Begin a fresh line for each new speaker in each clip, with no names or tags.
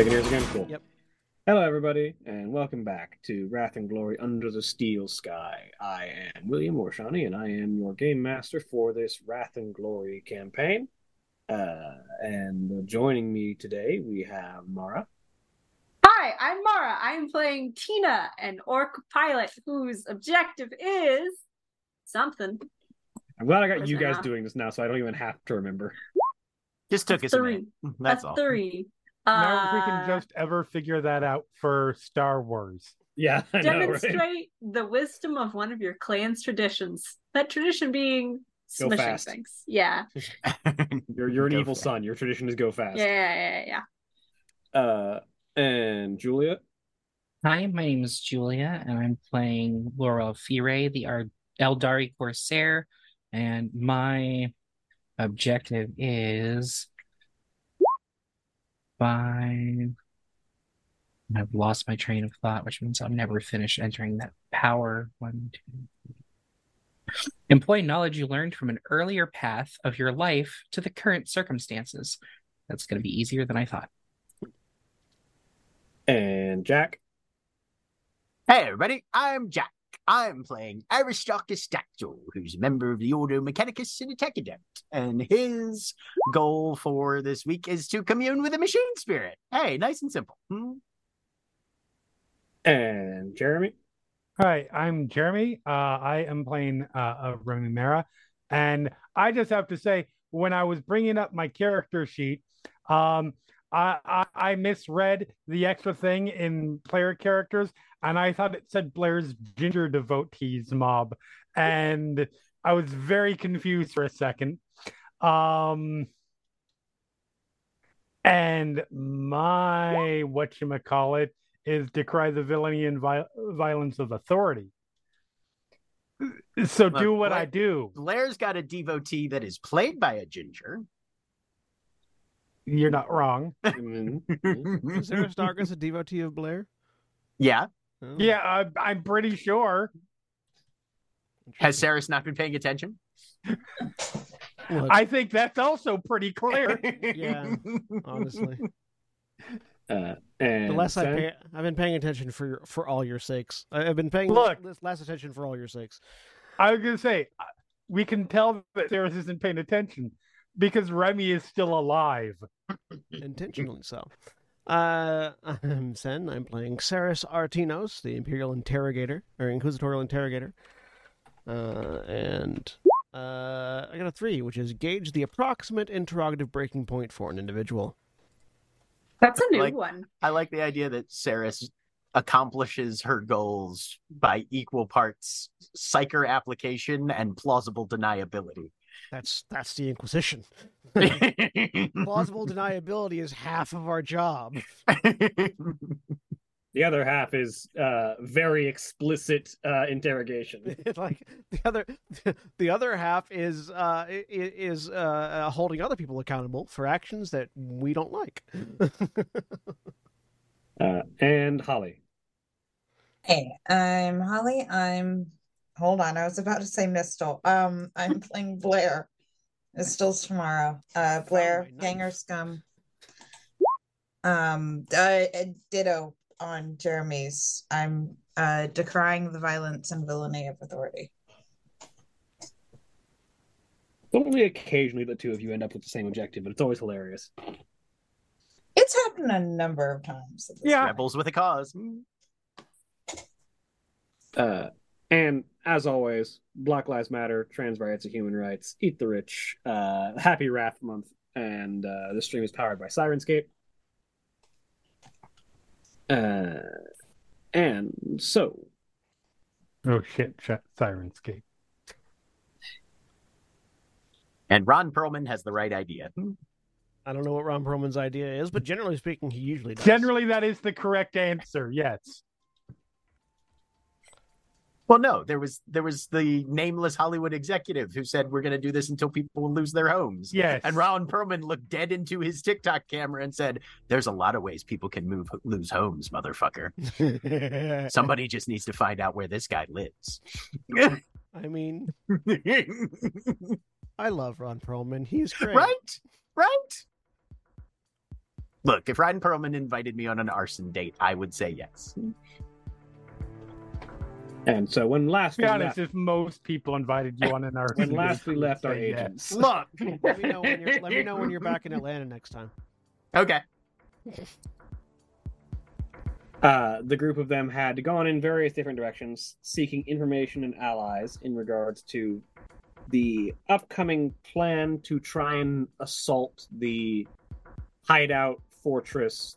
Taking yours again? Cool.
Yep.
Hello, everybody, and welcome back to Wrath and Glory Under the Steel Sky. I am William Orshani, and I am your game master for this Wrath and Glory campaign. Uh, and joining me today, we have Mara.
Hi, I'm Mara. I am playing Tina, an orc pilot whose objective is something.
I'm glad I got you guys
map?
doing this now, so I don't even have to remember.
Just took
A
us
three.
minute. That's
a
all.
three.
Now if we
Uh,
can just ever figure that out for Star Wars.
Yeah, I know, right?
demonstrate the wisdom of one of your clan's traditions. That tradition being
Go fast.
things. Yeah.
You're you're an
Go
evil
fast.
son. Your tradition is go fast.
Yeah, yeah, yeah, yeah.
Uh, and Julia.
Hi, my name is Julia, and I'm playing Loroelle Fyre, the Ar- Eldari Corsair, and my objective is five. I've lost my train of thought, which means I'll never finish entering that power. One, two. three. Employ knowledge you learned from an earlier path of your life to the current circumstances. That's going to be easier than I thought.
And Jack.
Hey, everybody, I'm Jack. I'm playing Aristarchus Dactull, who's a member of the Ordo Mechanicus and a tech adept. And his goal for this week is to commune with a machine spirit. Hey, nice and simple. Hmm?
And Jeremy.
Hi, I'm Jeremy. Uh, I am playing uh, uh, Remy Mera. And I just have to say, when I was bringing up my character sheet, um, I, I, I misread the extra thing in player characters, and I thought it said Blair's Ginger Devotees mob. And I was very confused for a second. Um, and my what you call it is decry the villainy and vi- violence of authority. So do what
Blair-
I do.
Blair's got a devotee that is played by a ginger.
You're not wrong.
Mm,
Is Sarah Starkus a devotee of Blair?
yeah.
Oh,
Yeah, I, I'm pretty sure.
Has
interesting.
Saras not been paying attention?
I think that's also pretty clear.
Yeah. honestly.
uh, and
the less I pay, I've been paying attention for your, for all your sakes. I- I've been paying
Look.
less, less attention for all your sakes.
I was gonna say uh, we can tell that Sarah isn't paying attention because Remy is still alive.
intentionally so. Uh, I'm Sen. I'm playing Saras Artinos, the Imperial Interrogator or Inquisitorial Interrogator, uh, and uh, I got a three, which is gauge the approximate interrogative breaking point for an individual.
That's a new
Like-
one.
I like the idea that Saras accomplishes her goals by equal parts psyker application and plausible deniability.
That's that's the Inquisition. Plausible deniability is half of our job.
The other half is uh, very explicit uh, interrogation.
Like the other the other half is uh i- i- is uh, uh holding other people accountable for actions that we don't like.
Uh, and Holly.
Hey, I'm Holly. I'm hold on, I was about to say Mistle. Um, I'm playing Blair. Mistl's tomorrow. Uh Blair,
right, nice.
Ganger Scum. Um, uh, ditto on Jeremy's. I'm uh decrying the violence and villainy of authority.
Only occasionally the two of you end up with the same objective, but it's always hilarious.
It's happened a number of times. at this
Yeah.
point.
Rebels with a cause.
Uh, and as always, Black Lives Matter, trans rights and human rights, eat the rich, uh, happy Wrath Month, and uh, this stream is powered by Syrinscape. Uh, and so,
Oh shit! Sh- Syrinscape.
And Ron Perlman has the right idea.
I don't know what Ron Perlman's idea is, but generally speaking, he usually does.
Generally, that is the correct answer. Yes.
Well, no, there was there was the nameless Hollywood executive who said we're going to do this until people will lose their homes.
Yes.
And Ron Perlman looked dead into his TikTok camera and said, "There's a lot of ways people can move lose homes, motherfucker. Somebody just needs to find out where this guy lives."
I mean, I love Ron Perlman. He's great.
right? Right? Look, if Ron Perlman invited me on an arson date, I would say yes.
And so when last
To be
we
honest,
left,
if most people invited you on an art,
when last we left our
say yes.
agents,
Look.
Let me know when you're, let me know when you're back in Atlanta next time.
Okay.
uh, the group of them had gone in various different directions, seeking information and allies in regards to the upcoming plan to try and assault the hideout fortress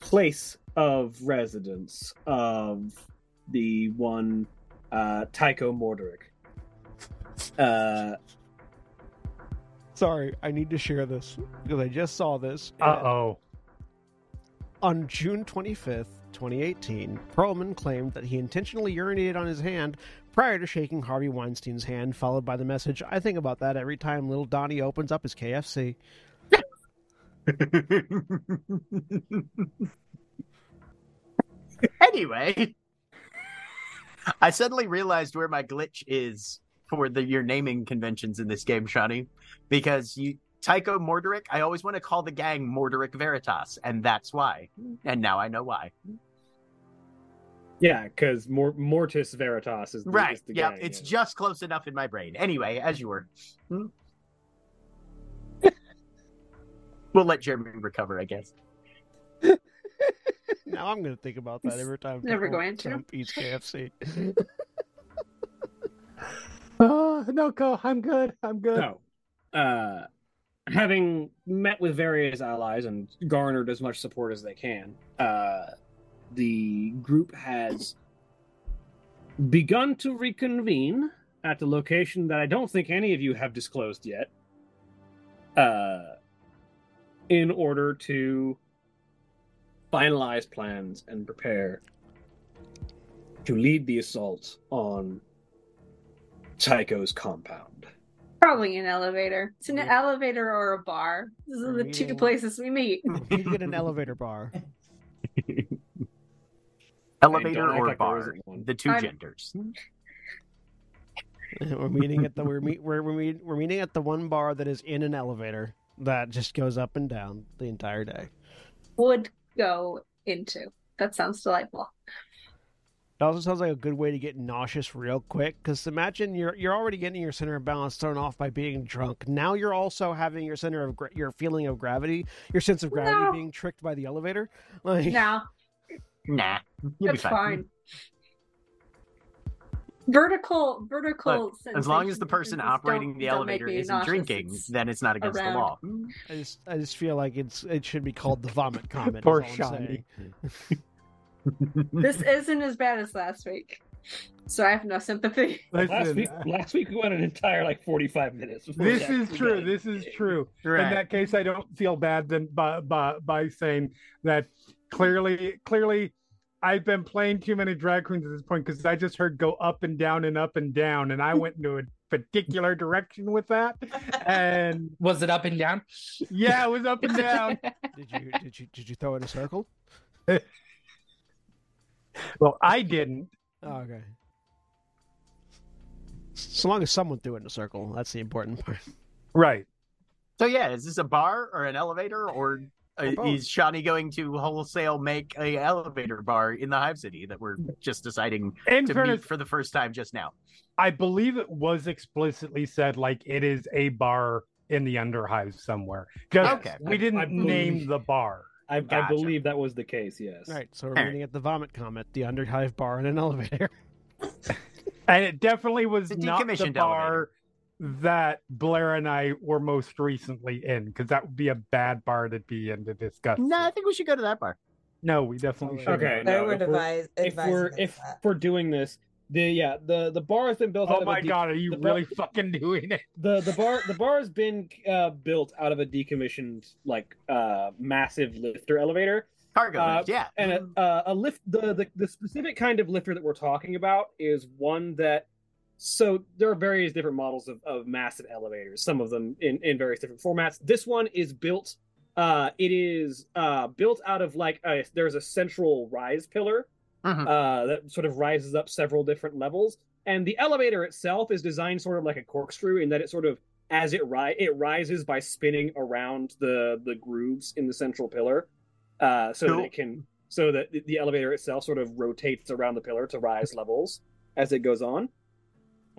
place of residence of the one uh, Tycho Mordoric. Uh,
Sorry, I need to share this because I just saw this.
Uh oh.
On June 25th, 2018, Perlman claimed that he intentionally urinated on his hand prior to shaking Harvey Weinstein's hand, followed by the message, I think about that every time little Donnie opens up his KFC.
anyway, I suddenly realized where my glitch is for the your naming conventions in this game, Shani, because you Tycho Mordoric. I always want to call the gang Mordoric Veritas, and that's why. And now I know why.
yeah, because Mor- Mortis Veritas is the,
right?
is the
Yeah,
gang,
it's
yeah.
just close enough in my brain. Anyway, as you were. Hmm? we'll let Jeremy recover, I guess.
Now I'm going to think about that every time
Never going to.
Trump eats KFC.
Oh, no, Co, I'm good. I'm good.
So, uh, having met with various allies and garnered as much support as they can, uh, the group has begun to reconvene at the location that I don't think any of you have disclosed yet, uh, in order to finalize plans and prepare to lead the assault on Tycho's compound.
Probably an elevator. It's an elevator or a bar. These are the two places we meet.
You get an elevator bar.
Elevator or
like
bar, the 2
I'm-
genders.
we're meeting at the we're meet we're we're, meet, we're meeting at the one bar that is in an elevator that just goes up and down the entire day.
Would go into. That sounds delightful.
It also sounds like a good way to get nauseous real quick. Because imagine you're you're already getting your center of balance thrown off by being drunk. Now you're also having your center of gra- your feeling of gravity, your sense of gravity
No.
being tricked by the elevator. Like
Now
Nah, you'll
that's
be
fine. Vertical, vertical.
as long as the
sensations
person
don't-
operating the
don't
elevator isn't
nauseous.
drinking,
It's-
then it's not against the law.
I just I just feel like it's it should be called the vomit comet. is
Poor
all I'm
This isn't as bad as last week, so I have no sympathy.
last
Listen,
week, last week we went an entire like forty-five minutes.
this is true.
got
This is
anything.
true. In that case, I don't feel bad then by, by by saying that clearly clearly I've been playing too many drag queens at this point because I just heard go up and down and up and down, and I went into a particular direction with that. And
Was it up and down?
yeah, it was up and down.
Did you did you did you throw it in a circle?
Well, I didn't.
Oh, okay. So long as someone threw it in a circle, that's the important part.
Right.
So yeah, is this a bar or an elevator, or uh, is Shani going to wholesale make a elevator bar in the Hive City that we're just deciding
In
to
fairness,
meet for the first time just now?
I believe it was explicitly said like it is a bar in the Underhive somewhere. Just
Okay.
we didn't
I believe-
name the bar.
I, I believe that was the case. Yes.
Right, so we're
Alright.
meeting at the Vomit Comet, the Underhive bar in an elevator.
And it definitely was
It's a
not the
decommissioned
bar that Blair and I were most recently in, because that would be a bad bar to be in to discuss.
No, I think we should go to that bar.
No, we definitely should.
Okay,
They
no,
were
if we're- if we're if
that.
we're doing this, the yeah the the bar has been built. out
Oh
of
my
a de-
god, are you
the bar-
really fucking doing it?
the the bar the bar has been uh, built out of a decommissioned like uh massive lifter elevator
Cargo
Uh,
lift, yeah.
and a, uh, a lift the, the the specific kind of lifter that we're talking about is one that so there are various different models of, of massive elevators some of them in, in various different formats. This one is built uh it is uh built out of like a, there's a central rise pillar
Mhm.
uh that sort of rises up several different levels. And the elevator itself is designed sort of like a corkscrew in that it sort of as it ri- it rises by spinning around the the grooves in the central pillar uh so that it can so that the elevator itself sort of rotates around the pillar to rise levels as it goes on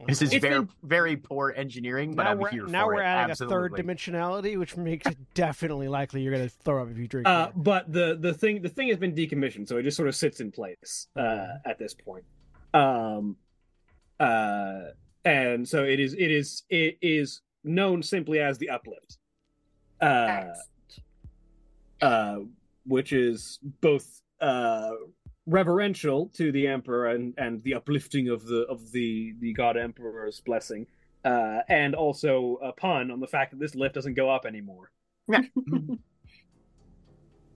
This is
It's
very
been-
very poor engineering, but
now
I'm
we're,
here
now
for
we're
it.
adding
Absolutely.
a third dimensionality, which makes it definitely likely you're going to throw up if you drink.
uh but the the thing the thing has been decommissioned so it just sort of sits in place uh at this point um uh and so it is it is it is known simply as the uplift uh uh which is both uh reverential to the emperor and and the uplifting of the of the the god emperor's blessing uh and also a pun on the fact that this lift doesn't go up anymore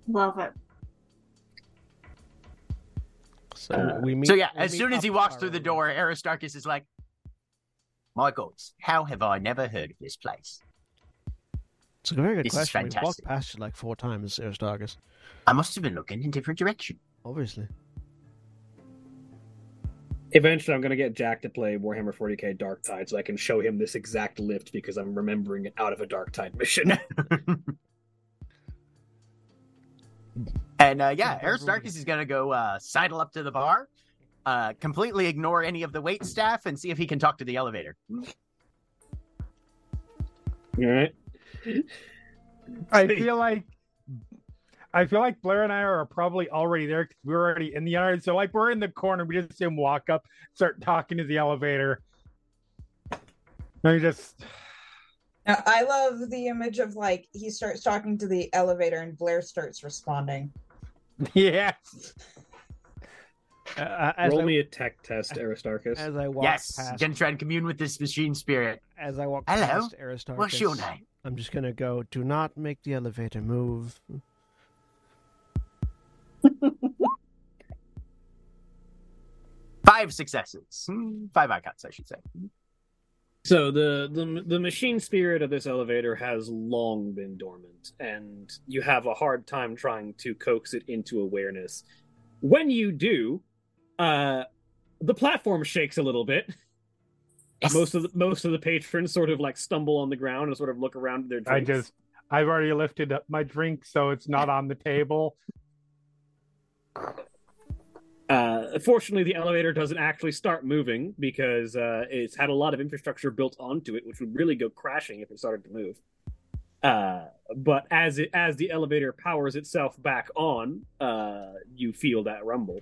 Love it.
so
uh,
we meet.
So yeah,
we
as
meet
soon as he walks through the door, Aristarchus is like, "My gods, how have I never heard of this place?
It's a very good
This
question. We walked past it like four times, Aristarchus.
I must have been looking in different direction."
Obviously.
Eventually, I'm going to get Jack to play Warhammer 40k Darktide so I can show him this exact lift because I'm remembering it out of a Darktide mission.
And uh, yeah, Aristarchus is gonna go uh, sidle up to the bar, uh, completely ignore any of the wait staff, and see if he can talk to the elevator.
All right.
I feel like I feel like Blair and I are probably already there because we're already in the yard. So like we're in the corner, we just see him walk up, start talking to the elevator. And he just
Now, I love the image of like he starts talking to the elevator and Blair starts responding.
yes.
Uh, as,
Roll
I,
me a tech test, Aristarchus.
as I walk
yes,
past,
gonna try and commune with this machine spirit.
as I walk
Hello?
past Aristarchus,
What's your name?
I'm just gonna go. Do not make the elevator move.
Five successes, five icons, I should say.
So the, the the machine spirit of this elevator has long been dormant, and you have a hard time trying to coax it into awareness. When you do, uh, the platform shakes a little bit.
Yes.
Most of the most of the patrons sort of like stumble on the ground and sort of look around their
I just I've already lifted up my drink, so it's not on the table.
Uh, fortunately, the elevator doesn't actually start moving because uh, it's had a lot of infrastructure built onto it, which would really go crashing if it started to move. Uh, but as it as the elevator powers itself back on, uh, you feel that rumble,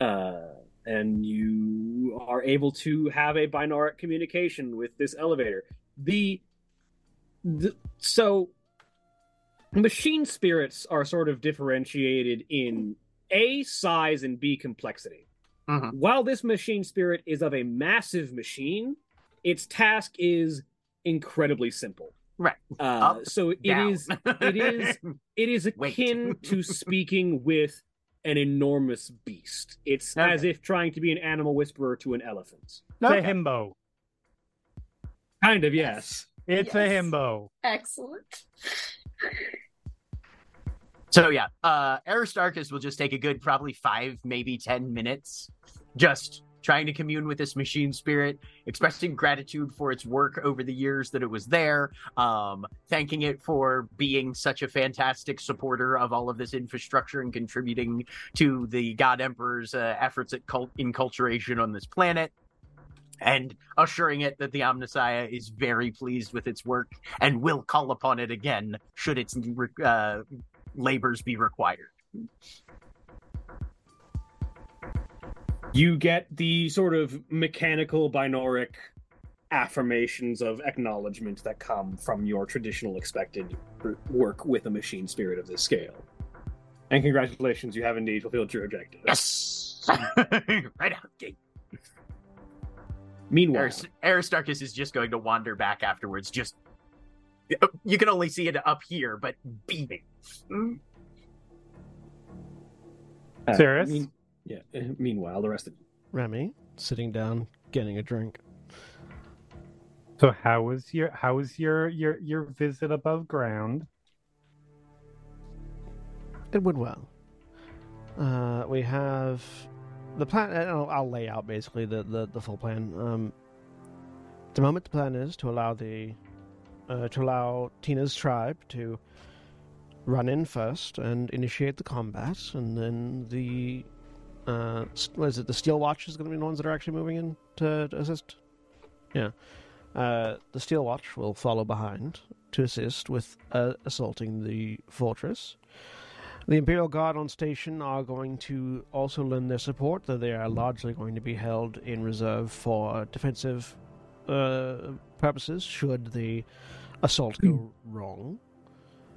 uh, and you are able to have a binaural communication with this elevator. The, the so machine spirits are sort of differentiated in a size and b complexity
Mhm.
while this machine spirit is of a massive machine its task is incredibly simple
Right.
uh,
Up,
so it
Down.
is it is it is akin to speaking with an enormous beast it's
Okay.
as if trying to be an animal whisperer to an elephant
It's
Okay.
a himbo.
kind of yes
It's a himbo.
Excellent.
So yeah, uh Aristarchus will just take a good probably five, maybe ten minutes, just trying to commune with this machine spirit, expressing gratitude for its work over the years that it was there, um, thanking it for being such a fantastic supporter of all of this infrastructure and contributing to the God Emperor's uh, efforts at cult- enculturation on this planet. And assuring it that the Omnissiah is very pleased with its work and will call upon it again should its uh, labors be required.
you get the sort of mechanical binaric affirmations of acknowledgement that come from your traditional expected work with a machine spirit of this scale And congratulations, you have indeed fulfilled your objective.
Yes. right out gate.
Meanwhile,
Aristarchus is just going to wander back afterwards. Just you can only see it up here, but beaming. Mm.
uh,
Serious?
mean- yeah. uh, Meanwhile, the rest of
Remy sitting down, getting a drink.
So how was your how was your your your visit above ground?
It went well. Uh, we have the plan. I'll, I'll lay out basically the, the, the full plan. Um, the moment, the plan is to allow the uh, to allow Tina's tribe to run in first and initiate the combat, and then the uh, what is it? The Steel Watch is going to be the ones that are actually moving in to, to assist. Yeah, uh, the Steel Watch will follow behind to assist with uh, assaulting the fortress. The Imperial Guard on station are going to also lend their support, though they are largely going to be held in reserve for defensive uh, purposes should the assault go wrong.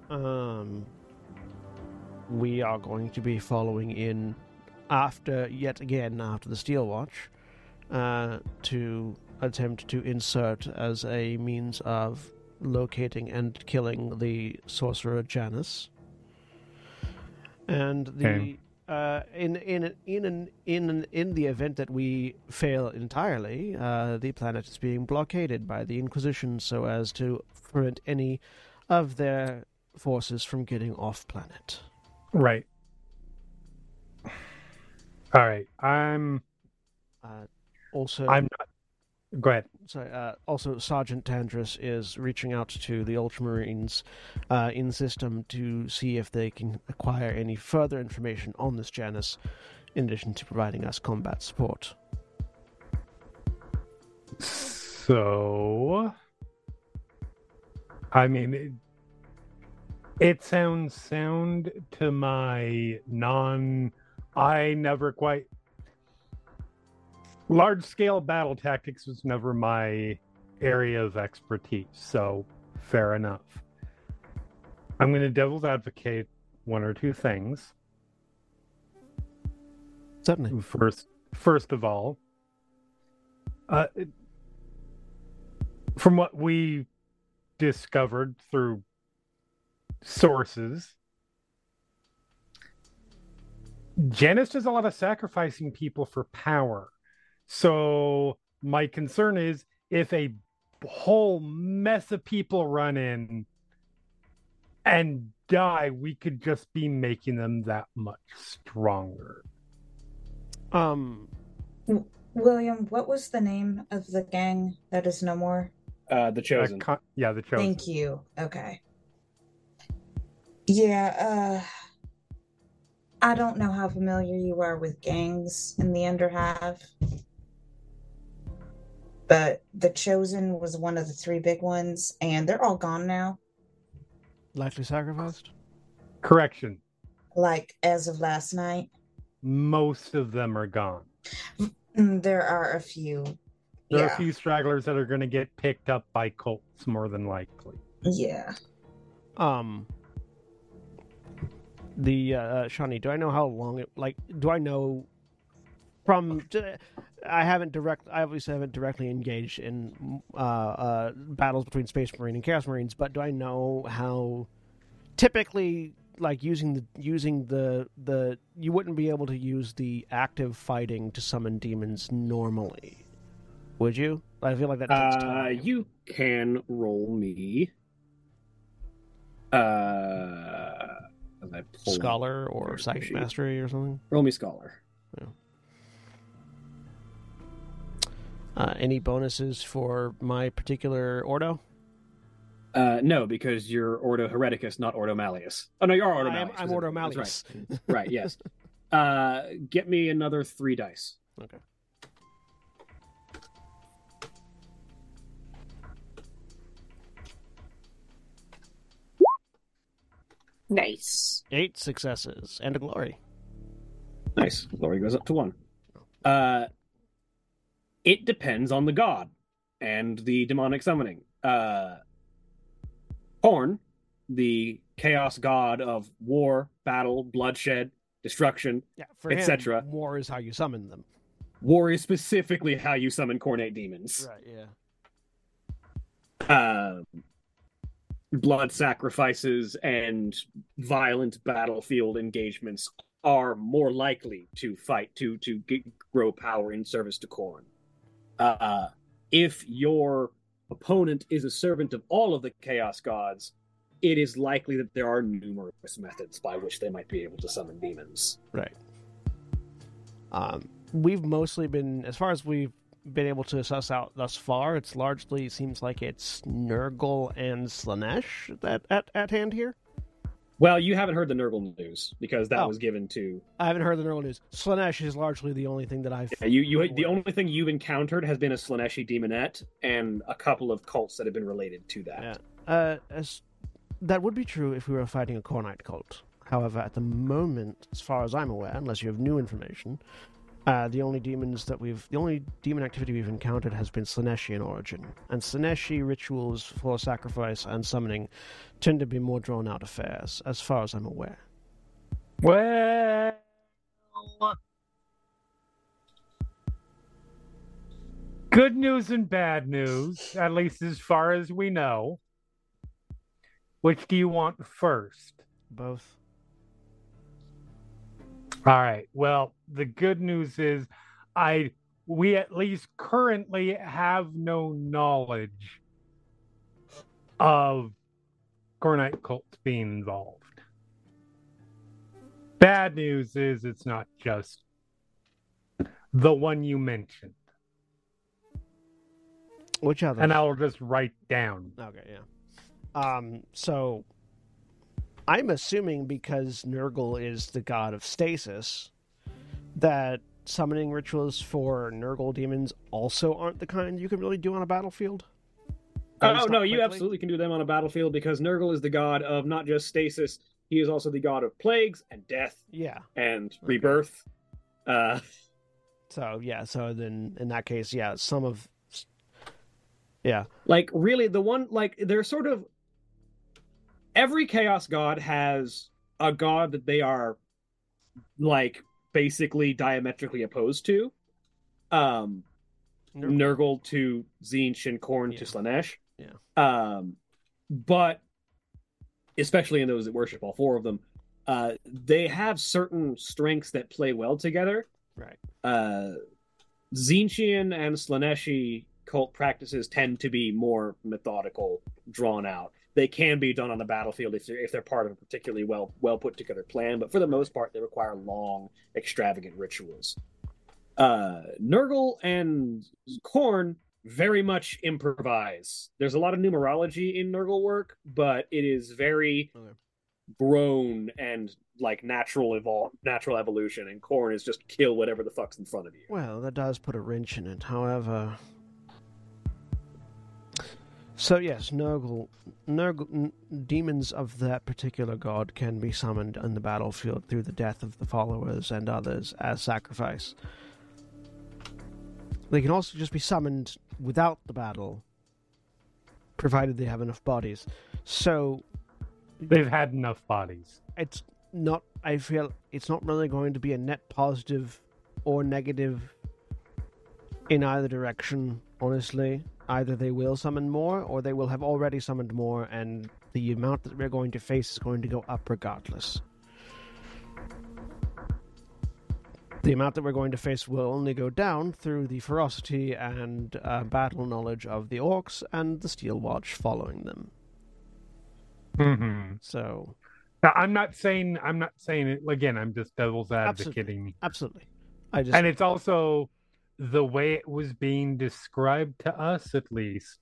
Um, we are going to be following in after, yet again, after the Steel Watch, uh, to attempt to insert as a means of locating and killing the sorcerer Janus and the
Okay.
Uh, in in in an, in an, in the event that we fail entirely, uh, the planet is being blockaded by the Inquisition so as to prevent any of their forces from getting off planet.
Right. All right. I'm
Uh, also,
I'm not go ahead.
Sorry, uh, also Sergeant Tandris is reaching out to the Ultramarines uh, in system to see if they can acquire any further information on this Janus, in addition to providing us combat support.
So I mean it, it sounds sound to my non I never quite large scale battle tactics was never my area of expertise, so fair enough. I'm going to devil's advocate one or two things.
Certainly.
First, first of all, uh, from what we discovered through sources, Janus does a lot of sacrificing people for power. So my concern is if a whole mess of people run in and die, we could just be making them that much stronger.
Um,
William, what was the name of the gang that is no more?
uh, the
Uh,
chosen.
con- yeah, the chosen.
Thank you. Okay. Yeah, uh I don't know how familiar you are with gangs in the Underhive. But the Chosen was one of the three big ones, and they're all gone now.
likely sacrificed.
Correction.
Like as of last night.
Most of them are gone.
Mm, There are a few.
There are a few stragglers that are going to get picked up by cults, more than likely.
Yeah.
Um, the uh, uh, Shani, do I know how long it like? Do I know from? I haven't direct. I obviously haven't directly engaged in uh, uh, battles between Space Marine and Chaos Marines, but do I know how typically? Like using the using the the you wouldn't be able to use the active fighting to summon demons normally, would you? I feel like that takes
Uh,
time.
you can roll me. Uh, as I pull up-
Scholar or
There's
psychic mastery or something.
Roll me scholar.
Uh, any bonuses for my particular Ordo?
Uh, no, because you're Ordo Hereticus, not Ordo Malleus. Oh no, you're Ordo
I am, I'm Ordo
specifically.
Malleus.
Right. right. Yes. Uh, get me another three dice.
Okay.
Nice.
Eight successes and a glory.
Nice. Glory goes up to one. Uh, it depends on the god and the demonic summoning. Uh, Khorne, the chaos god of war, battle, bloodshed, destruction.
Yeah,
etc..
war is how you summon them.
War is specifically how you summon Khornate demons.
Right. Yeah.
um, blood sacrifices and violent battlefield engagements are more likely to fight to to g grow power in service to Khorne. Uh, if your opponent is a servant of all of the chaos gods, it is likely that there are numerous methods by which they might be able to summon demons.
Right. Um, we've mostly been, as far as we've been able to suss out thus far, it's largely seems like it's Nurgle and Slaanesh that at, at hand here.
Well, you haven't heard the Nurgle news because that
Oh.
was given to
I haven't heard the Nurgle news. Slaanesh is largely the only thing that I've.
Yeah, you. You the only thing you've encountered has been a Slaaneshi demonette and a couple of cults that have been related to that.
Yeah. Uh, as that would be true if we were fighting a Khornite cult. However, at the moment, as far as I'm aware, unless you have new information, uh, the only demons that we've, the only demon activity we've encountered has been Slaaneshi in origin, and Slaaneshi rituals for sacrifice and summoning tend to be more drawn out affairs, as far as I'm aware.
Well, good news and bad news, at least as far as we know. Which do you want first?
Both.
All right. Well, the good news is I we at least currently have no knowledge of Khornite cults being involved. Bad news is it's not just the one you mentioned.
Which other?
And I'll just write down.
Okay, yeah. Um, so I'm assuming because Nurgle is the god of stasis, that summoning rituals for Nurgle demons also aren't the kind you can really do on a battlefield.
Oh no,
not
you absolutely can do them on a battlefield because Nurgle is the god of not just stasis, he is also the god of plagues and death
Yeah.
and rebirth. Uh,
So yeah. So then in that case, yeah, some of. Yeah.
like really, the one like they're sort of every chaos god has a god that they are like basically diametrically opposed to. Um, Nurgle to Tzeentch and Khorne to Slaanesh.
Yeah.
Um, but especially in those that worship all four of them, uh, they have certain strengths that play well together.
Right.
Uh, Tzeentchian and Slaaneshi cult practices tend to be more methodical, drawn out. They can be done on the battlefield if they're if they're part of a particularly well well put together plan, but for the most part, they require long, extravagant rituals. Uh, Nurgle and Khorne very much improvise. There's a lot of numerology in Nurgle work, but it is very
Okay.
grown and like natural evol natural evolution. And Khorne is just kill whatever the fuck's in front of you.
Well, that does put a wrench in it. However, so yes, Nurgle, Nurgle, n- demons of that particular god can be summoned on the battlefield through the death of the followers and others as sacrifice. They can also just be summoned without the battle, provided they have enough bodies. So
They've had enough bodies.
it's not i feel it's not really going to be a net positive or negative in either direction honestly either they will summon more or they will have already summoned more and the amount that we're going to face is going to go up regardless the amount that we're going to face will only go down through the ferocity and uh, battle knowledge of the orcs and the steel watch following them
Mm-hmm.
so
Now, I'm not saying I'm not saying it again. I'm just devil's
advocate.
Absolutely.
absolutely i just
and it's also the way it was being described to us, at least,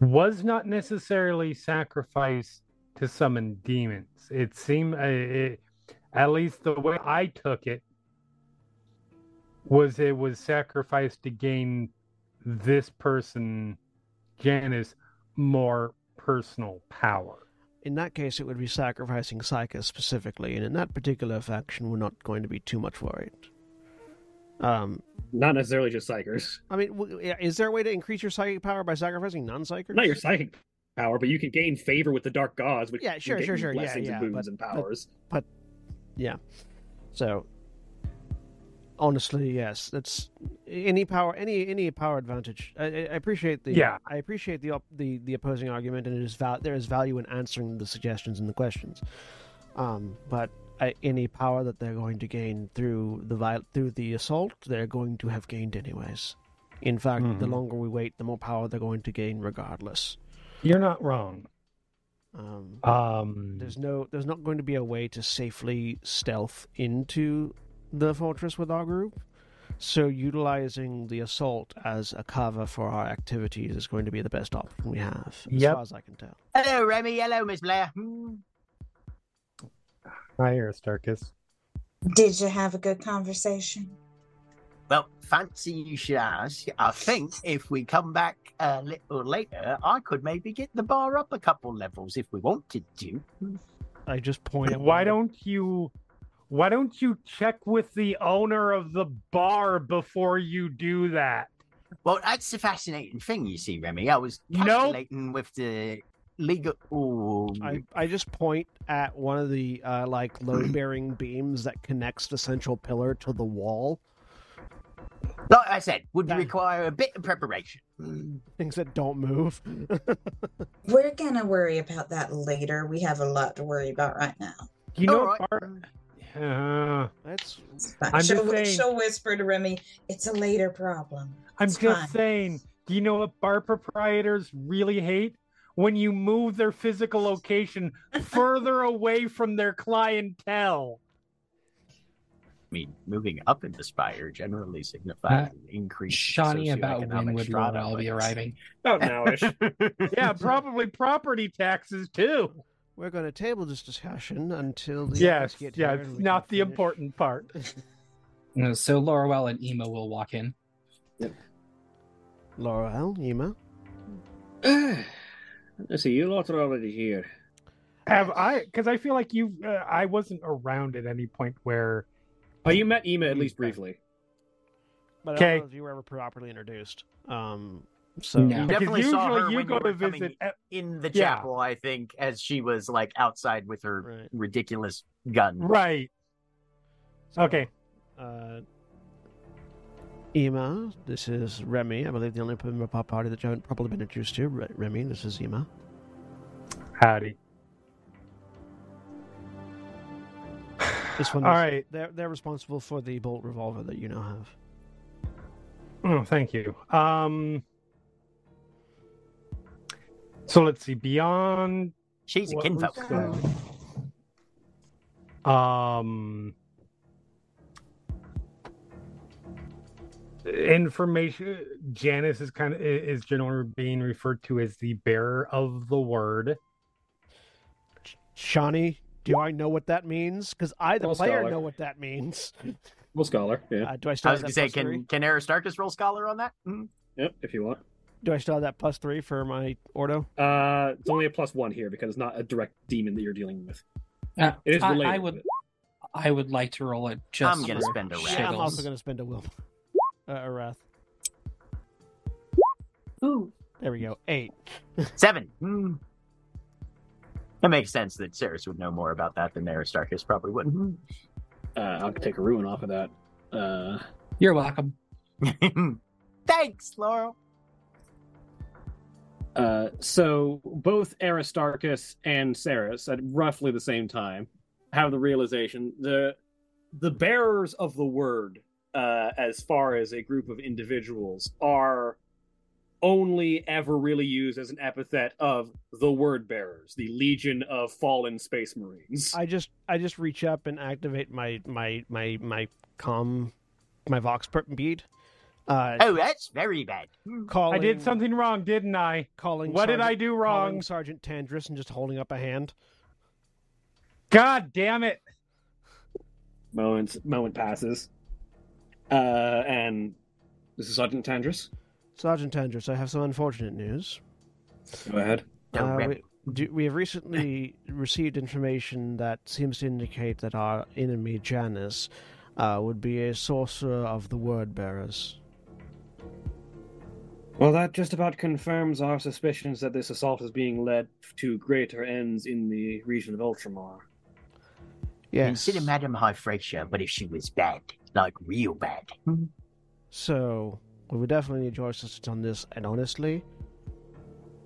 was not necessarily sacrifice to summon demons. It seemed, uh, it, at least the way I took it, was it was sacrificed to gain this person, Janice, more personal power.
in that case, it would be sacrificing Psykers specifically, and in that particular faction, we're not going to be too much worried. Um,
Not necessarily just psykers.
I mean, is there a way to increase your psychic power by sacrificing non-psykers?
Not your psychic power, but you can gain favor with the dark gods, which
Yeah, sure, sure, sure. Yeah,
blessings
yeah,
and boons
but-
and
but-
powers.
Yeah. So honestly, yes, that's any power, any any power advantage. I, I I appreciate the
Yeah.
I appreciate the op- the the opposing argument, and it is val- there is value in answering the suggestions and the questions. Um, but I, any power that they're going to gain through the vi- through the assault, they're going to have gained anyways. In fact, the
Mhm.
longer we wait, the more power they're going to gain, regardless.
You're not wrong.
Um,
Um,
there's no, there's not going to be a way to safely stealth into the fortress with our group. So utilizing the assault as a cover for our activities is going to be the best option we have, as
Yep.
far as I can tell.
Hello, Remy. Hello, Miss Blair.
Hi, Aristarchus.
Did you have a good conversation?
Well, fancy you should ask. I think if we come back a little later, I could maybe get the bar up a couple levels if we wanted to.
I just point at
Why don't you? Why don't you check with the owner of the bar before you do that?
Well, that's the fascinating thing, you see, Remy. I was
Nope.
calculating with the legal. Ooh.
I, I just point at one of the uh, like load bearing beams that connects the central pillar to the wall.
Like I said, would
That-
require a bit of preparation.
Things that don't move.
We're gonna worry about that later. We have a lot to worry about right now.
You know, what
right.
bar- Uh,
That's
I'm
she'll,
just saying-
she'll whisper to Remy, "It's a later problem."
I'm just
fine.
saying. Do you know what bar proprietors really hate? When you move their physical location further away from their clientele.
I mean, moving up in the spire generally signifies an increase. in
Shani, about when
socioeconomic
would
strata,
Laurel be arriving?
About nowish.
Yeah, probably property taxes too.
we're going to table this discussion until the
Yes,
get
yeah, it's not the
finish.
important part.
So Laurel and Ema will walk in.
Laurel, Yuma.
Let's see, you lot are already here.
Have I? Because I feel like you, uh, I wasn't around at any point where.
Oh, you met Ema at least briefly.
But I don't know if you were ever properly introduced. Um, so
No.
You
Because
definitely saw
usually
her
you
when
go
you
to
were
visit. at-
in the
Yeah.
chapel, I think, as she was like outside with her
Right.
ridiculous gun.
right. Okay.
uh, Ema, this is Remy. I believe the only member of our party that you haven't probably been introduced to. Re- Remy, this is Ema.
Howdy.
This one.
All
is-
right.
They're they're responsible for the bolt revolver that you now have.
Oh, thank you. Um. So let's see. Beyond
She's a kinfolk.
um. Information. Janice is kind of is generally being referred to as the bearer of the word.
Shani, do I know what that means? Because I, the
Well,
player,
scholar.
know what that means.
Well, scholar, yeah.
Uh, do I still
I
have
was
that
gonna say,
plus three?
can can Aristarchus roll scholar on that? Hmm.
Yep, if you want.
Do I still have that plus three for my Ordo?
Uh, it's only a plus one here because it's not a direct demon that you're dealing with.
Uh,
It is
I,
related.
I would, I would like to roll it just.
I'm gonna spend a
yeah, i'm also going to spend a will. Uh, a wrath.
Ooh.
There we go. Eight.
Seven. Hmm. That makes sense that Saras would know more about that than Aristarchus probably would. Hmm.
Uh, I'll take a ruin off of that. Uh,
You're welcome.
Thanks, Laurel.
uh, so both Aristarchus and Saras at roughly the same time have the realization the the bearers of the word, uh, as far as a group of individuals, are only ever really used as an epithet of the word bearers, the legion of fallen space marines.
I just I just reach up and activate my my my my com my vox per- bead. Uh,
Oh, that's very bad.
Calling,
I did something wrong, didn't I?
Calling.
What did I do wrong?
Sergeant Tandris and just holding up a hand.
God damn it!
moment moment passes, uh, and this is Sergeant Tandris.
Sergeant Tandris, I have some unfortunate news.
Go ahead.
Uh, we, do, we have recently received information that seems to indicate that our enemy Janus uh, would be a sorcerer of the word bearers.
Well, that just about confirms our suspicions that this assault is being led to greater ends in the region of Ultramar.
Yes.
Consider Madame High Fracture, but if she was bad, like real bad. Hmm.
So, we would definitely need your assistance on this, and honestly,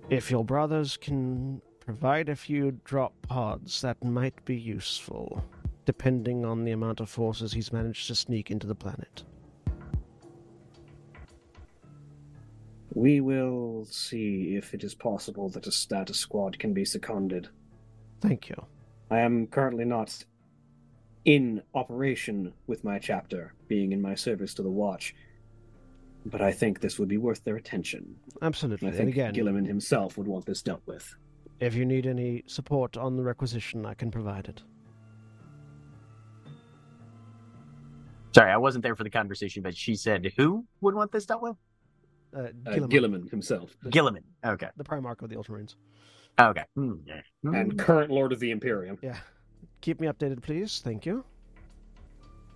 if your brothers can provide a few drop pods, that might be useful, depending on the amount of forces he's managed to sneak into the planet.
We will see if it is possible that a status squad can be seconded.
Thank you.
I am currently not in operation with my chapter, being in my service to the Watch, but I think this would be worth their attention.
Absolutely.
I
And
think
again,
Guilliman himself would want this dealt with.
if you need any support on the requisition, I can provide it.
Sorry, I wasn't there for the conversation, but she said who would want this dealt with?
Uh,
Uh,
Guilliman,
Guilliman himself,
Guilliman. Okay.
the Primarch of the Ultramarines.
Okay. Hmm, yeah. Hmm.
and current Lord of the Imperium.
Yeah. Keep me updated, please. Thank you.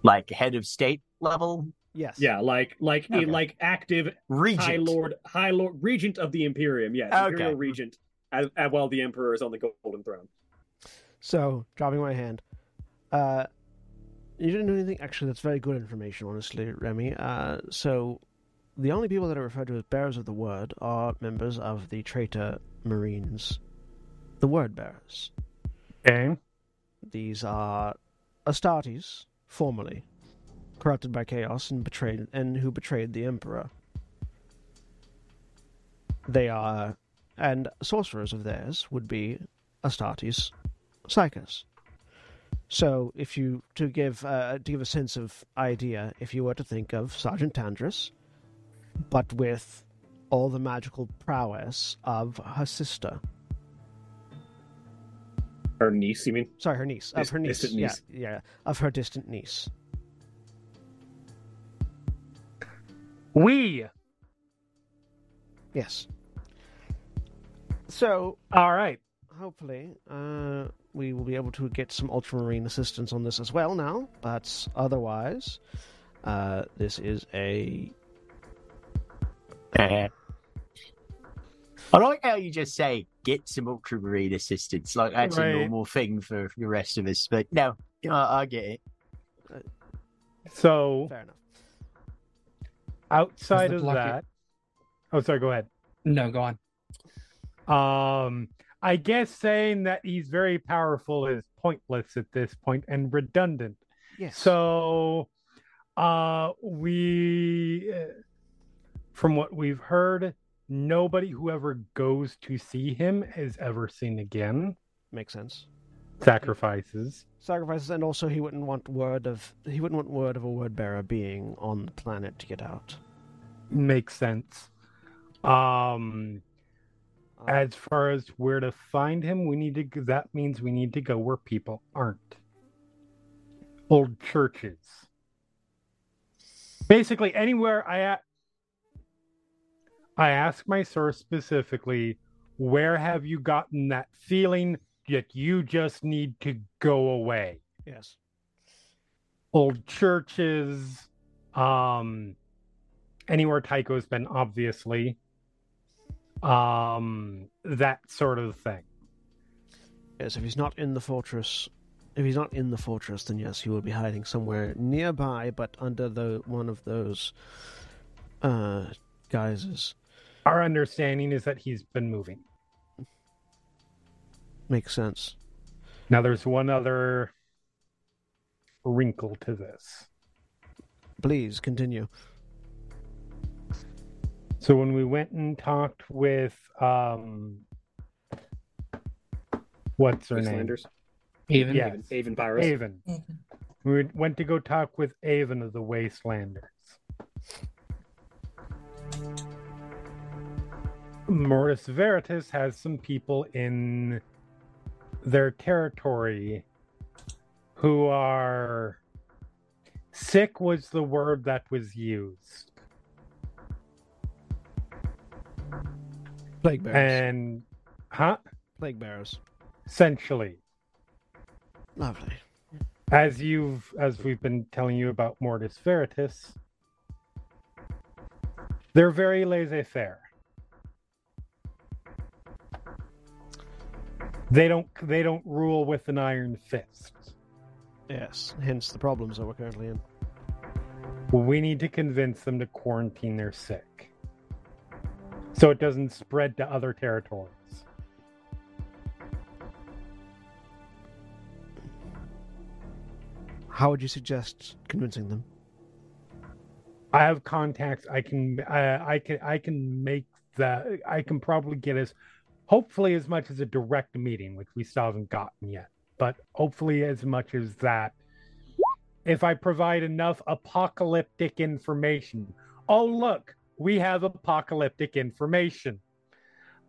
like head of state level
Yes.
Yeah, like like
Okay.
like active
regent.
High Lord, High Lord, Regent of the Imperium. Yes,
Okay.
Imperial Regent, as, as while the Emperor is on the Golden Throne.
So, dropping my hand. Uh, you didn't do anything. Actually, that's very good information, honestly, Remy. Uh, so, the only people that are referred to as bearers of the word are members of the traitor Marines, the word bearers.
Okay.
These are Astartes, formerly corrupted by chaos and betrayed, and who betrayed the Emperor. They are, and sorcerers of theirs would be Astartes, Psykers. So, if you to give uh, to give a sense of idea, if you were to think of Sergeant Tandris, but with all the magical prowess of her sister,
Her niece, you mean?
sorry, her niece, of
Dis-
her niece,
distant niece.
yeah, yeah, of her distant niece.
We.
Yes. So,
All right.
hopefully, uh, we will be able to get some ultramarine assistance on this as well now. But otherwise, uh, this is a
I like how you just say get some ultramarine assistance, like that's
Right.
a normal thing for the rest of us. But no, I I get it.
So
fair enough.
outside of
block-
that, oh, sorry. Go ahead.
No, go on.
Um, I guess saying that he's very powerful is pointless at this point and redundant.
Yes.
So, uh, we, uh, from what we've heard, nobody who ever goes to see him is ever seen again.
makes sense.
Sacrifices.
Sacrifices, and also he wouldn't want word of he wouldn't want word of a word bearer being on the planet to get out.
Makes sense. Um,
Uh,
as far as where to find him, we need to. That means we need to go where people aren't. Old churches. Basically, anywhere I. A- I ask my source specifically, where have you gotten that feeling that you just need to go away?
yes.
Old churches, um, anywhere Tycho's been, obviously, um, that sort of thing.
Yes. If he's not in the fortress, if he's not in the fortress, then yes, he will be hiding somewhere nearby, but under the one of those uh guises.
Our understanding is that he's been moving.
Makes sense.
Now, there's one other wrinkle to this.
Please continue.
So when we went and talked with um what's her name?
Wastelanders.
Even
Yeah.
Avon, Avon Pyrus.
Avon. We went to go talk with Avon of the Wastelanders. Mortis Veritas has some people in their territory who are sick was the word that was used.
Plague bearers.
And huh?
Plague bearers.
Essentially.
Lovely.
as you've as we've been telling you about Mortis Veritas, they're very laissez-faire. They don't they don't rule with an iron fist.
Yes, hence the problems that we're currently in.
We need to convince them to quarantine their sick. So it doesn't spread to other territories.
How would you suggest convincing them?
I have contacts. I can I, I can I can make that I can probably get as hopefully as much as a direct meeting, which we still haven't gotten yet. But hopefully as much as that. If I provide enough apocalyptic information. Oh look, we have apocalyptic information.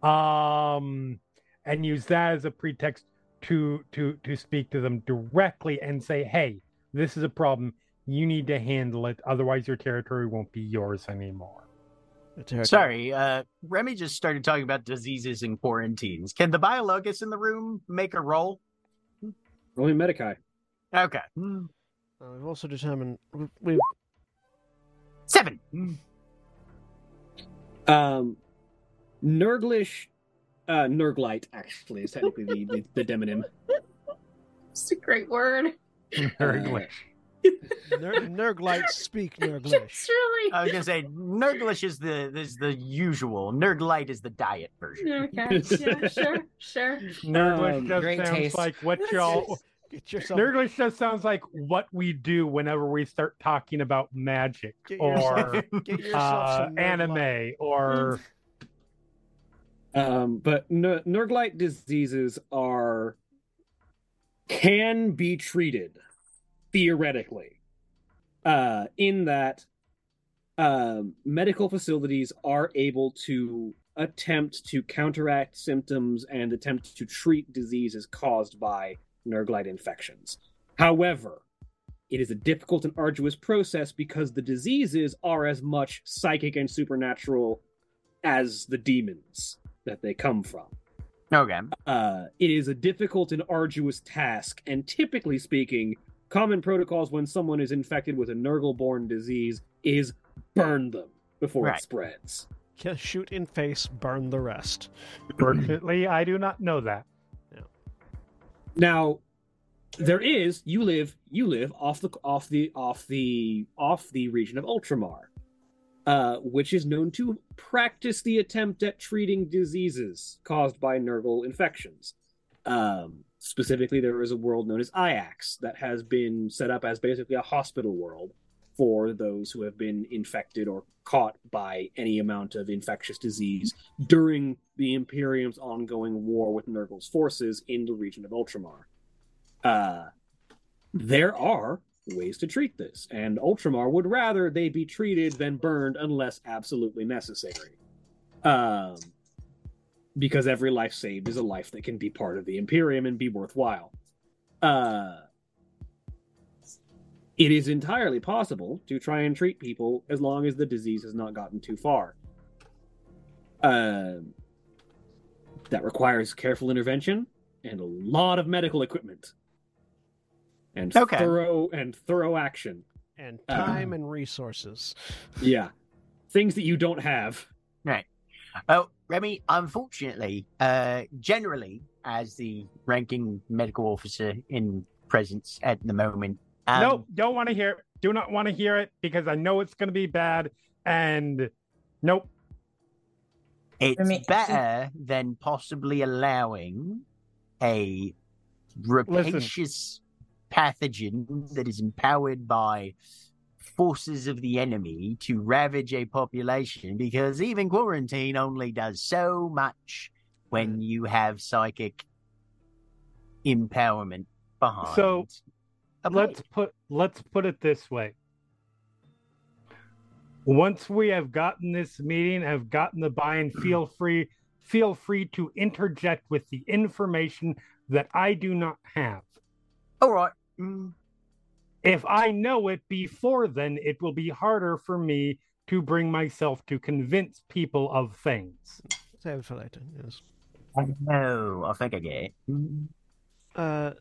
Um and use that as a pretext to to to speak to them directly and say, hey, this is a problem. You need to handle it, otherwise your territory won't be yours anymore.
The territory-
Sorry, uh, Remy just started talking about diseases and quarantines. Can the Biologis in the room make a roll?
Only Medicae.
Okay.
Uh, we've also determined we've, we've
Seven.
Um, Nurglish, uh, Nurglite actually is technically the, the, the demonym.
It's a great word.
Nurglish.
Ner- Nurglites speak
Nurglish. Really
I was gonna say Nurglish is the is the usual. Nurglite is the diet version.
okay. Yeah, sure, sure.
Nurglish
Um,
just
great
sounds
taste.
like what y'all.
Get yourself,
Nurglish just sounds like what we do whenever we start talking about magic
get
or
yourself, get yourself
uh,
some Nurglite.
anime or
Um, but N- Nurglite diseases are can be treated theoretically. Uh, in that, um, medical facilities are able to attempt to counteract symptoms and attempt to treat diseases caused by Nurglite infections. However, it is a difficult and arduous process because the diseases are as much psychic and supernatural as the demons that they come from.
Okay.
Uh, it is a difficult and arduous task, and typically speaking, common protocols when someone is infected with a Nurgle born disease is burn them before
Right.
it spreads.
Kill- Shoot in face, burn the rest.
fortunately I do not know that.
Now, there is you live you live off the off the off the off the region of Ultramar, uh, which is known to practice the attempt at treating diseases caused by Nurgle infections. Um, specifically, there is a world known as Iax that has been set up as basically a hospital world for those who have been infected or caught by any amount of infectious disease during the Imperium's ongoing war with Nurgle's forces in the region of Ultramar. Uh, there are ways to treat this, and Ultramar would rather they be treated than burned unless absolutely necessary. Um, because every life saved is a life that can be part of the Imperium and be worthwhile. Uh, it is entirely possible to try and treat people as long as the disease has not gotten too far. Um, that requires careful intervention and a lot of medical equipment and
Okay.
thorough and thorough action.
And
Uh,
time and resources.
Yeah, things that you don't have.
Oh, Remy, unfortunately, uh, generally, as the ranking medical officer in presence at the moment, um,
nope, don't want to hear it. Do not want to hear it because I know it's going to be bad. And nope.
it's
Remy-
better than possibly allowing a rapacious pathogen that is empowered by forces of the enemy to ravage a population because even quarantine only does so much when you have psychic empowerment behind.
So, let's put let's put it this way. Once we have gotten this meeting have gotten the buy-in feel free feel free to interject with the information that i do not have.
All right. Mm,
if i know it before then it will be harder for me to bring myself to convince people of things
Save it for later. Yes.
no i think i get it.
Uh,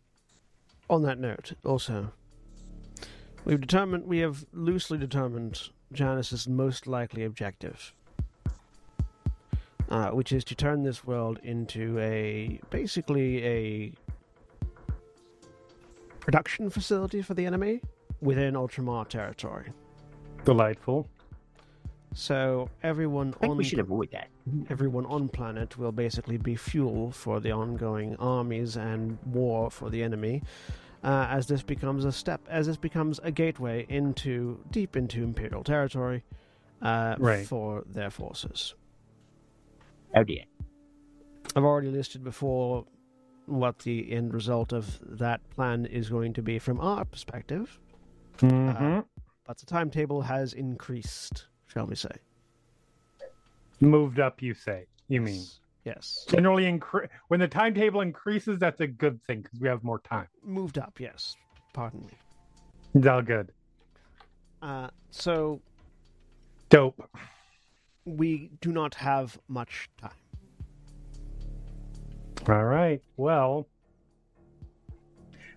on that note, also, we've determined we have loosely determined Janice's most likely objective. uh, which is to turn this world into a basically a production facility for the enemy within Ultramar territory.
Delightful.
So everyone
I think
on
we should avoid that.
everyone on planet will basically be fuel for the ongoing armies and war for the enemy uh, as this becomes a step as this becomes a gateway into deep into imperial territory uh,
Right.
for their forces
Oh dear.
i've already listed before what the end result of that plan is going to be from our perspective
hmm
but the timetable has increased shall we say
Moved up, you say. You mean
yes
generally incre- when the timetable increases, that's a good thing because we have more time.
moved up yes pardon me
It's all good.
uh, so
Dope.
we do not have much time.
All right. Well,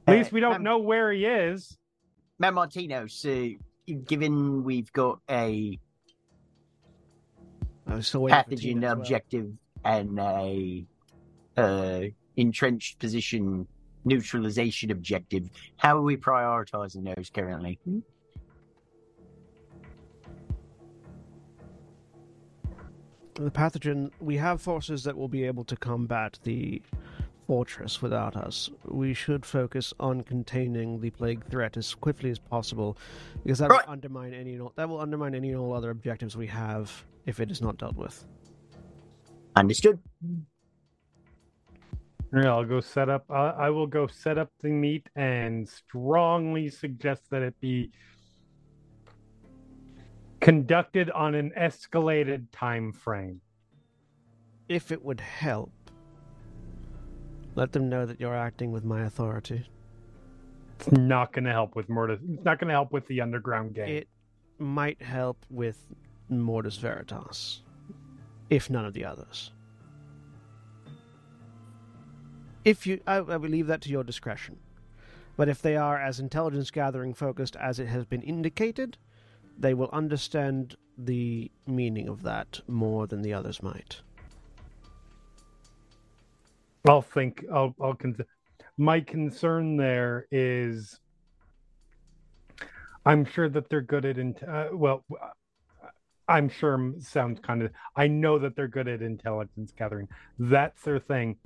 at least
Uh,
we don't
um,
know where he is.
Matt Martino, so given we've got a
I was still waiting for
pathogen
well.
objective and a uh, entrenched position neutralization objective, how are we prioritizing those currently?
The pathogen. We have forces that will be able to combat the fortress without us. We should focus on containing the plague threat as quickly as possible, because that
Right.
will undermine any and all, that will undermine any and all other objectives we have if it is not dealt with.
Understood.
Yeah, I'll go set up. I I will go set up the meet and strongly suggest that it be conducted on an escalated time frame.
If it would help, let them know that you're acting with my authority.
It's not going to help with Mortis. It's not going to help with the underground game.
It might help with Mortis Veritas, if none of the others. If you, I, I will leave that to your discretion. But if they are as intelligence gathering focused as it has been indicated, they will understand the meaning of that more than the others might.
I'll think. I'll. I'll. Con- my concern there is, I'm sure that they're good at. Int- uh, well, uh, I'm sure sounds kind of. I know that they're good at intelligence gathering. That's their thing.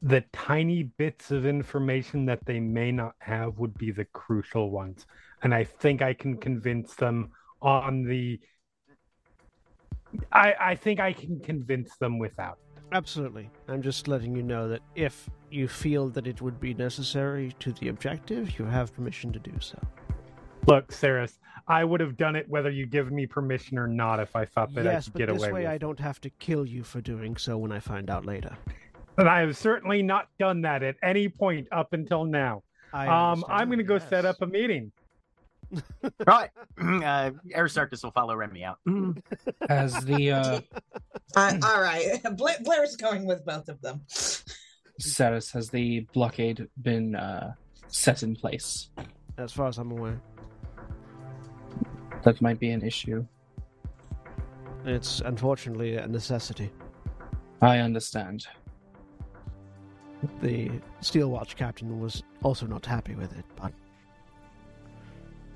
The tiny bits of information that they may not have would be the crucial ones, and I think I can convince them on the. I I think I can convince them without.
Absolutely. I'm just letting you know that if you feel that it would be necessary to the objective, you have permission to do so.
Look, Saras, I would have done it whether you give me permission or not if I thought that I could get away with it.
yes, but this way I don't have to kill you for doing so when I find out later.
And I have certainly not done that at any point up until now.
I
um, I'm going to go
yes.
set up a meeting.
Right. uh, Aristarchus will follow Remy out.
As the uh,
Uh, all right. Bla- Blair's going with both of them.
status has the blockade been uh, set in place?
As far as I'm aware,
That might be an issue.
it's unfortunately a necessity.
I understand.
The Steel Watch captain was also not happy with it, but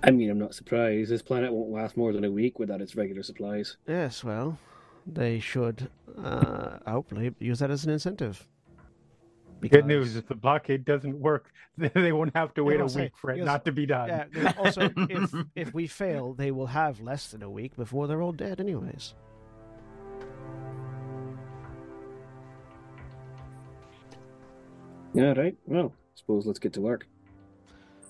I mean, I'm not surprised. This planet won't last more than a week without its regular supplies.
yes, well, they should uh, hopefully use that as an incentive.
Good news: if the blockade doesn't work, they won't have to wait a
I'll say,
week for it
because-
not to be done.
Yeah, also, if if we fail, they will have less than a week before they're all dead, anyways.
All right. Well, suppose let's get to work.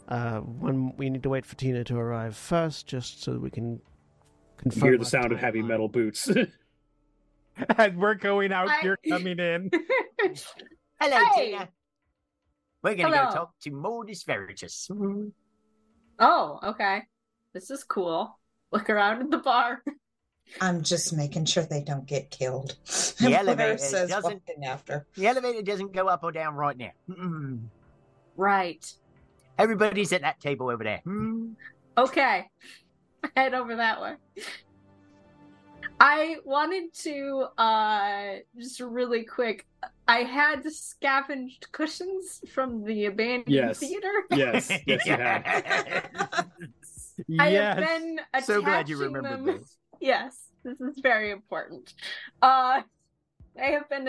Uh, when we need to wait for Tina to arrive first, just so we can
You
confirm.
hear the
our
sound of heavy metal boots.
As we're going out,
I-
you're coming in.
Hello,
Hey!
Tina. We're going to
Hello.
go talk to Mortis Veritas.
oh, okay. This is cool. Look around at the bar.
I'm just making sure they don't get killed.
The elevator
says
doesn't-
after.
The elevator doesn't go up or down right now. Mm-mm.
Right.
Everybody's at that table over there. Mm.
Okay. Head over that way. I wanted to uh just really quick. I had scavenged cushions from the abandoned
Yes.
theater.
Yes, yes, you have.
I have been attaching
so glad you remembered
them.
this.
Yes, this is very important. Uh, I have been.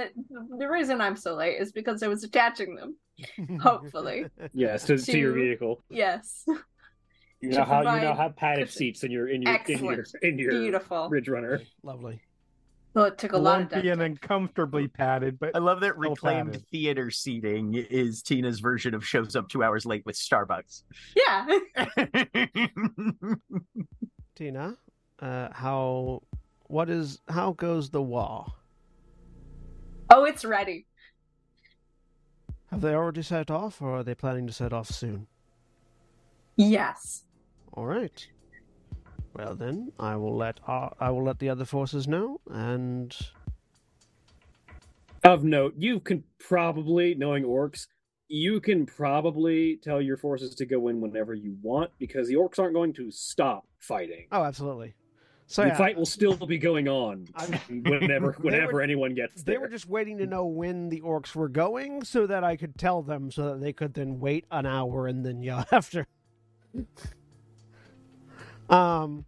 The reason I'm so late is because I was attaching them. Hopefully.
Yes, to, to your vehicle.
Yes,
You
to
now have you now
provide
have padded
cushion.
seats in your in your in your in your
beautiful.
Ridge Runner.
Lovely.
Well, it took a lot of
Lumpy and
duct tape.
uncomfortably padded, but
I love that reclaimed
padded.
theater seating is Tina's version of shows up two hours late with Starbucks.
Yeah,
Tina, uh, how, what is, how goes the wall?
Oh, it's ready.
Have they already set off, or are they planning to set off soon?
Yes.
All right. Well then, I will let uh, I will let the other forces know, and
Of note, you can probably, knowing orcs, you can probably tell your forces to go in whenever you want because the orcs aren't going to stop fighting.
oh, absolutely. So
the
yeah,
fight will still be going on whenever whenever
were-
anyone gets
they were just waiting to know when the orcs were going, so that I could tell them, so that they could then wait an hour and then yell after. um,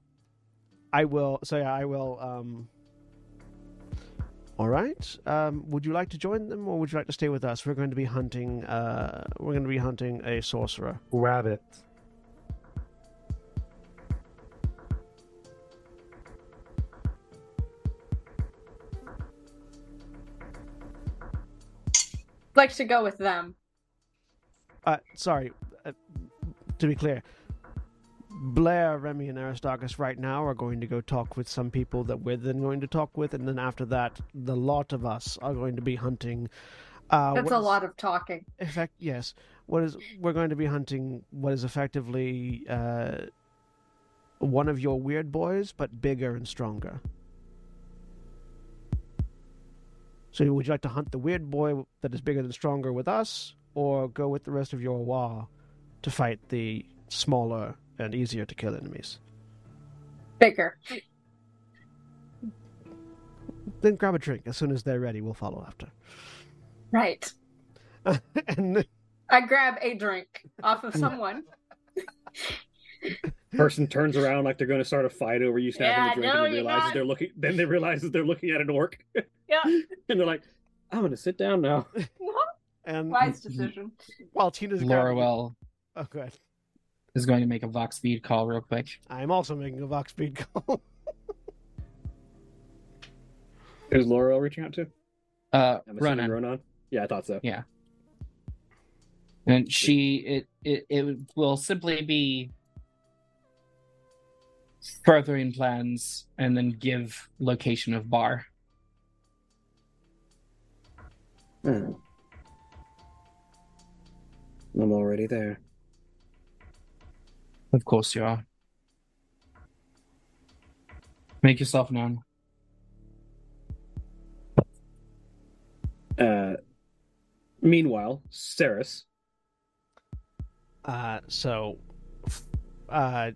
I will. So yeah, I will. Um. All right. Um, would you like to join them, or would you like to stay with us? We're going to be hunting. Uh, we're going to be hunting a sorcerer.
rabbit.
Like to go with them.
Uh, sorry. Uh, to be clear, Blair, Remy, and Aristarchus right now are going to go talk with some people that we're then going to talk with, and then after that, the lot of us are going to be hunting. Uh,
That's a lot of talking.
Effect, yes. What is we're going to be hunting? What is effectively uh, one of your weird boys, but bigger and stronger. So, would you like to hunt the weird boy that is bigger and stronger with us, or go with the rest of your wa to fight the smaller and easier to kill enemies?
Bigger.
Then grab a drink. As soon as they're ready, we'll follow after.
Right.
and
I grab a drink off of someone.
Person turns around like they're going to start a fight over you snapping
Yeah,
the drink,
no,
and they realize
not.
they're looking. Then they realize that they're looking at an orc,
Yeah.
and they're like, "I'm going to sit down now."
and
Wise decision.
while Tina's grabbing-
Loroelle
Oh, good.
is going to make a Vox feed call real quick.
I'm also making a Vox speed call.
Is Laurel reaching out to?
Uh, Ronan.
Ronan. Yeah, I thought so. Yeah.
And she it, it it will simply be furthering plans and then give location of bar
Hmm. I'm already there.
of course you are make yourself known
Uh, meanwhile, Saras.
Uh, so, uh,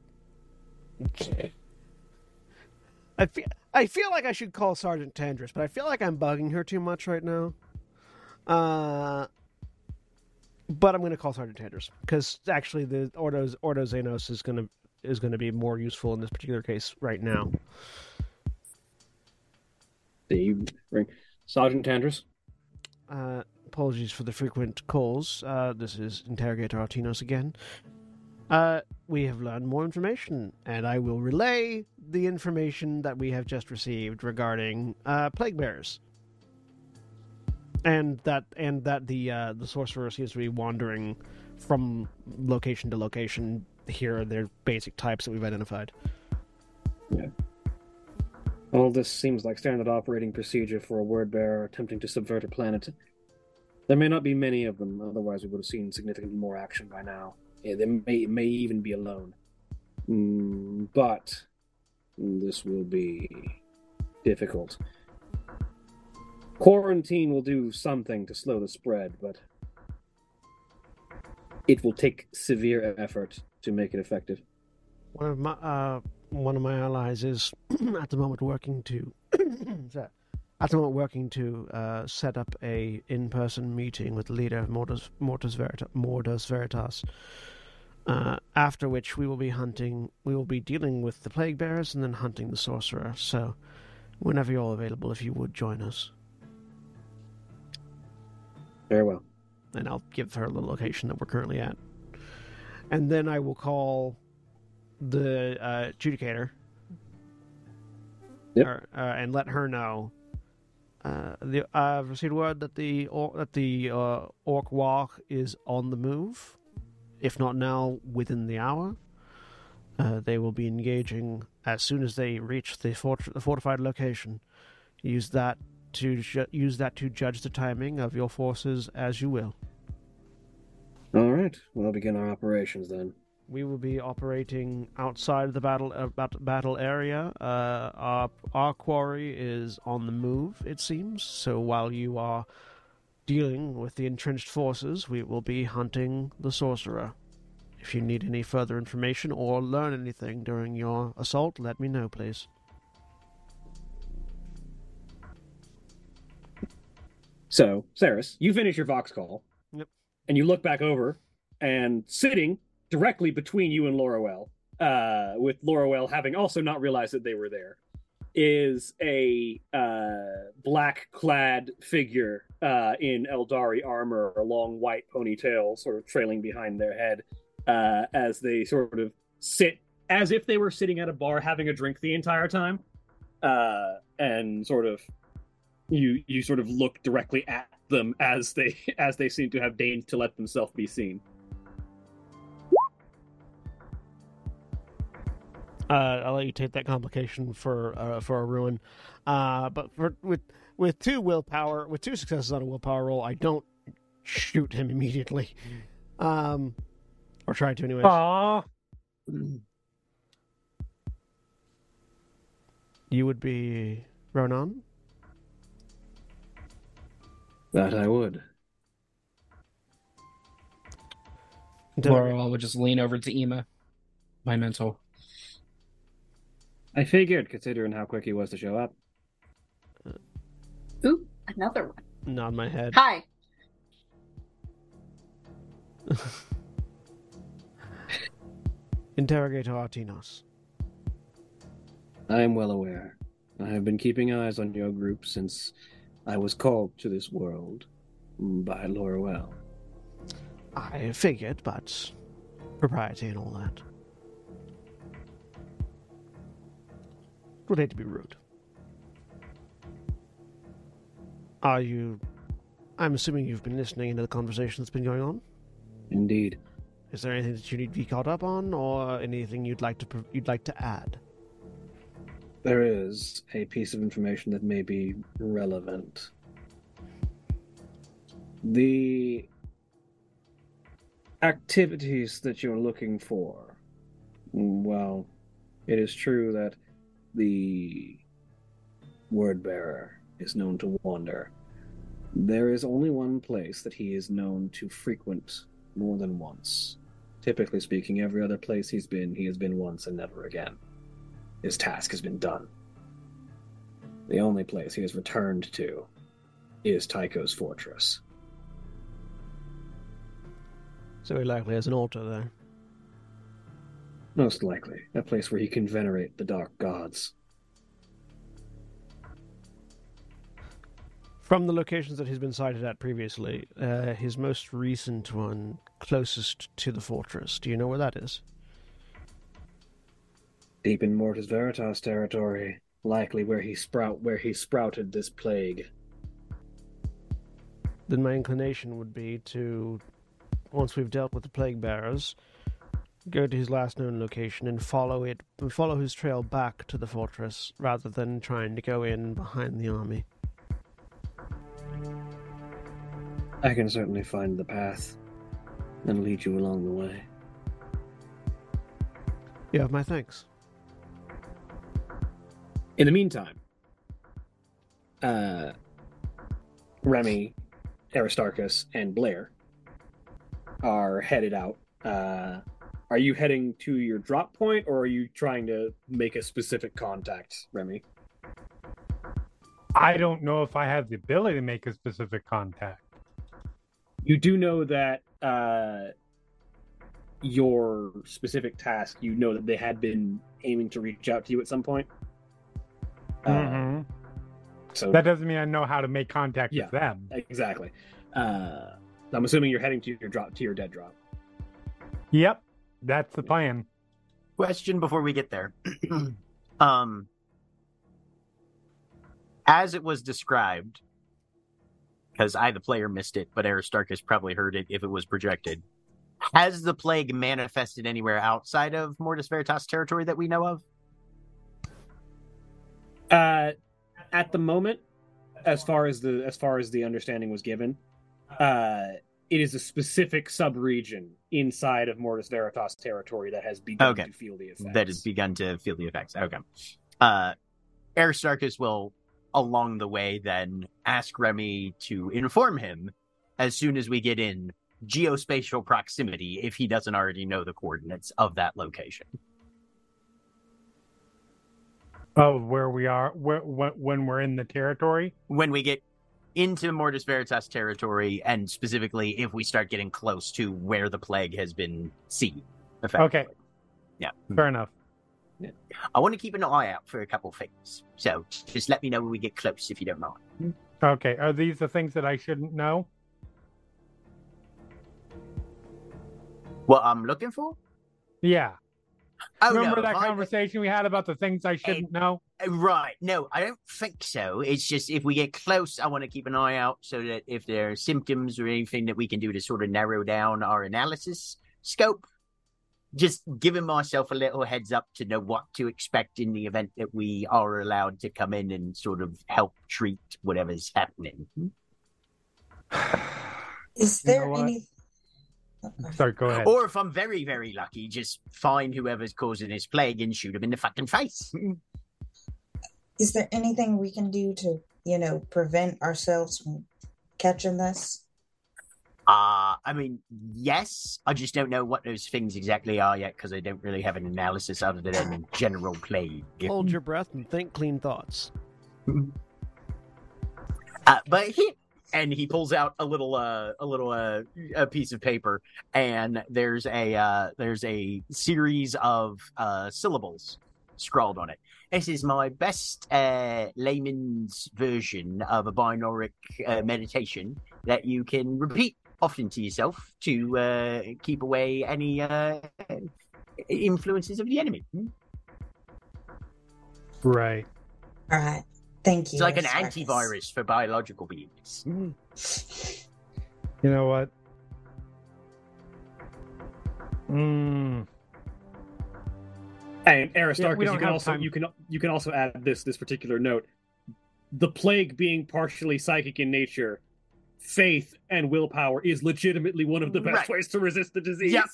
I feel I feel like I should call Sergeant Tandris, but I feel like I'm bugging her too much right now. Uh, but I'm going to call Sergeant Tandris because actually the Ordos Ordo Xenos is going to is going to be more useful in this particular case right now.
The ring. Sergeant Tandris.
Uh, apologies for the frequent calls. Uh, this is Interrogator Artinos again. Uh, we have learned more information, and I will relay the information that we have just received regarding uh, plague bearers, and that and that the uh, the sorcerer seems to be wandering from location to location. Here are their basic types that we've identified. Yeah.
All this seems like standard operating procedure for a word bearer attempting to subvert a planet. There may not be many of them, otherwise we would have seen significantly more action by now. Yeah, they may may even be alone. Mm, but this will be difficult. Quarantine will do something to slow the spread, but it will take severe effort to make it effective.
One of my uh, one of my allies is at the moment working to sorry, at the moment working to uh, set up a in-person meeting with the leader of Mortis, Mortis Verita, Mortis Veritas. Uh, after which we will be hunting, we will be dealing with the plague bearers and then hunting the sorcerer. So, whenever you're all available, if you would join us,
Very well.
and I'll give her the location that we're currently at, and then I will call the uh, adjudicator
Yep.
or, uh, and let her know. Uh, the, I've received word that the that the uh, orc walk is on the move. If not now, within the hour. Uh, they will be engaging as soon as they reach the, fort- the fortified location. Use that to ju- use that to judge the timing of your forces as you will.
All right. We'll begin our operations then.
We will be operating outside the battle uh, battle area. Uh, our our quarry is on the move, it seems. So while you are dealing with the entrenched forces, we will be hunting the sorcerer. If you need any further information or learn anything during your assault, let me know, please.
So, Saras, you finish your Vox call.
Yep.
And you look back over, and sitting directly between you and Laurel, uh, with Laurel having also not realized that they were there, is a uh, black clad figure uh, in Eldari armor, a long white ponytail sort of trailing behind their head uh, as they sort of sit as if they were sitting at a bar having a drink the entire time. Uh, and sort of you you sort of look directly at them as they as they seem to have deigned to let themselves be seen.
Uh, I'll let you take that complication for uh, for a ruin. Uh, but for, with with two willpower, with two successes on a willpower roll, I don't shoot him immediately, um, or try to anyway.
Aw.
You would be Ronan.
That I would.
Laurel would just lean over to Ema, my mentor.
I figured, considering how quick he was to show up.
Ooh, another one.
Nod my head.
Hi.
Interrogator Artinos.
I am well aware. I have been keeping eyes on your group since I was called to this world by Loroelle.
I figured, but propriety and all that. Would hate to be rude. Are you? I'm assuming you've been listening into the conversation that's been going on.
Indeed.
Is there anything that you need to be caught up on, or anything you'd like to you'd like to add?
There is a piece of information that may be relevant. The activities that you're looking for. Well, it is true that the word bearer is known to wander. There is only one place that he is known to frequent more than once. Typically speaking, every other place he's been, he has been once and never again. His task has been done. The only place he has returned to is Tycho's fortress.
So he likely has an altar there.
Most likely, a place where he can venerate the dark gods.
From the locations that he's been sighted at previously, uh, his most recent one closest to the fortress. Do you know where that is?
Deep in Mortis Veritas territory, likely where he sprout where he sprouted this plague.
Then my inclination would be to, once we've dealt with the plague bearers, go to his last known location and follow it, follow his trail back to the fortress, rather than trying to go in behind the army.
I can certainly find the path and lead you along the way.
You have my thanks.
In the meantime, uh, Remy, Aristarchus, and Blair are headed out uh, Are you heading to your drop point, or are you trying to make a specific contact, Remy?
I don't know if I have the ability to make a specific contact.
You do know that uh, your specific task. You know that they had been aiming to reach out to you at some point. Uh,
Mhm.
So
That doesn't mean I know how to make contact
Yeah.
with them.
exactly. Uh, I'm assuming you're heading to your drop to your dead drop.
Yep, that's the plan.
Question before we get there. um, as it was described, because I, the player, missed it, but Aristarchus probably heard it if it was projected. Has the plague manifested anywhere outside of Mortis Veritas territory that we know of?
Uh, at the moment, as far as the as far as the understanding was given, uh, it is a specific sub-region inside of Mortis Veritas territory that has begun
Okay.
to feel the effects.
That has begun to feel the effects. Okay. Uh, Aristarchus will, along the way, then ask Remy to inform him as soon as we get in geospatial proximity if he doesn't already know the coordinates of that location.
Of where we are, where, when, when we're in the territory.
When we get into Mortis Veritas territory, and specifically if we start getting close to where the plague has been seen.
Okay.
Yeah.
Fair enough.
I want to keep an eye out for a couple things. So just let me know when we get close if you don't mind.
Okay, are these the things that I shouldn't know?
What I'm looking for?
Yeah.
Oh,
Remember
no,
that
I-
conversation we had about the things I shouldn't know?
Uh, Right. No, I don't think so. It's just if we get close, I want to keep an eye out so that if there are symptoms or anything that we can do to sort of narrow down our analysis scope, just giving myself a little heads up to know what to expect in the event that we are allowed to come in and sort of help treat whatever's happening.
Is
You know
there
what?
any?
Sorry, go ahead.
Or if I'm very, very lucky, just find whoever's causing this plague and shoot him in the fucking face.
Is there anything we can do to, you know, prevent ourselves from catching this?
Uh, I mean, yes. I just don't know what those things exactly are yet because I don't really have an analysis other than general plague.
Hold your breath and think clean thoughts.
Uh, but he and he pulls out a little uh a little uh a piece of paper and there's a uh there's a series of uh syllables scrawled on it. This is my best uh layman's version of a binaric uh, meditation that you can repeat often to yourself to uh keep away any uh influences of the enemy.
Right.
All right. Thank you.
It's like an
Aristarchus.
antivirus for biological beings.
You know what? Mm,
And Aristarchus,
don't
you can also
time.
you can you can also add this this particular note: the plague being partially psychic in nature, faith and willpower is legitimately one of the best
Right.
ways to resist the disease.
Yep.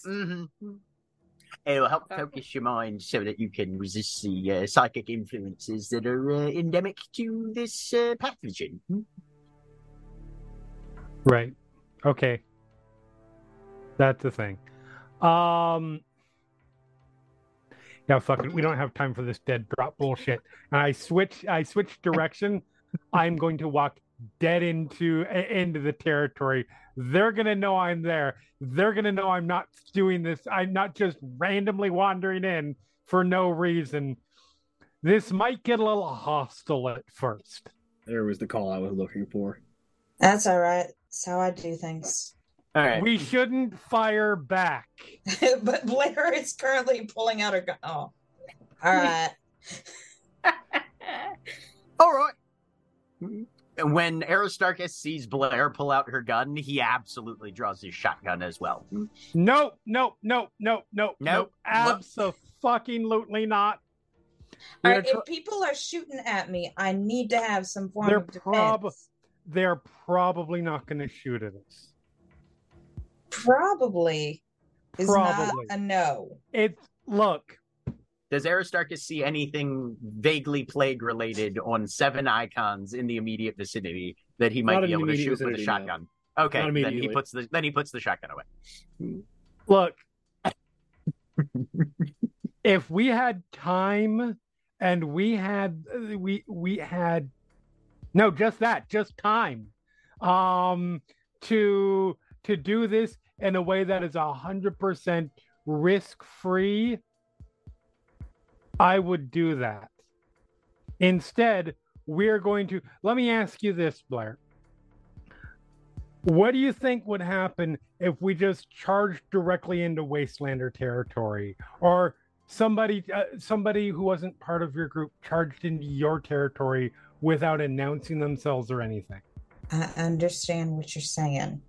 Mhm. It'll help focus your mind so that you can resist the uh, psychic influences that are uh, endemic to this uh, pathogen.
right. Okay. That's the thing. Um. Yeah, fuck it. We don't have time for this dead drop bullshit. And I switch. I switch direction. I'm going to walk dead into into the territory. They're gonna know I'm there. They're gonna know I'm not doing this. I'm not just randomly wandering in for no reason. This might get a little hostile at first.
There was the call I was looking for.
That's all right. That's how I do things.
All right.
We shouldn't fire back.
but Blair is currently pulling out her gun. Oh, all right.
All right. Mm-hmm. And when Aristarchus sees Blair pull out her gun, he absolutely draws his shotgun as well.
No, no, no, no, no, no,
Nope.
absolutely not.
All
We tr-
If people are shooting at me, I need to have some form
They're
of defense.
prob- They're probably not going to shoot at us.
Probably is
Probably.
not a no.
It's look.
Does Aristarchus see anything vaguely plague related on seven icons in the immediate vicinity that he might
Not
be able to
immediate
shoot with a
vicinity, no.
shotgun? Okay,
Not
then he puts the then he puts the shotgun away.
Look. if we had time and we had we we had no just that just time um to to do this in a way that is a hundred percent risk free i would do that instead we're going to let me ask you this blair what do you think would happen if we just charged directly into wastelander territory or somebody uh, somebody who wasn't part of your group charged into your territory without announcing themselves or anything
I understand what you're saying.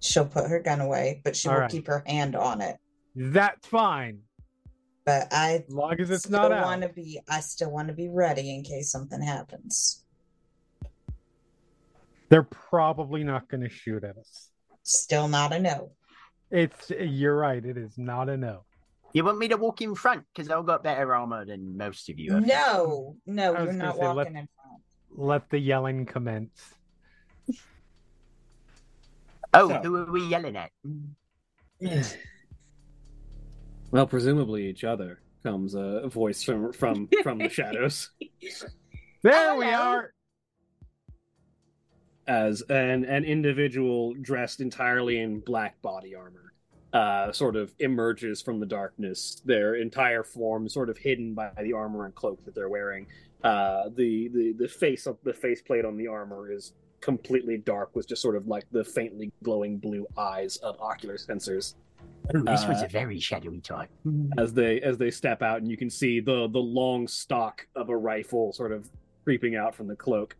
She'll put her gun away, but she
All
will
right.
keep her hand on it.
that's fine
But I
as long as it's
still
not
want to be. I still want to be ready in case something happens.
they're probably not going to shoot at us
Still not a no.
it's you're right it is not a no
You want me to walk in front? Because I've got better armor than most of you. I think.
No, no, you're not
say, let-
walking in front.
let the yelling commence
Oh,
So-
who are we yelling at?
well, presumably each other comes a voice from from from the shadows
there we are
as an an individual dressed entirely in black body armor. Uh, sort of emerges from the darkness. Their entire form sort of hidden by the armor and cloak that they're wearing. Uh, the the the face of the faceplate on the armor is completely dark, with just sort of like the faintly glowing blue eyes of ocular sensors.
This was
Uh,
a very shadowy time.
as they as they step out and you can see the the long stock of a rifle sort of creeping out from the cloak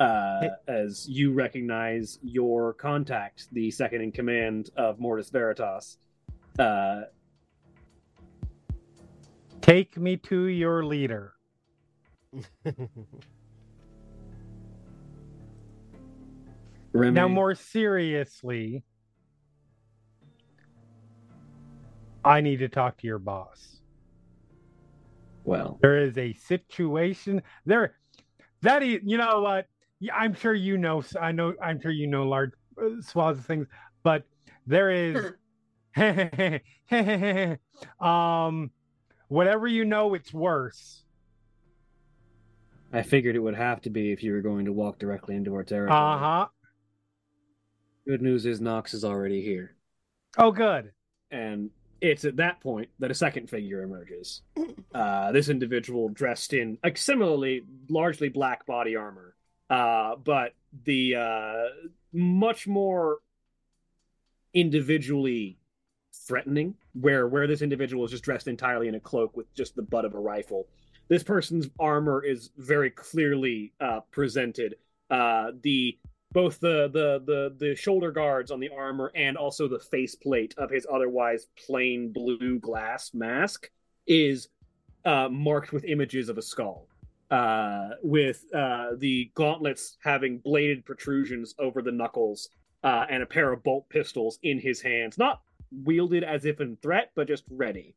uh
It-
as you recognize your contact the second in command of mortis veritas uh
take me to your leader.
Remy,
Now, more seriously, I need to talk to your boss.
well
There is a situation there that is, you know what? Yeah, I'm sure you know. I know. I'm sure you know large uh, swaths of things, but there is, um, whatever you know, it's worse.
i figured it would have to be if you were going to walk directly into our territory
Uh huh.
good news is Knox is already here
Oh, good.
and it's at that point that a second figure emerges. Uh, this individual dressed in like similarly largely black body armor, uh, but the uh, much more individually threatening. Where where this individual is just dressed entirely in a cloak with just the butt of a rifle. This person's armor is very clearly uh, presented. Uh, the both the, the the the shoulder guards on the armor and also the faceplate of his otherwise plain blue glass mask is uh, marked with images of a skull, uh, with uh, the gauntlets having bladed protrusions over the knuckles, uh, and a pair of bolt pistols in his hands, not wielded as if in threat, but just ready.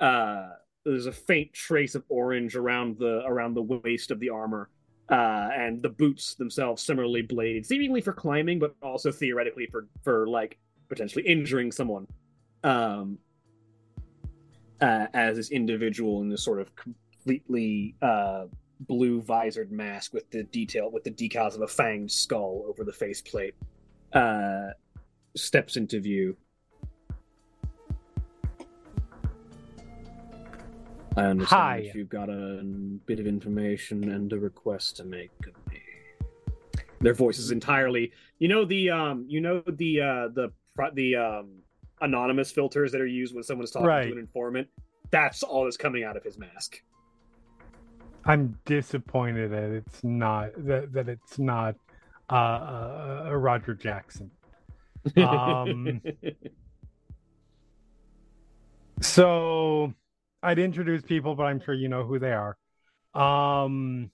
Uh, there's a faint trace of orange around the around the waist of the armor uh, and the boots themselves similarly bladed, seemingly for climbing, but also theoretically for for like potentially injuring someone. Um, uh, as this individual in this sort of completely uh, blue visored mask with the detail with the decals of a fanged skull over the faceplate uh, steps into view. I understand
Hi.
you've got a bit of information and a request to make of me. Their voice is entirely, you know the um, you know the uh, the the um, anonymous filters that are used when someone's talking
Right.
to an informant. That's all that's coming out of his mask.
I'm disappointed that it's not that, that it's not uh, uh, uh, Roger Jackson. Um, So I'd introduce people, but I'm sure you know who they are. Um,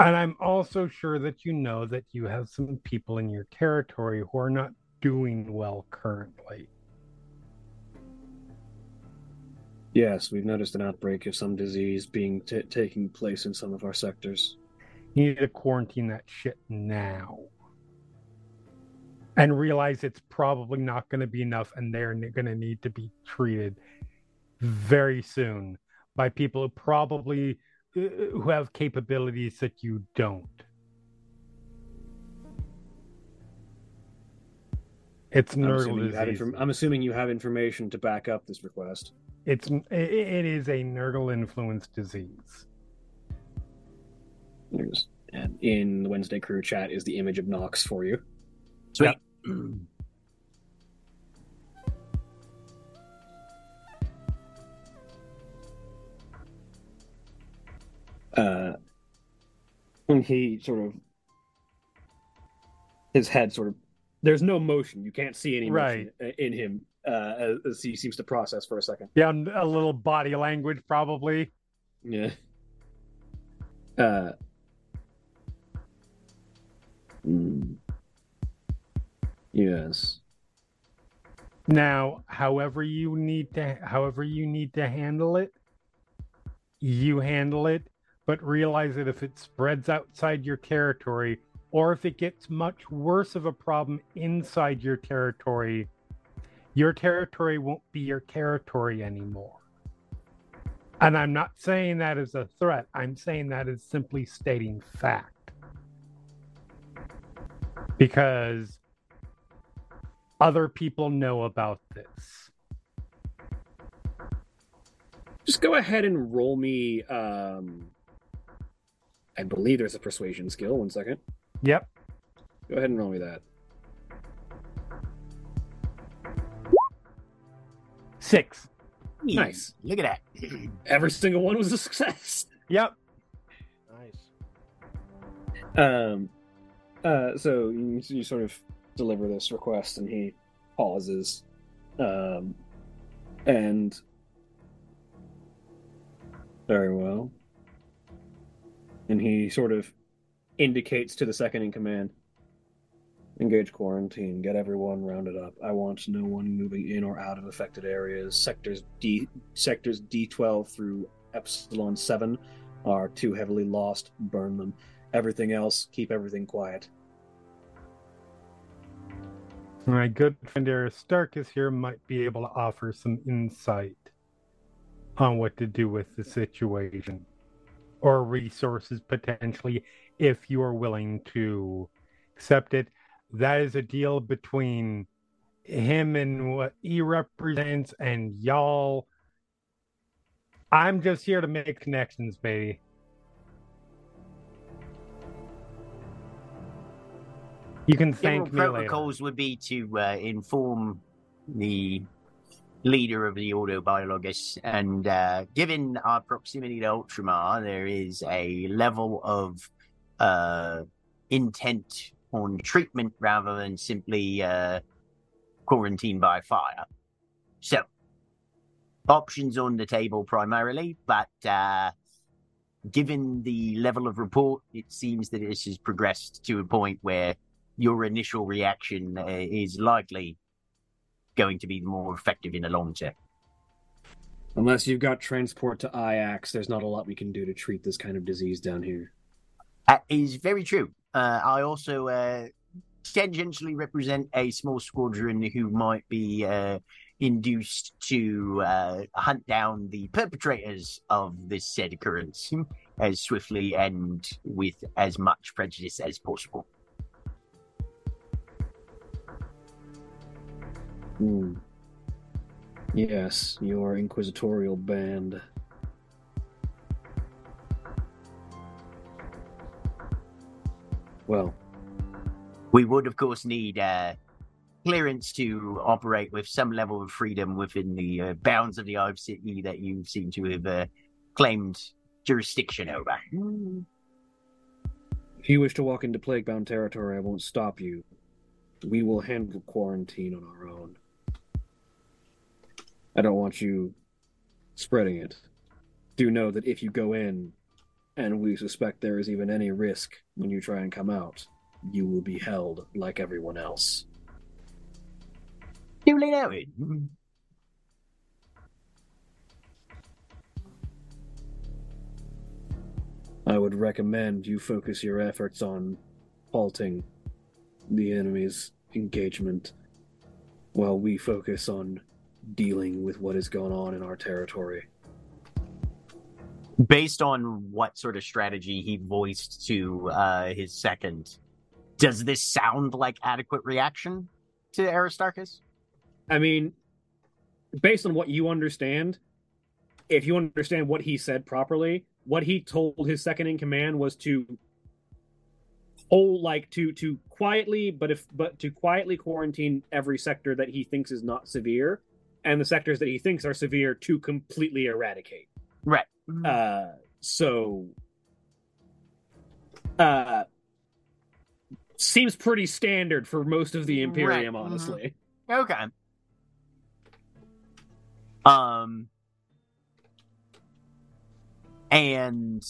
and I'm also sure that you know that you have some people in your territory who are not doing well currently.
yes, we've noticed an outbreak of some disease being t- taking place in some of our sectors.
You need to quarantine that shit now. And realize it's probably not going to be enough and they're going to need to be treated very soon by people who probably uh, who have capabilities that you don't it's
I'm assuming, you have
disease.
inform- I'm assuming you have information to back up this request.
it's it, it is a Nurgle influenced disease
There's, and in the Wednesday crew chat is the image of Knox for you.
Sweet.
uh, and he sort of his head sort of there's no motion. You can't see any motion in him uh, as, as he seems to process for a second.
Yeah a little body language probably.
Yeah. Uh mm, yes
Now, however you need to however you need to handle it, you handle it, but realize that if it spreads outside your territory or if it gets much worse of a problem inside your territory, your territory won't be your territory anymore. And I'm not saying that as a threat. I'm saying that as simply stating fact. Because other people know about this.
just go ahead and roll me um i believe there's a persuasion skill one second
Yep.
go ahead and roll me that
Six.
Nice.
Look at that.
every single one was a success
Yep.
Nice.
Um, uh, so you, you sort of deliver this request, and he pauses, um, and very well, and he sort of indicates to the second in command. Engage quarantine. Get everyone rounded up. I want no one moving in or out of affected areas. Sectors D sectors D twelve through Epsilon seven are too heavily lost. Burn them. Everything else, keep everything quiet.
My good friend Aristarchus here might be able to offer some insight on what to do with the situation or resources potentially if you are willing to accept it. That is a deal between him and what he represents and y'all. I'm just here to make connections, baby. You can
General
thank me later.
protocols would be to uh, inform the leader of the Ordo Biologis, and uh, given our proximity to Ultramar, there is a level of uh, intent on treatment rather than simply uh, quarantine by fire. So, options on the table primarily, but uh, given the level of report, it seems that this has progressed to a point where your initial reaction uh, is likely going to be more effective in the long term.
Unless you've got transport to Iax, there's not a lot we can do to treat this kind of disease down here.
That is very true. Uh, I also uh, tangentially represent a small squadron who might be uh, induced to uh, hunt down the perpetrators of this said occurrence as swiftly and with as much prejudice as possible.
Hmm. Yes, your inquisitorial band. Well,
We would, of course, need uh, clearance to operate with some level of freedom within the uh, bounds of the Hive City that you seem to have uh, claimed jurisdiction over.
if you wish to walk into plague-bound territory, I won't stop you. We will handle quarantine on our own. I don't want you spreading it. Do know that if you go in and we suspect there is even any risk when you try and come out, you will be held like everyone else.
Duly noted.
I would recommend you focus your efforts on halting the enemy's engagement while we focus on dealing with what is going on in our territory.
Based on what sort of strategy he voiced to uh, his second, does this sound like adequate reaction to Aristarchus?
I mean, based on what you understand, if you understand what he said properly, what he told his second in command was to hold like to to quietly but if but to quietly quarantine every sector that he thinks is not severe and the sectors that he thinks are severe to completely eradicate.
Right.
Uh so uh seems pretty standard for most of the Imperium,
Right, mhm.
honestly.
Okay. Um and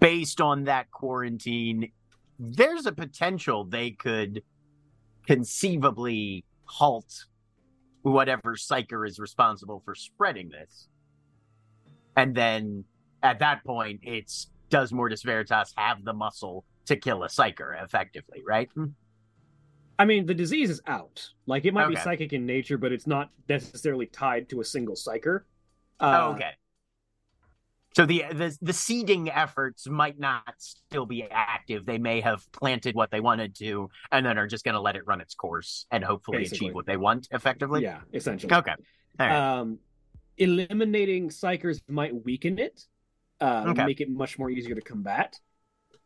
based on that quarantine, there's a potential they could conceivably halt whatever psyker is responsible for spreading this. And then at that point, it's does Mortis Veritas have the muscle to kill a psyker effectively, right?
I mean, the disease is out. Like it might be psychic in nature, but it's not necessarily tied to a single psyker.
Oh,
Uh,
okay. So the, the the seeding efforts might not still be active. They may have planted what they wanted to, and then are just going to let it run its course and hopefully
Basically.
achieve what they want effectively.
Yeah, essentially.
Okay. Right.
Um, eliminating psykers might weaken it, uh,
Okay.
make it much more easier to combat.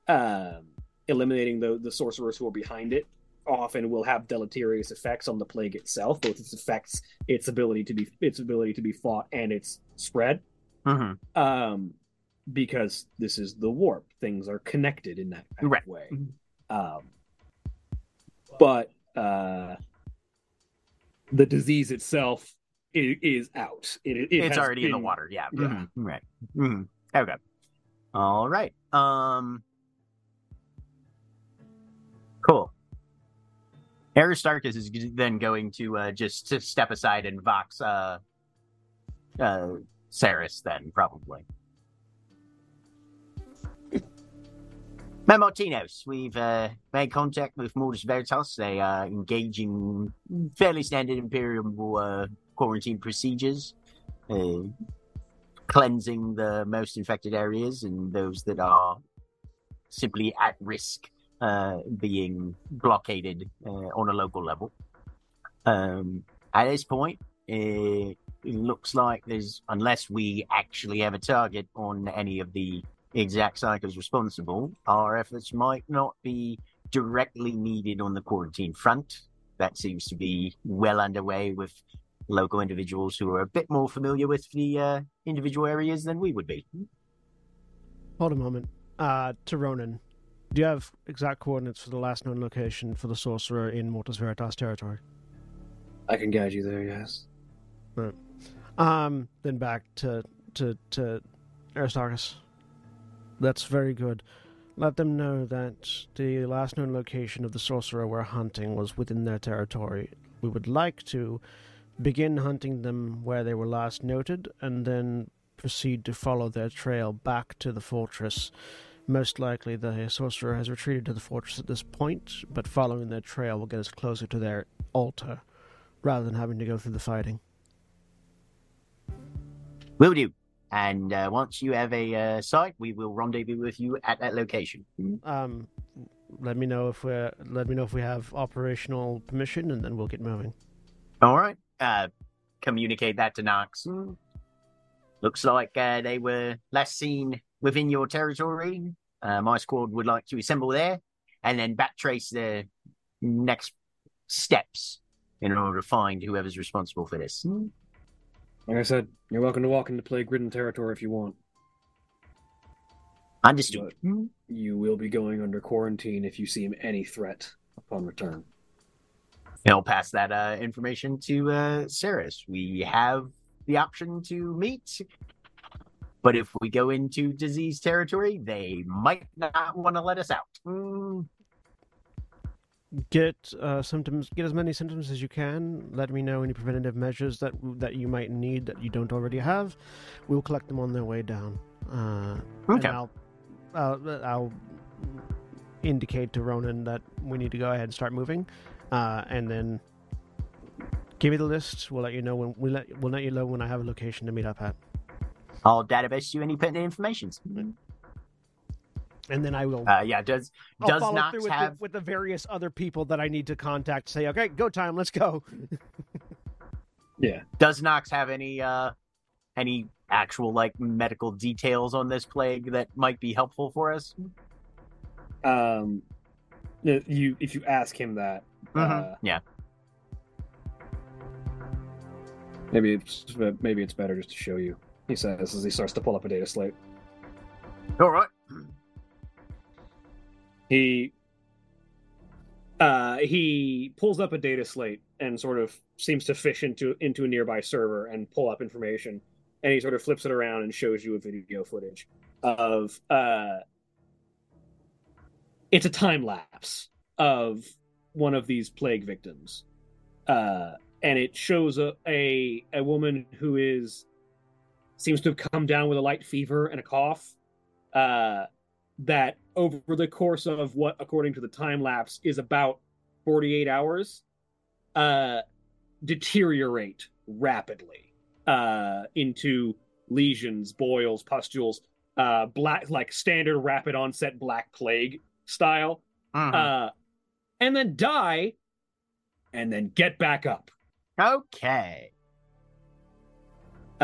Um, eliminating the the sorcerers who are behind it often will have deleterious effects on the plague itself, both its effects, its ability to be its ability to be fought, and its spread.
Mhm.
um, because this is the warp. Things are connected in that
Right.
way.
Mhm.
Um, but uh, the disease itself is, is out. It, it
it's already in the water. Yeah.
Yeah.
Mhm. Right. Mhm. Okay. All right. Um. Cool. Aristarchus is then going to uh, just to step aside and vox uh, uh, Saras then probably. Martinez, we've uh, made contact with Mortis Veritas. They are engaging fairly standard Imperial uh, quarantine procedures, uh, cleansing the most infected areas and those that are simply at risk uh, being blockaded uh, on a local level. Um, at this point, uh, it looks like there's, unless we actually have a target on any of the exact psykers responsible, our efforts might not be directly needed on the quarantine front. That seems to be well underway with local individuals who are a bit more familiar with the uh, individual areas than we would be.
Hold a moment. Uh, to Ronan, do you have exact coordinates for the last known location for the sorcerer in Mortis Veritas territory?
I can guide you there. Yes.
Um, then back to to to Aristarchus. That's very good. Let them know that the last known location of the sorcerer we're hunting was within their territory. We would like to begin hunting them where they were last noted, and then proceed to follow their trail back to the fortress. Most likely, the sorcerer has retreated to the fortress at this point, but following their trail will get us closer to their altar, rather than having to go through the fighting.
Will do. And uh, once you have a uh, site, we will rendezvous with you at that location.
Um, let me know if we're let me know if we have operational permission, and then we'll get moving.
All right. Uh, communicate that to Knox. Looks like uh, they were last seen within your territory. Uh, my squad would like to assemble there and then backtrace the next steps in order to find whoever's responsible for this.
Like I said, you're welcome to walk into Plague Ridden territory if you want.
I just but Understood.
You will be going under quarantine if you seem any threat upon return.
I'll pass that uh, information to uh, Saras. We have the option to meet, but if we go into disease territory, they might not want to let us out. Mm,
Get uh, symptoms. Get as many symptoms as you can. Let me know any preventative measures that that you might need that you don't already have. We'll collect them on their way down. Uh,
Okay.
I'll, I'll, I'll indicate to Ronan that we need to go ahead and start moving, uh, and then give me the list. We'll let you know when we let we'll let you know when I have a location to meet up at,
I'll database you any pertinent information.
And then I will.
Uh, yeah, does
I'll
does
follow
Knox
through with,
have
the, with the various other people that I need to contact. Say, okay, go time, let's go.
Yeah.
does Knox have any uh any actual like medical details on this plague that might be helpful for us?
Um, you if you ask him that, uh,
Mhm. yeah.
maybe it's maybe it's better just to show you. He says as he starts to pull up a data slate.
All right.
He uh he pulls up a data slate and sort of seems to fish into into a nearby server and pull up information. And he sort of flips it around and shows you a video footage of uh it's a time lapse of one of these plague victims. Uh and it shows a a, a woman who is seems to have come down with a light fever and a cough uh that over the course of what according to the time lapse is about 48 hours uh deteriorate rapidly uh into lesions boils pustules uh black like standard rapid onset black plague style
Mhm.
uh and then die and then get back up
okay.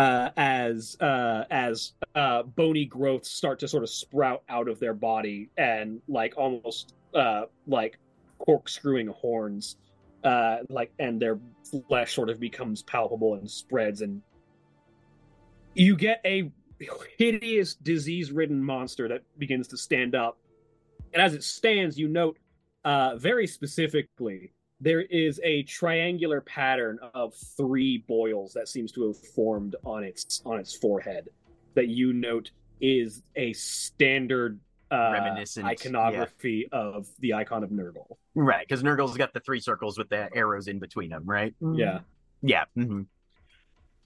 Uh, as uh, as uh, bony growths start to sort of sprout out of their body and like almost uh, like corkscrewing horns, uh, like and their flesh sort of becomes palpable and spreads, and you get a hideous disease-ridden monster that begins to stand up. And as it stands, you note uh, very specifically there is a triangular pattern of three boils that seems to have formed on its on its forehead that you note is a standard uh,
Reminiscent,
iconography of the icon of Nurgle.
Right, because Nurgle's got the three circles with the arrows in between them, right?
Yeah.
Yeah. hmm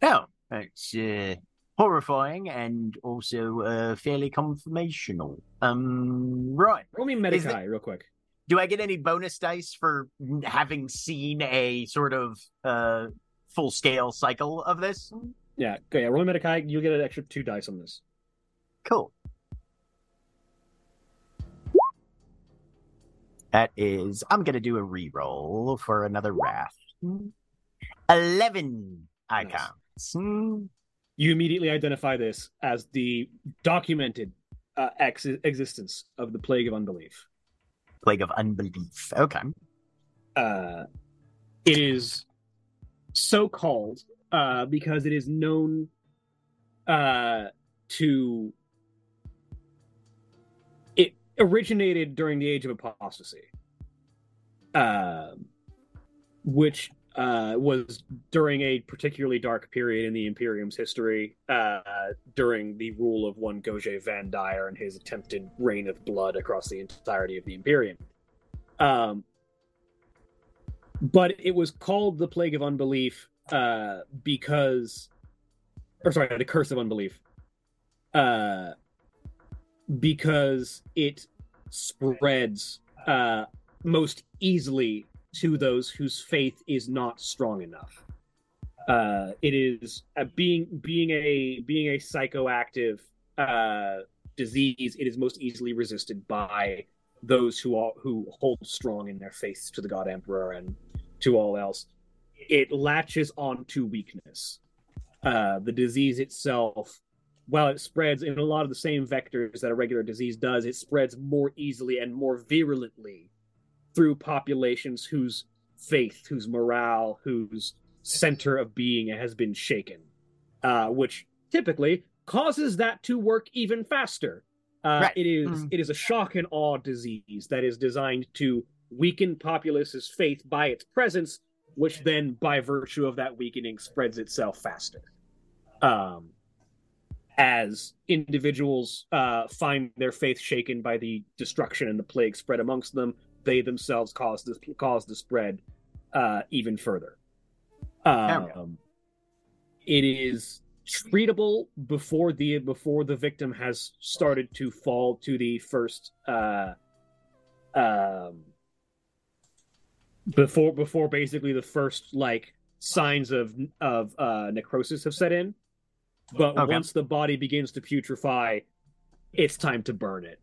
Oh, it's uh, horrifying and also uh, fairly confirmational. Um, right.
Roll me
Is
Medicae real quick.
Do I get any bonus dice for having seen a sort of uh, full scale cycle of this?
Yeah, okay, yeah, roll me Medicae. You'll get an extra two dice on this.
Cool. That is, I'm going to do a reroll for another Wrath. 11 icons. Hmm.
You immediately identify this as the documented uh, ex- existence of the plague of unbelief.
Plague of Unbelief. Okay.
uh, it is so called uh, because it is known uh, to. It originated during the Age of Apostasy, uh, which uh, was during a particularly dark period in the Imperium's history, uh, during the rule of one Goge Vandire and his attempted reign of blood across the entirety of the Imperium. Um, but it was called the plague of unbelief uh because or sorry the curse of unbelief uh because it spreads uh most easily to those whose faith is not strong enough. Uh it is uh, being being a being a psychoactive uh disease it is most easily resisted by those who who hold strong in their faith to the god emperor and to all else. It latches onto weakness. Uh the disease itself while it spreads in a lot of the same vectors that a regular disease does it spreads more easily and more virulently through populations whose faith whose morale whose center of being has been shaken uh which typically causes that to work even faster uh,
Right.
It is
Mhm.
it is a shock and awe disease that is designed to weaken populace's faith by its presence, which then, by virtue of that weakening, spreads itself faster. Um, as individuals uh, find their faith shaken by the destruction and the plague spread amongst them, they themselves cause this cause the spread uh, even further. Um, it is treatable before the before the victim has started to fall to the first uh um, before before basically the first like signs of of uh, necrosis have set in. But
Okay.
once the body begins to putrefy, it's time to burn it.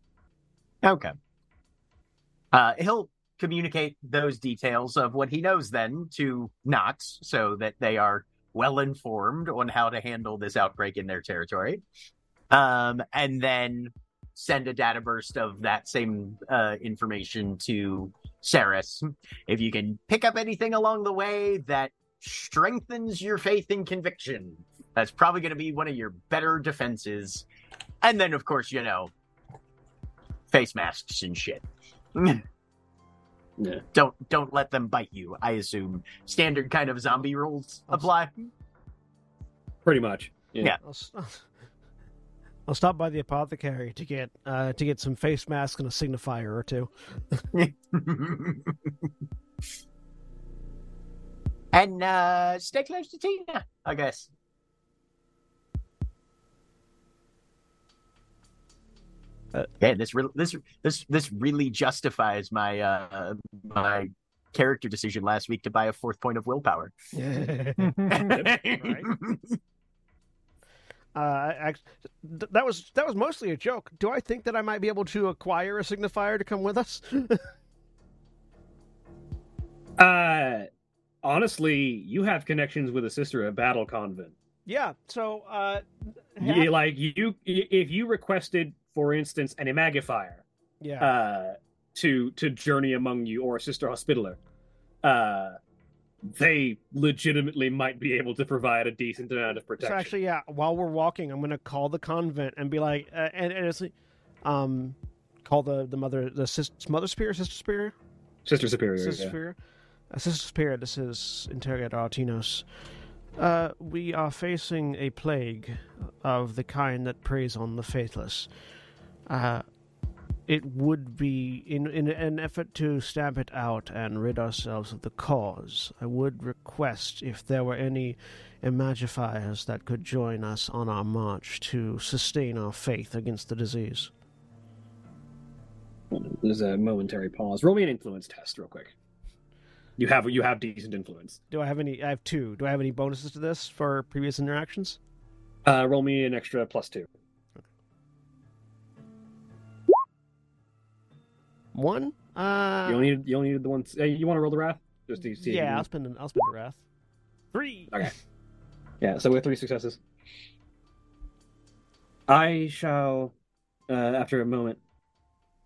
Okay. Uh, he'll communicate those details of what he knows then to Knox so that they are well informed on how to handle this outbreak in their territory. Um, and then send a data burst of that same uh, information to Saras. If you can pick up anything along the way that strengthens your faith and conviction, that's probably going to be one of your better defenses. And then, of course, you know, face masks and shit.
Yeah.
Don't don't let them bite you. I assume standard kind of zombie rules apply.
Pretty much.
Yeah.
I'll, s- I'll stop by the apothecary to get uh, to get some face masks and a signifier or two.
and uh stay close to Tina, I guess.
Uh,
yeah, this re- this this this really justifies my uh my character decision last week to buy a fourth point of willpower.
Uh, act- th- that was that was mostly a joke. Do I think that I might be able to acquire a signifier to come with us?
Uh, honestly, you have connections with a sister of Battle Convent.
yeah. So, uh,
You, like you, if you requested, for instance, an imagifier,
yeah.
uh, to to journey among you or a sister hospitaller, uh, they legitimately might be able to provide a decent amount of
So
protection.
actually, yeah. While we're walking, I'm gonna call the convent and be like, uh, and, and it's um, call the the mother the sis, mother superior, sister superior,
sister superior.
sister
yeah.
superior, uh, sister superior. This is interrogator Artinos. Uh, we are facing a plague of the kind that preys on the faithless. Uh, it would be in in an effort to stamp it out and rid ourselves of the cause. I would request if there were any imagifiers that could join us on our march to sustain our faith against the disease.
There's a momentary pause. Roll me an influence test, real quick. You have you have decent influence.
Do I have any? I have two. Do I have any bonuses to this for previous interactions?
Uh, roll me an extra plus two.
One. Uh,
you only need you only need the one. Uh, you want to roll the wrath? Just to see.
yeah, I'll spend. An, I'll spend the wrath. Three.
Okay. Yeah, so we have three successes. I shall, uh, after a moment,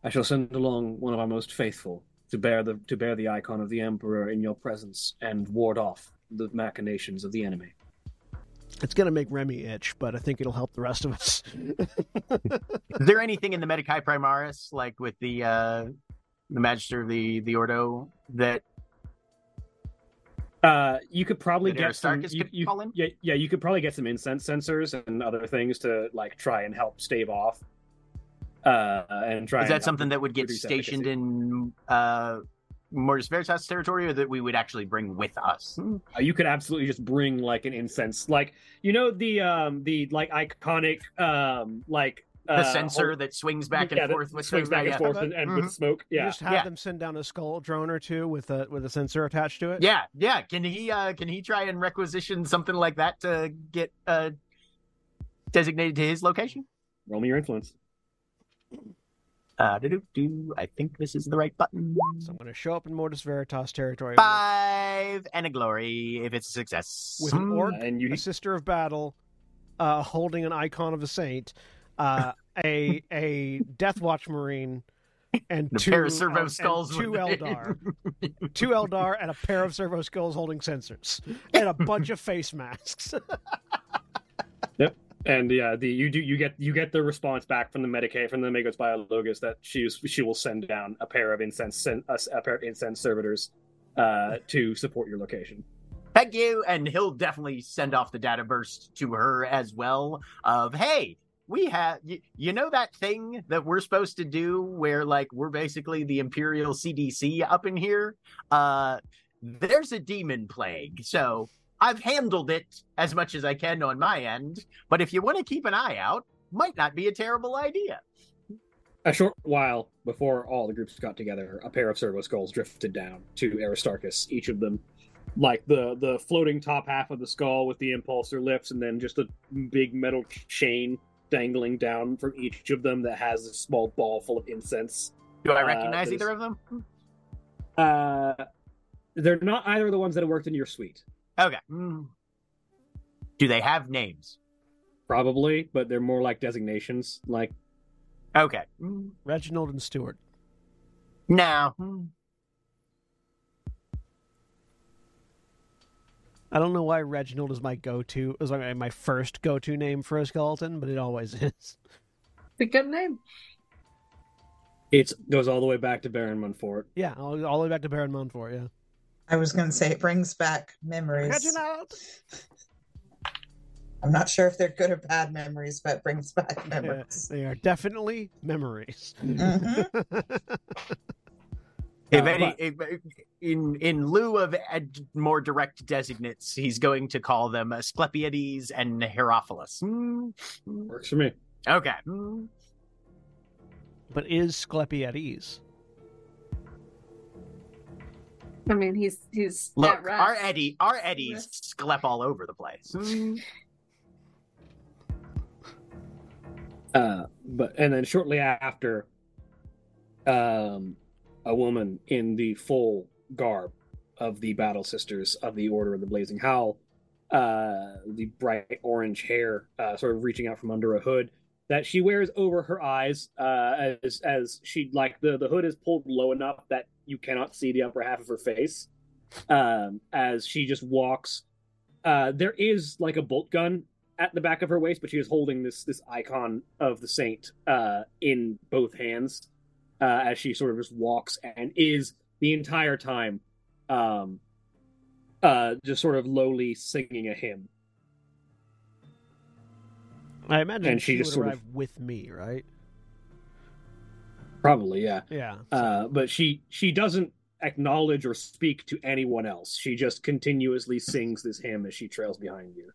I shall send along one of our most faithful to bear the to bear the icon of the Emperor in your presence and ward off the machinations of the enemy.
It's gonna make Remy itch, but I think it'll help the rest of us.
Is there anything in the Medicae Primaris, like with the uh the Magister of the the Ordo, that
Uh, you could probably
That
get some. You,
could
you-
call in?
yeah, yeah, you could probably get some incense censers and other things to like try and help stave off. Uh, and try.
is that
help
something that would get stationed
efficacy.
in uh Mortis Veritas territory, or that we would actually bring with us?
Uh, you could absolutely just bring like an incense, like you know the um the like iconic um like
The
uh,
censer
hol-
that swings back and
yeah,
forth with
swings back and
yeah.
forth and, and with
Mhm.
smoke.
You
Yeah,
just have
Yeah.
them send down a skull drone or two with a with a censer attached to it.
Yeah, yeah. Can he uh can he try and requisition something like that to get uh designated to his location?
roll me your influence.
Uh do do I think this is the right button.
So I'm gonna show up in Mortis Veritas territory
Five and a glory if it's a success.
with an orc,
Uh, and you
a sister of battle, uh, holding an icon of a saint, uh, a a Deathwatch Marine, and
The
two
pair of servo
and
skulls
two
with-
Eldar, two Eldar, and a pair of servo skulls holding censers, and a bunch of face masks.
and yeah, the you do you get you get the response back from the Medicae from the Magos Biologis that she she will send down a pair of incense sen- a, a pair of incense servitors uh to support your location.
Thank you, and he'll definitely send off the data burst to her as well. Of hey, we have you, you know that thing that we're supposed to do where like we're basically the Imperial CDC up in here. Uh, there's a demon plague, so I've handled it as much as I can on my end. But if you want to keep an eye out, might not be a terrible idea.
a short while before all the groups got together, a pair of servo skulls drifted down to Aristarchus. Each of them, like the the floating top half of the skull with the impulsor lips, and then just a big metal chain dangling down from each of them that has a small ball full of incense.
Do I
Uh,
recognize
there's-
either of them?
Uh, they're not either of the ones that have worked in your suite,
Okay. Mm. Do they have names?
probably, but they're more like designations. Like
Okay. Mm.
Reginald and Stewart.
No. Mm.
I don't know why Reginald is my go-to, is my my first go-to name for a skeleton, but it always is.
It's a good name.
it goes all the way back to Baron Monfort.
Yeah, all, all the way back to Baron Montfort. Yeah.
I was going to say it brings back memories.
Reginald.
I'm not sure if they're good or bad memories, but it brings back
Yeah,
memories.
they are definitely memories.
Mhm.
If
Uh,
any, if, in in lieu of ed, more direct designates, he's going to call them Asclepiades and Herophilus. Mm.
Works for me.
Okay. Mm.
But is Skleppy
I mean, he's he's
Look,
at rest.
our Eddie, our Eddie's
Rest.
sclep all over the place. Mm.
Uh, but and then shortly after, um, a woman in the full garb of the Battle Sisters of the Order of the Blazing Howl, uh, the bright orange hair, uh, sort of reaching out from under a hood that she wears over her eyes, uh, as as she like the the hood is pulled low enough that you cannot see the upper half of her face, um, as she just walks. Uh, there is like a bolt gun at the back of her waist, but she is holding this this icon of the saint uh, in both hands uh, as she sort of just walks and is the entire time um, uh, just sort of lowly singing a hymn.
I imagine
And she
she,
just
would
sort of-
with me, right?
Probably, yeah.
Yeah.
Uh, but she she doesn't acknowledge or speak to anyone else. She just continuously sings this hymn as she trails behind you.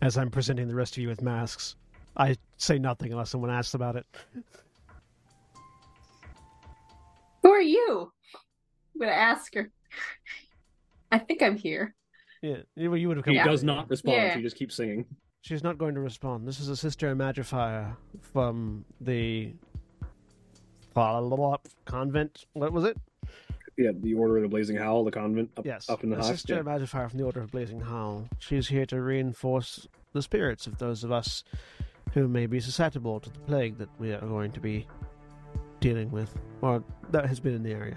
As I'm presenting the rest of you with masks, I say nothing unless someone asks about it.
Who are you? I'm gonna ask her. I think I'm here.
Yeah, you you would have come.
She
with
does not respond.
Yeah.
She just keeps singing.
She's not going to respond. This is a sister Magifier from the convent. What was it?
Yeah, the Order of the Blazing Howl, the convent up,
Yes,
up in the
a
hut.
sister
Yeah.
Magifier from the Order of Blazing Howl. She's here to reinforce the spirits of those of us who may be susceptible to the plague that we are going to be dealing with, or that has been in the area.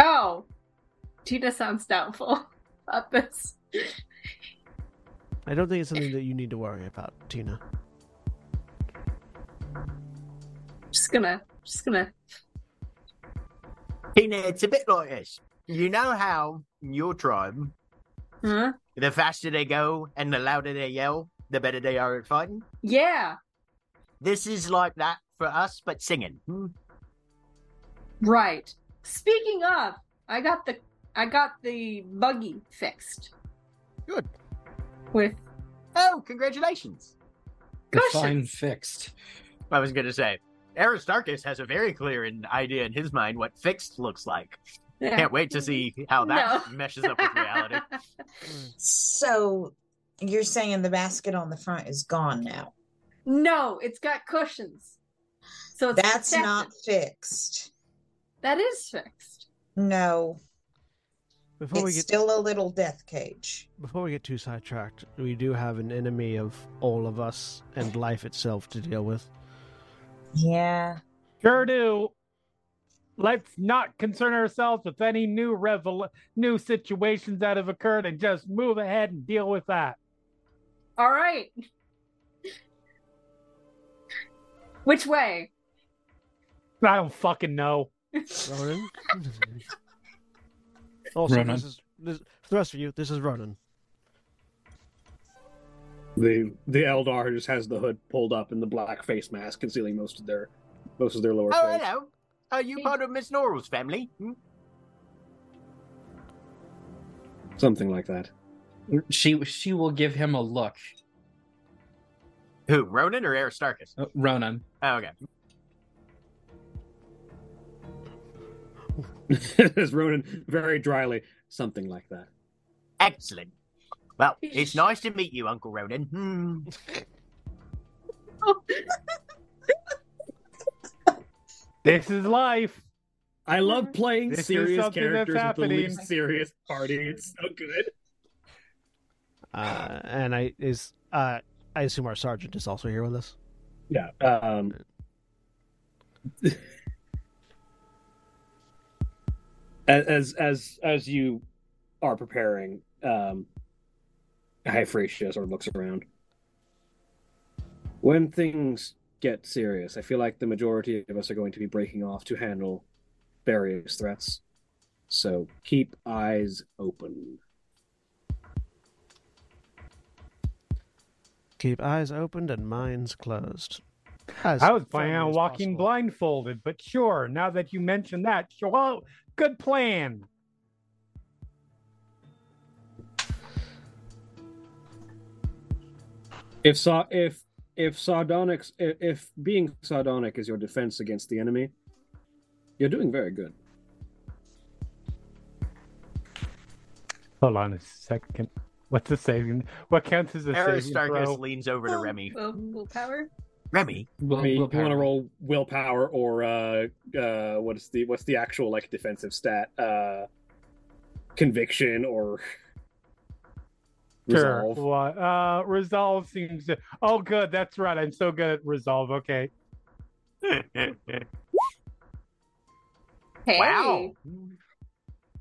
Oh, Tina sounds doubtful about this.
I don't think it's something that you need to worry about, Tina.
Just gonna, just gonna.
Tina, it's a bit like this. You know how in your tribe,
Huh?
the faster they go and the louder they yell, the better they are at fighting?
Yeah,
This is like that for us, but singing. Hmm.
right. Speaking of, I got the, I got the buggy fixed.
Good.
With
Oh, congratulations.
Define
cushions.
fixed.
I was going to say, Aristarchus has a very clear idea in his mind what fixed looks like.
Yeah.
Can't wait to see how that
No.
meshes up with reality.
So you're saying the basket on the front is gone now?
no, it's got cushions. So it's
That's
protected.
not fixed.
That is fixed.
No,
Before we
it's
get
still a little death cage.
before we get too sidetracked, we do have an enemy of all of us and life itself to deal with.
Yeah.
Sure do. Let's not concern ourselves with any new revel- new situations that have occurred and just move ahead and deal with that.
All right. Which way?
I don't fucking know.
Ronan. also,
Ronan.
this is this, for the rest of you. This is Ronan.
The the Eldar just has the hood pulled up and the black face mask concealing most of their most of their lower face.
Oh,
face.
hello. Are you part of Miss Norrell's family? Hmm?
Something like that.
She she will give him a look.
Who, Ronan or Aristarchus?
Oh, Ronan.
Oh, okay.
As Ronan very dryly, something like that.
Excellent. Well, it's nice to meet you, Uncle Ronan. Hmm.
This is life.
I love playing
This is
serious
something that's
characters with the
happening.
least serious party. It's so good.
Uh, and I is uh, I assume our sergeant is also here with us.
Yeah. Um, as as as you are preparing, um, Hyphratia sort of looks around. When things get serious, I feel like the majority of us are going to be breaking off to handle various threats. So keep eyes open.
Keep eyes opened and minds closed. As
I was planning on walking
possible.
blindfolded, but sure, now that you mention that, sure, well, good plan.
If sa- if if sardonics if, if being sardonic is your defense against the enemy, you're doing very good.
Hold on a second. What's the saving? What counts as a saving
Aristarchus
throw?
leans over to Remy.
Will, willpower?
Remy,
Will,
I mean, you want to roll willpower or uh, uh, what is the what's the actual like defensive stat? Uh, conviction or
Sure.
resolve.
What? Uh, resolve seems to. Oh, good. That's right. I'm so good at resolve. Okay.
Hey,
wow.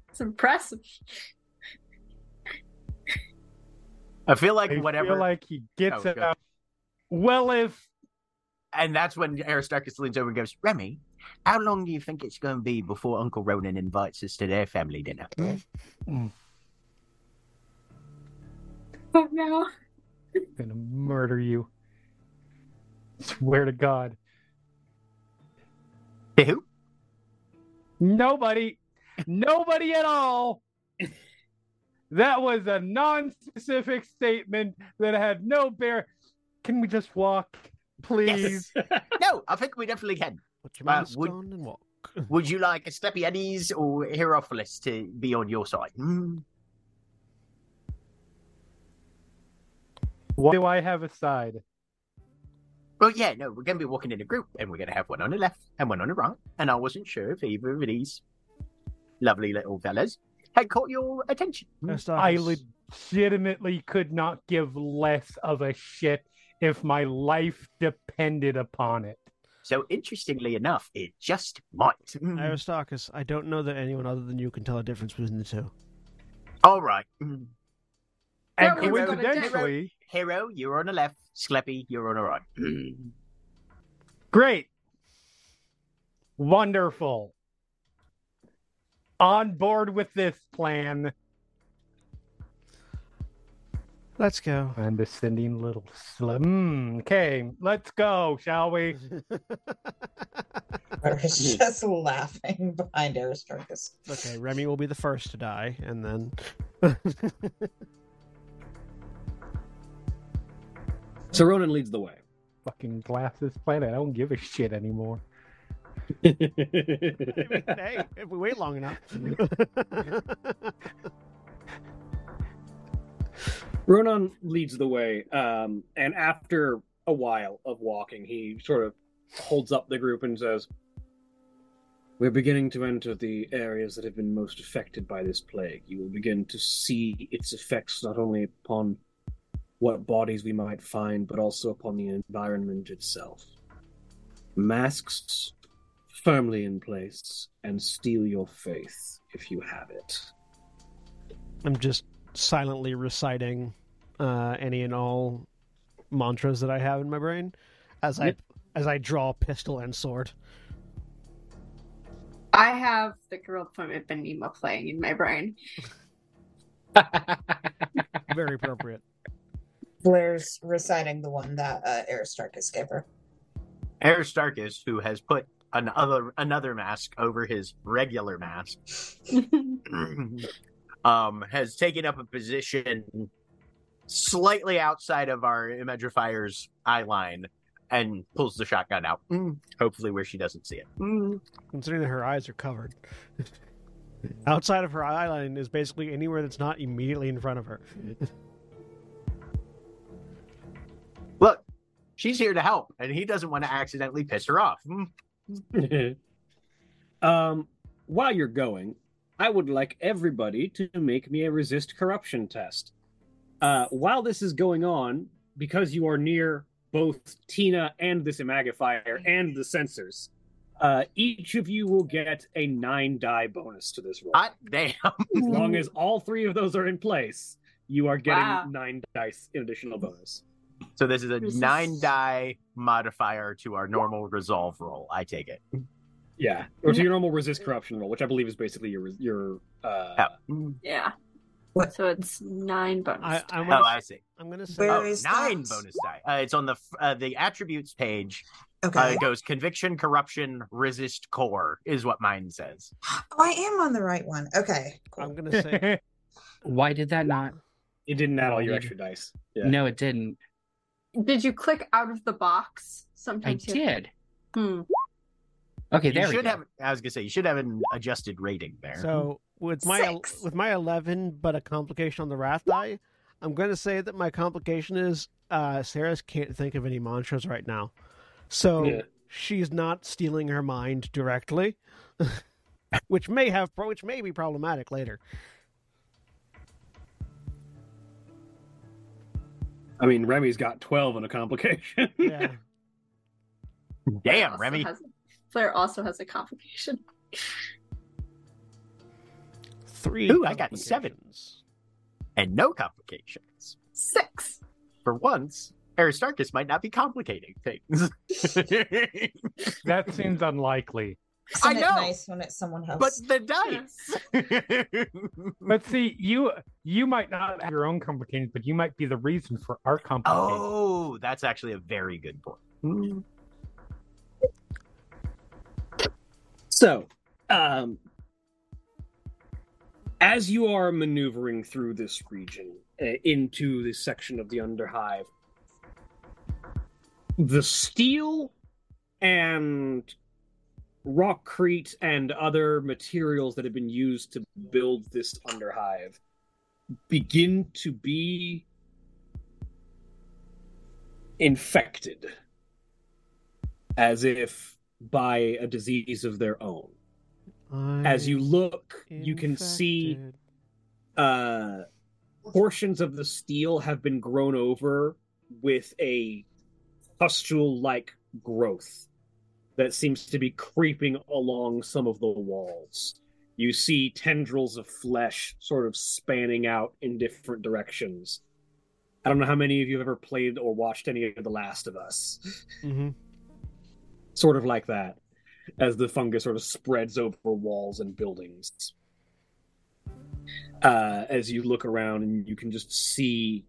it's impressive.
I feel like
I
whatever.
feel like he gets
Oh,
it
good.
out. Well, if
And that's when Aristarchus leans over and goes, Remy, how long do you think it's going to be before Uncle Ronan invites us to their family dinner?
Oh no.
I'm gonna murder you. Swear to God.
Who?
Nobody. Nobody at all. That was a non-specific statement that had no bear. Can we just walk, please?
No, I think we definitely can.
Put your
Uh,
mask
would-
on and walk.
Would you like Asclepiades or Hierophilus to be on your side? Hmm.
Why do I have a side?
Well, yeah, no, we're going to be walking in a group, and we're going to have one on the left and one on the right. And I wasn't sure if either of these lovely little fellas had caught your attention.
I legitimately could not give less of a shit if my life depended upon it.
So, interestingly enough, it just might. Hmm.
Aristarchus, I don't know that anyone other than you can tell a difference between the two.
All right. Hmm.
And
we're gonna
coincidentally,
Hero, you're on the left. Skleppy, you're on the right. Hmm.
great. Wonderful. On board with this plan.
Let's go.
Condescending little slim. Mm, okay, let's go, shall we?
I was just laughing behind Aristarchus.
okay, Remy will be the first to die, and then
so Ronan leads the way.
Fucking glasses planet. I don't give a shit anymore.
hey, if we wait long enough.
Ronan leads the way, um, and after a while of walking, he sort of holds up the group and says, We're beginning to enter the areas that have been most affected by this plague. You will begin to see its effects not only upon what bodies we might find, but also upon the environment itself. Masks firmly in place, and steel your faith if you have it.
I'm just silently reciting uh, any and all mantras that I have in my brain as I as I draw pistol and sword.
I have the girl from Ipanema playing in my brain.
Very appropriate.
Blair's reciting the one that uh, Aristarchus gave her.
Aristarchus, who has put another another mask over his regular mask, um, has taken up a position slightly outside of our Imagifier's eye line and pulls the shotgun out. Mm, hopefully, where she doesn't see it. Mm.
Considering that her eyes are covered. Outside of her eye line is basically anywhere that's not immediately in front of her.
Look, she's here to help, and he doesn't want to accidentally piss her off.
Um, while you're going, I would like everybody to make me a resist corruption test. Uh, while this is going on, because you are near both Tina and this Imagifier and the censers, uh, each of you will get a nine die bonus to this roll.
Hot damn.
As long as all three of those are in place, you are getting
Wow.
nine dice in additional bonus.
So this is a
This is-
nine die modifier to our normal resolve roll. I take it.
Yeah, or to your normal resist corruption roll, which I believe is basically your your. Uh,
Oh.
Yeah.
What?
So it's nine bonus.
I, I'm
oh
gonna,
I see.
I'm gonna say
Where
Oh, nine
that?
bonus die. Uh, it's on the uh, the attributes page. Uh,
Okay.
it goes conviction, corruption, resist, core is what mine says.
Oh, I am on the right one. Okay. Cool.
I'm gonna say
Why did that not?
it didn't add all your
Oh,
extra dice. Yeah.
No, it didn't.
Did you click out of the box?
I
Sometimes you
did.
Hmm.
Okay,
You
there we
should
go.
have. I was gonna say you should have an adjusted rating there.
so with my
Six.
with my eleven, but a complication on the wrath die. I'm gonna say that my complication is uh Saras can't think of any mantras right now, so
Yeah.
she's not steeling her mind directly, which may have which may be problematic later.
I mean, Remy's got twelve on a complication.
Yeah.
Damn, Remy.
has- Flair also has a complication.
Three.
Ooh, I got
sevens.
and no complications.
Six.
For once, Aristarchus might not be complicating things.
That seems unlikely.
Isn't
I
it
know.
nice when it's someone else?
but the dice.
But see, you you might not have your own complications, but you might be the reason for our oh, complications.
oh, that's actually a very good point. Hmm.
So, um, as you are maneuvering through this region uh, into this section of the Underhive, the steel and rockcrete and other materials that have been used to build this Underhive begin to be infected as if by a disease of their own. As you look, you can see uh, portions of the steel have been grown over with a pustule like growth that seems to be creeping along some of the walls. You see tendrils of flesh sort of spanning out in different directions. I don't know how many of you have ever played or watched any of The Last of Us.
Mhm.
Sort of like that, as the fungus sort of spreads over walls and buildings uh, as you look around and you can just see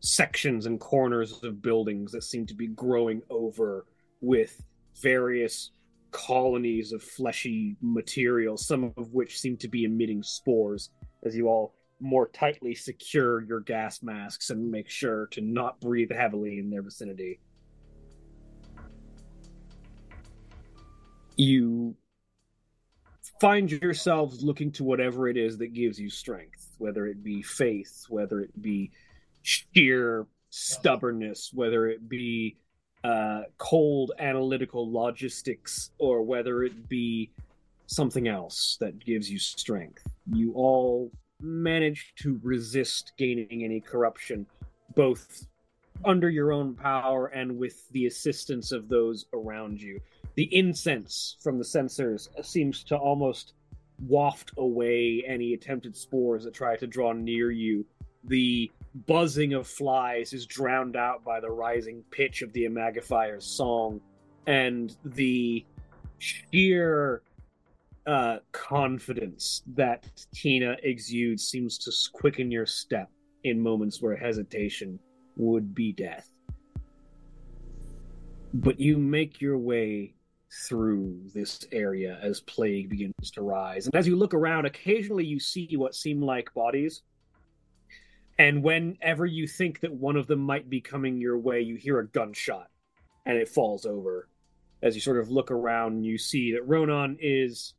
sections and corners of buildings that seem to be growing over with various colonies of fleshy material, some of which seem to be emitting spores as you all more tightly secure your gas masks and make sure to not breathe heavily in their vicinity. You find yourselves looking to whatever it is that gives you strength, whether it be faith, whether it be sheer stubbornness, whether it be uh, cold analytical logistics, or whether it be something else that gives you strength. You all manage to resist gaining any corruption, both under your own power and with the assistance of those around you the incense from the censers seems to almost waft away any attempted spores that try to draw near you. The buzzing of flies is drowned out by the rising pitch of the Imagifier's song, and the sheer uh, confidence that Tina exudes seems to quicken your step in moments where hesitation would be death. But you make your way through this area as plague begins to rise. And as you look around, occasionally you see what seem like bodies. and whenever you think that one of them might be coming your way, you hear a gunshot, and it falls over. As you sort of look around, you see that Ronan is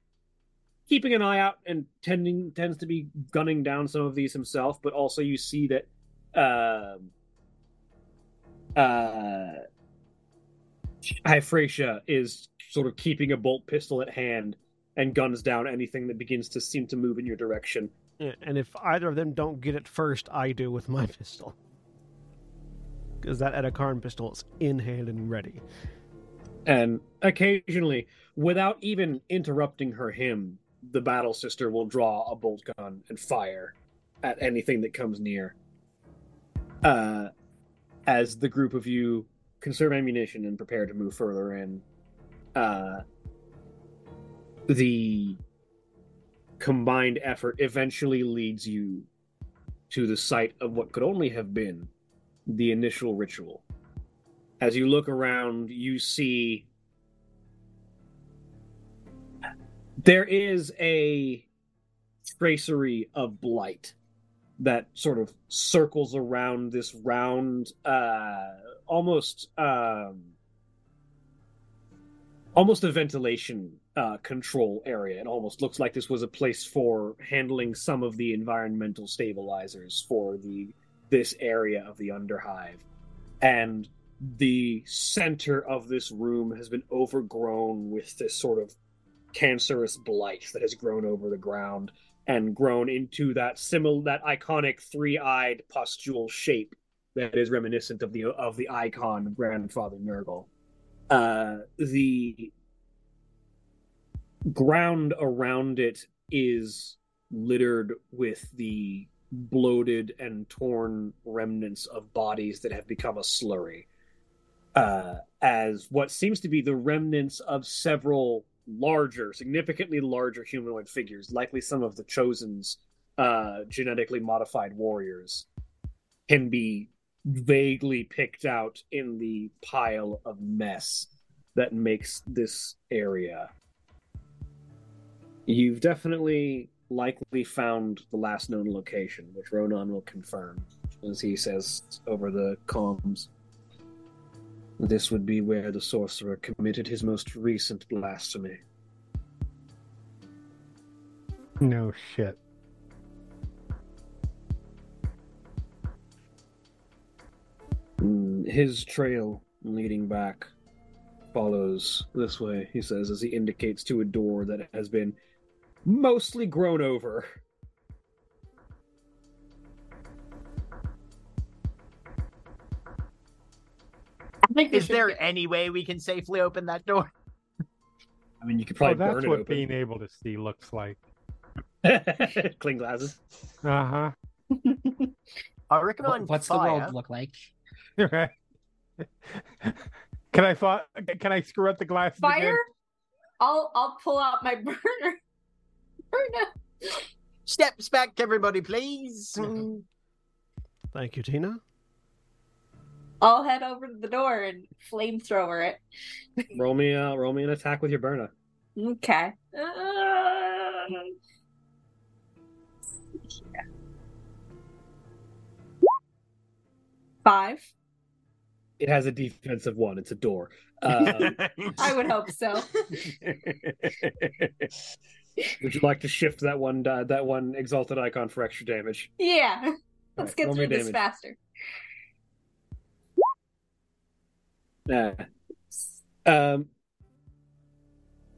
keeping an eye out and tending tends to be gunning down some of these himself, but also you see that uh, uh, Hyphrasia is sort of keeping a bolt pistol at hand and guns down anything that begins to seem to move in your direction.
Yeah, and if either of them don't get it first, I do with my pistol. Because that Edakarn pistol is in hand and ready.
And occasionally, without even interrupting her hymn, the battle sister will draw a bolt gun and fire at anything that comes near. Uh, as the group of you conserve ammunition and prepare to move further in, uh, the combined effort eventually leads you to the site of what could only have been the initial ritual. As you look around, you see there is a tracery of blight that sort of circles around this round uh almost um almost a ventilation uh control area it almost looks like this was a place for handling some of the environmental stabilizers for the this area of the underhive and the center of this room has been overgrown with this sort of cancerous blight that has grown over the ground and grown into that similar that iconic three-eyed pustule shape that is reminiscent of the of the icon grandfather Nurgle. Uh, the ground around it is littered with the bloated and torn remnants of bodies that have become a slurry. Uh, as what seems to be the remnants of several larger, significantly larger humanoid figures, likely some of the Chosen's uh, genetically modified warriors, can be vaguely picked out in the pile of mess that makes this area. You've definitely likely found the last known location, which Ronan will confirm, as he says over the comms. This would be where the sorcerer committed his most recent blasphemy.
No shit.
His trail leading back follows this way, he says, as he indicates to a door that has been mostly grown over.
I think
Is there
get-
any way we can safely open that door?
I mean, you could
Oh,
probably
that's
burn it
what being able to see looks like.
Clean glasses.
Uh huh.
I
What-
recommend
What's the world look like?
Right. can I fi- Can I screw up the glasses
fire.
again?
I'll I'll pull out my burner. Burner.
Steps back, everybody, please.
Mm-hmm.
Thank you, Tina.
I'll head over to the door and flamethrower it.
roll me, uh, roll me an attack with your burner.
Okay. Uh, Five.
It has a defensive one. It's a door. Um,
I would hope so.
would you like to shift that one uh, that one exalted icon for extra damage?
Yeah. Let's
Alright,
get through this
damage.
faster.
Uh, um,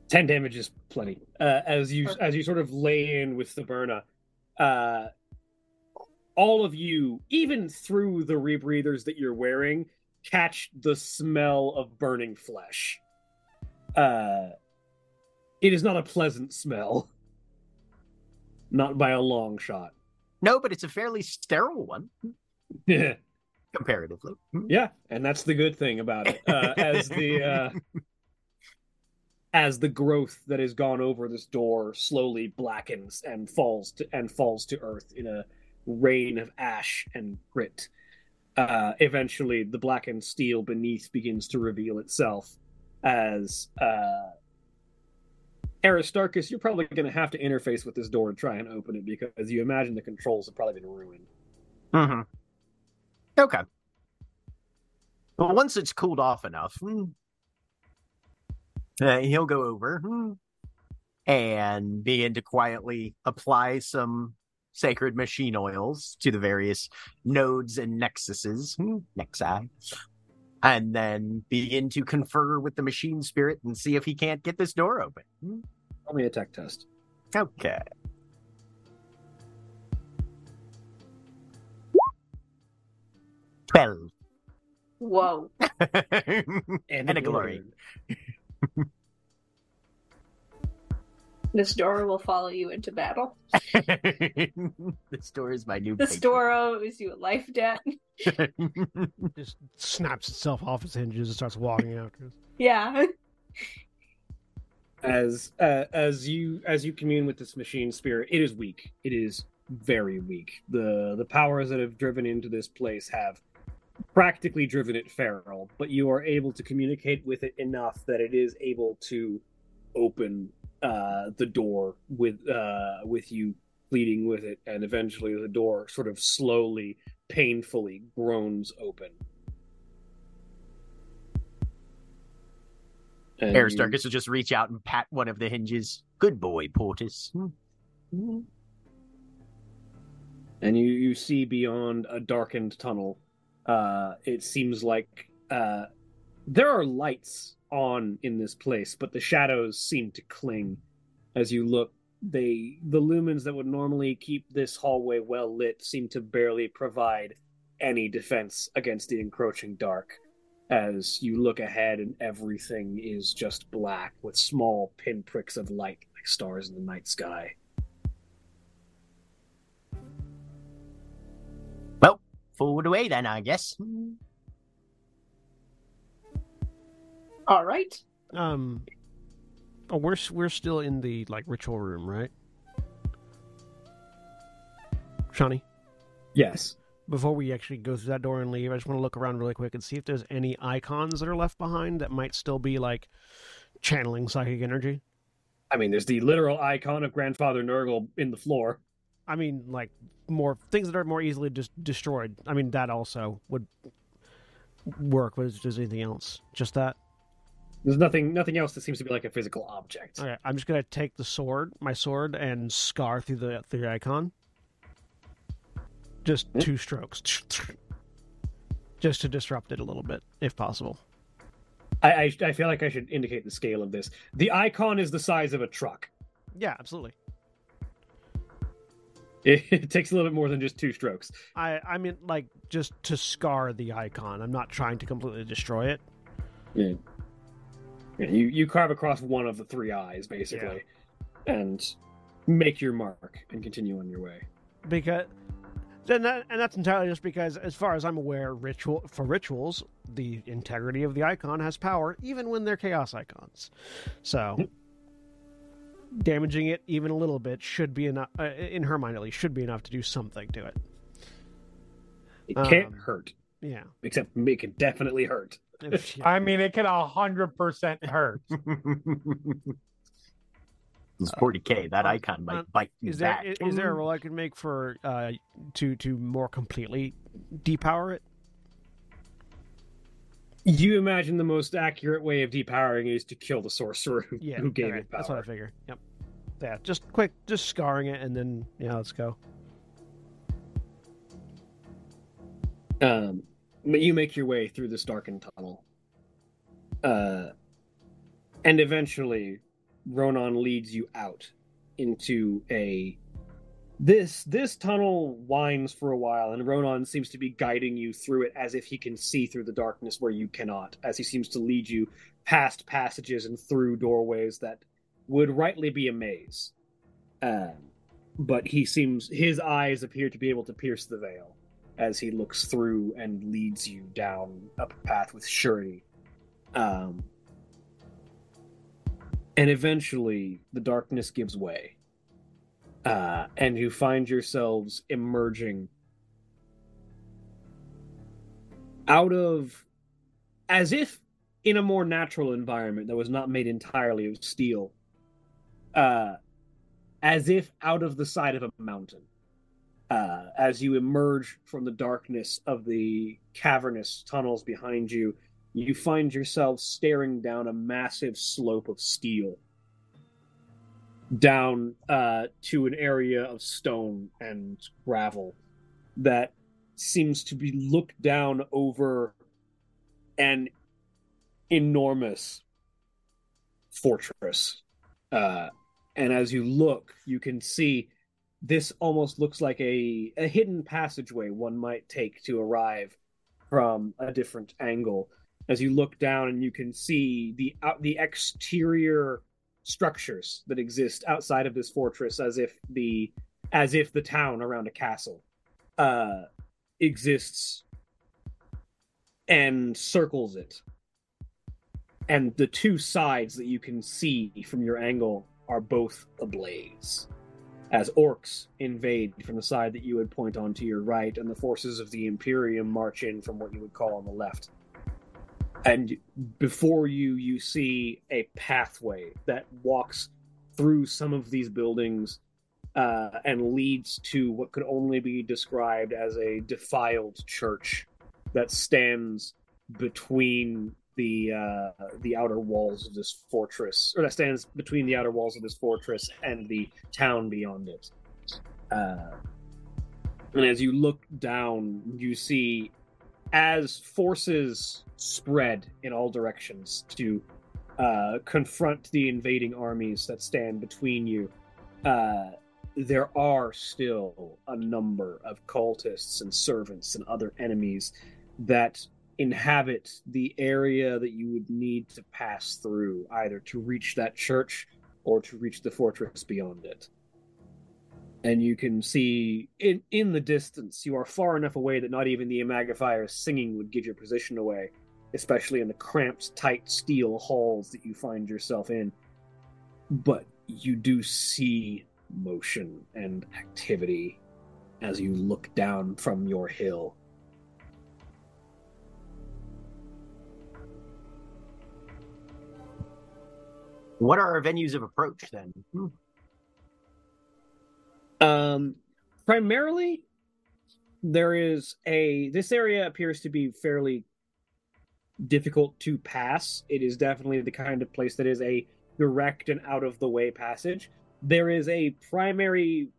ten damage is plenty. Uh, as you
Perfect.
as you sort of lay in with the burner, uh, all of you, even through the rebreathers that you're wearing, catch the smell of burning flesh. Uh, it is not a pleasant smell. Not by a long shot.
no, but it's a fairly sterile one,
Yeah.
comparatively.
Yeah, and that's the good thing about it. Uh, as the uh, as the growth that has gone over this door slowly blackens and falls to and falls to earth in a rain of ash and grit. Uh, eventually, the blackened steel beneath begins to reveal itself as uh, Aristarchus. You're probably going to have to interface with this door and try and open it because you imagine the controls have probably been ruined.
Mm-hmm. Okay. Well, once it's cooled off enough, hmm, uh, he'll go over hmm, and begin to quietly apply some sacred machine oils to the various nodes and nexuses, hmm, nexi, and then begin to confer with the machine spirit and see if he can't get this door open. Hmm,
Tell me a tech test.
Okay. Twelve.
Whoa.
and a glory.
This door will follow you into battle.
this door is my new
This
patron.
door owes you a life debt.
Just snaps itself off its hinges and starts walking after us.
Yeah.
As uh, as you as you commune with this machine spirit, it is weak. It is very weak. The the powers that have driven into this place have practically driven it feral, but you are able to communicate with it enough that it is able to open uh, the door with uh, with you pleading with it, and eventually the door sort of slowly, painfully groans open. And you-
Aristarchus will just reach out and pat one of the hinges. Good boy, Portus. Hmm.
and you you see beyond a darkened tunnel uh it seems like uh there are lights on in this place but the shadows seem to cling as you look. They the lumens that would normally keep this hallway well lit seem to barely provide any defense against the encroaching dark. As you look ahead and everything is just black with small pinpricks of light like stars in the night sky.
Well, forward away then, I guess.
All right.
Um, oh, we're we're still in the like ritual room, right? Shani,
yes
before we actually go through that door and leave, I just want to look around really quick and see if there's any icons that are left behind that might still be like channeling psychic energy.
I mean, there's the literal icon of Grandfather Nurgle in the floor.
I mean, like more things that are more easily just destroyed. I mean, that also would work. But is there anything else? Just that.
There's nothing, nothing else that seems to be like a physical object.
Okay, I'm just gonna take the sword, my sword, and scar through the through the icon. Just
Hmm.
two strokes, just to disrupt it a little bit, if possible.
I, I, I feel like I should indicate the scale of this. The icon is the size of a truck.
Yeah, absolutely.
It, it takes a little bit more than just two strokes.
I I mean, like just to scar the icon. I'm not trying to completely destroy it.
Yeah. Yeah, you you carve across one of the three eyes basically, and make your mark and continue on your way.
because and, that, and that's entirely just because as far as i'm aware ritual for rituals the integrity of the icon has power even when they're chaos icons. So damaging it even a little bit should be enough uh, in her mind at least should be enough to do something to it.
It can't
Um,
hurt,
yeah.
Except it can definitely hurt.
If- yeah.
I mean, it can a hundred percent hurt.
It's 40k. That
uh,
icon might
uh,
bite you
is there
back.
is, is there a role i can make for uh to to more completely depower it
You imagine the most accurate way of depowering is to kill the sorcerer who,
yeah
who gave
okay,
it power.
that's what i figure yep yeah just quick just scarring it and then yeah let's go
Um, but you make your way through this darkened tunnel. Uh, and eventually, Ronan leads you out into a. This this tunnel winds for a while, and Ronan seems to be guiding you through it as if he can see through the darkness where you cannot, as he seems to lead you past passages and through doorways that would rightly be a maze. Um, but he seems his eyes appear to be able to pierce the veil as he looks through and leads you down a path with surety. Um, and eventually, the darkness gives way, uh, and you find yourselves emerging out of, as if in a more natural environment that was not made entirely of steel, uh, as if out of the side of a mountain Uh, as you emerge from the darkness of the cavernous tunnels behind you, you find yourself staring down a massive slope of steel down uh, to an area of stone and gravel that seems to be looked down over an enormous fortress. Uh, and as you look, you can see this almost looks like a, a hidden passageway one might take to arrive from a different angle. As you look down, and you can see the out the exterior structures that exist outside of this fortress, as if the as if the town around a castle uh, exists and circles it. And the two sides that you can see from your angle are both ablaze. As orcs invade from the side that you would point on to your right, and the forces of the Imperium march in from what you would call on the left. And before you, you see a pathway that walks through some of these buildings uh, and leads to what could only be described as a defiled church that stands between the uh, the outer walls of this fortress, or that stands between the outer walls of this fortress and the town beyond it. Uh, and as you look down, you see as forces spread in all directions to uh, confront the invading armies that stand between you. Uh, there are still a number of cultists and servants and other enemies that inhabit the area that you would need to pass through, either to reach that church or to reach the fortress beyond it. And you can see in in the distance, you are far enough away that not even the Imagifier singing would give your position away, especially in the cramped, tight steel halls that you find yourself in. But you do see motion and activity as you look down from your hill.
What are our venues of approach then? Hmm.
Um, primarily, there is a. This area appears to be fairly difficult to pass. It is definitely the kind of place that is a direct and out of the way passage. There is a primary.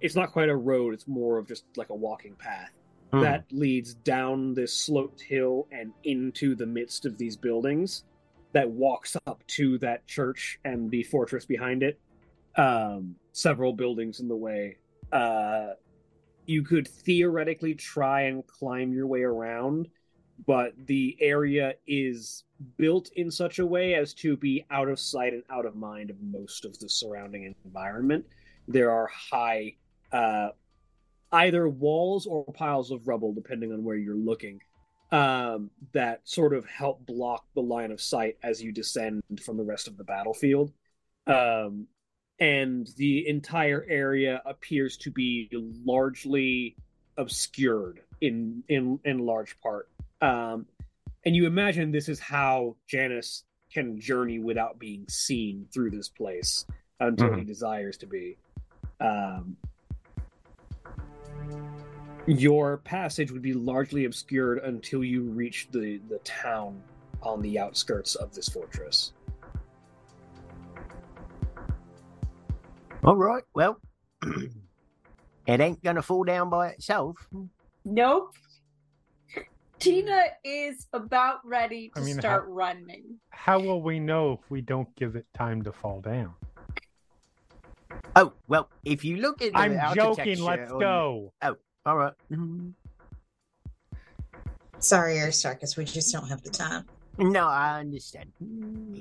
It's not quite a road. It's more of just like a walking path
Hmm.
that leads down this sloped hill and into the midst of these buildings that walks up to that church and the fortress behind it. Um, several buildings in the way. Uh, you could theoretically try and climb your way around, but the area is built in such a way as to be out of sight and out of mind of most of the surrounding environment. There are high, uh, either walls or piles of rubble, depending on where you're looking, um, that sort of help block the line of sight as you descend from the rest of the battlefield. Um, and the entire area appears to be largely obscured in in in large part. Um, and you imagine this is how Janus can journey without being seen through this place until he desires to be. Um, your passage would be largely obscured until you reach the the town on the outskirts of this fortress.
All right. Well, it ain't gonna fall down by itself.
Nope. Hmm. Tina is about ready to
I mean,
start running.
How will we know if we don't give it time to fall down?
Oh well, if you look at the
I'm joking. Let's
on-
go.
Oh, All right. Mm-hmm.
Sorry, Aristarchus, we just don't have the time.
No, I understand.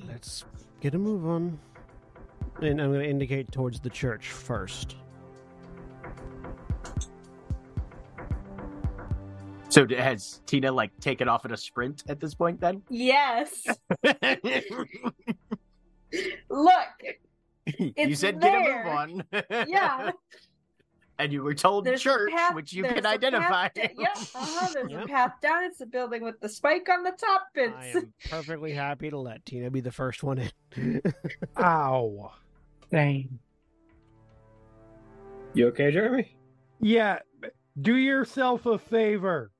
Let's get a move on. And I'm going to indicate towards the church first.
So has Tina like taken off in a sprint at this point? Then
Yes. Look.
you said
there.
get a move on.
Yeah.
And you were told
There's
church,
path-
which you can
a path
identify.
da- yeah. Uh-huh. There's
Yep.
a path down. It's the building with the spike on the top.
I
It's
am perfectly happy to let Tina be the first one in.
Ow.
Same.
You okay, Jeremy?
Yeah, do yourself a favor.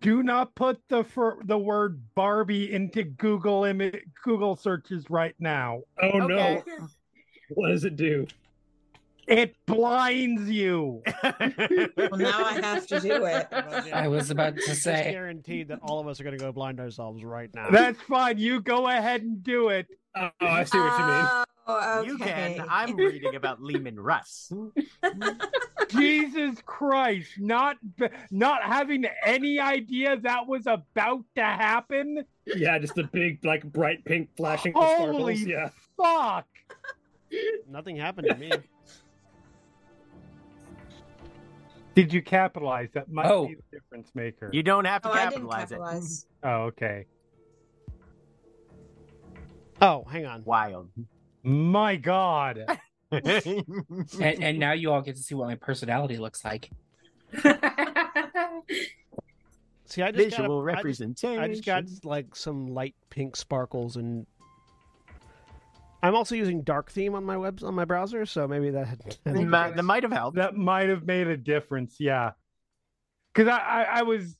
Do not put the fir- the word Barbie into Google Im- Google searches right now.
Oh
Okay.
no! What does it do?
It blinds you.
Well, now I have to do it.
I was about to
It's
say.
guaranteed that all of us are going to go blind ourselves right now.
That's fine. You go ahead and do it.
Oh, I see what you mean.
Oh,
You
okay.
can. I'm reading about Leman Russ.
Jesus Christ! Not not having any idea that was about to happen.
Yeah, just the big, like, bright pink flashing
Holy
sparkles. Yeah.
fuck!
Nothing happened to me.
Did you capitalize? That might
Oh.
be the difference maker.
You don't have to
Oh, I didn't
capitalize,
it.
Oh, okay.
Oh, hang on.
Wild.
My God.
And, and now you all get to see what my personality looks like.
See, I just
Visual
got a, I just,
representation.
I just got like some light pink sparkles, and I'm also using dark theme on my webs on my browser, so maybe that had.
Ma- that might have helped.
That might have made a difference, yeah. Because I, I, I was,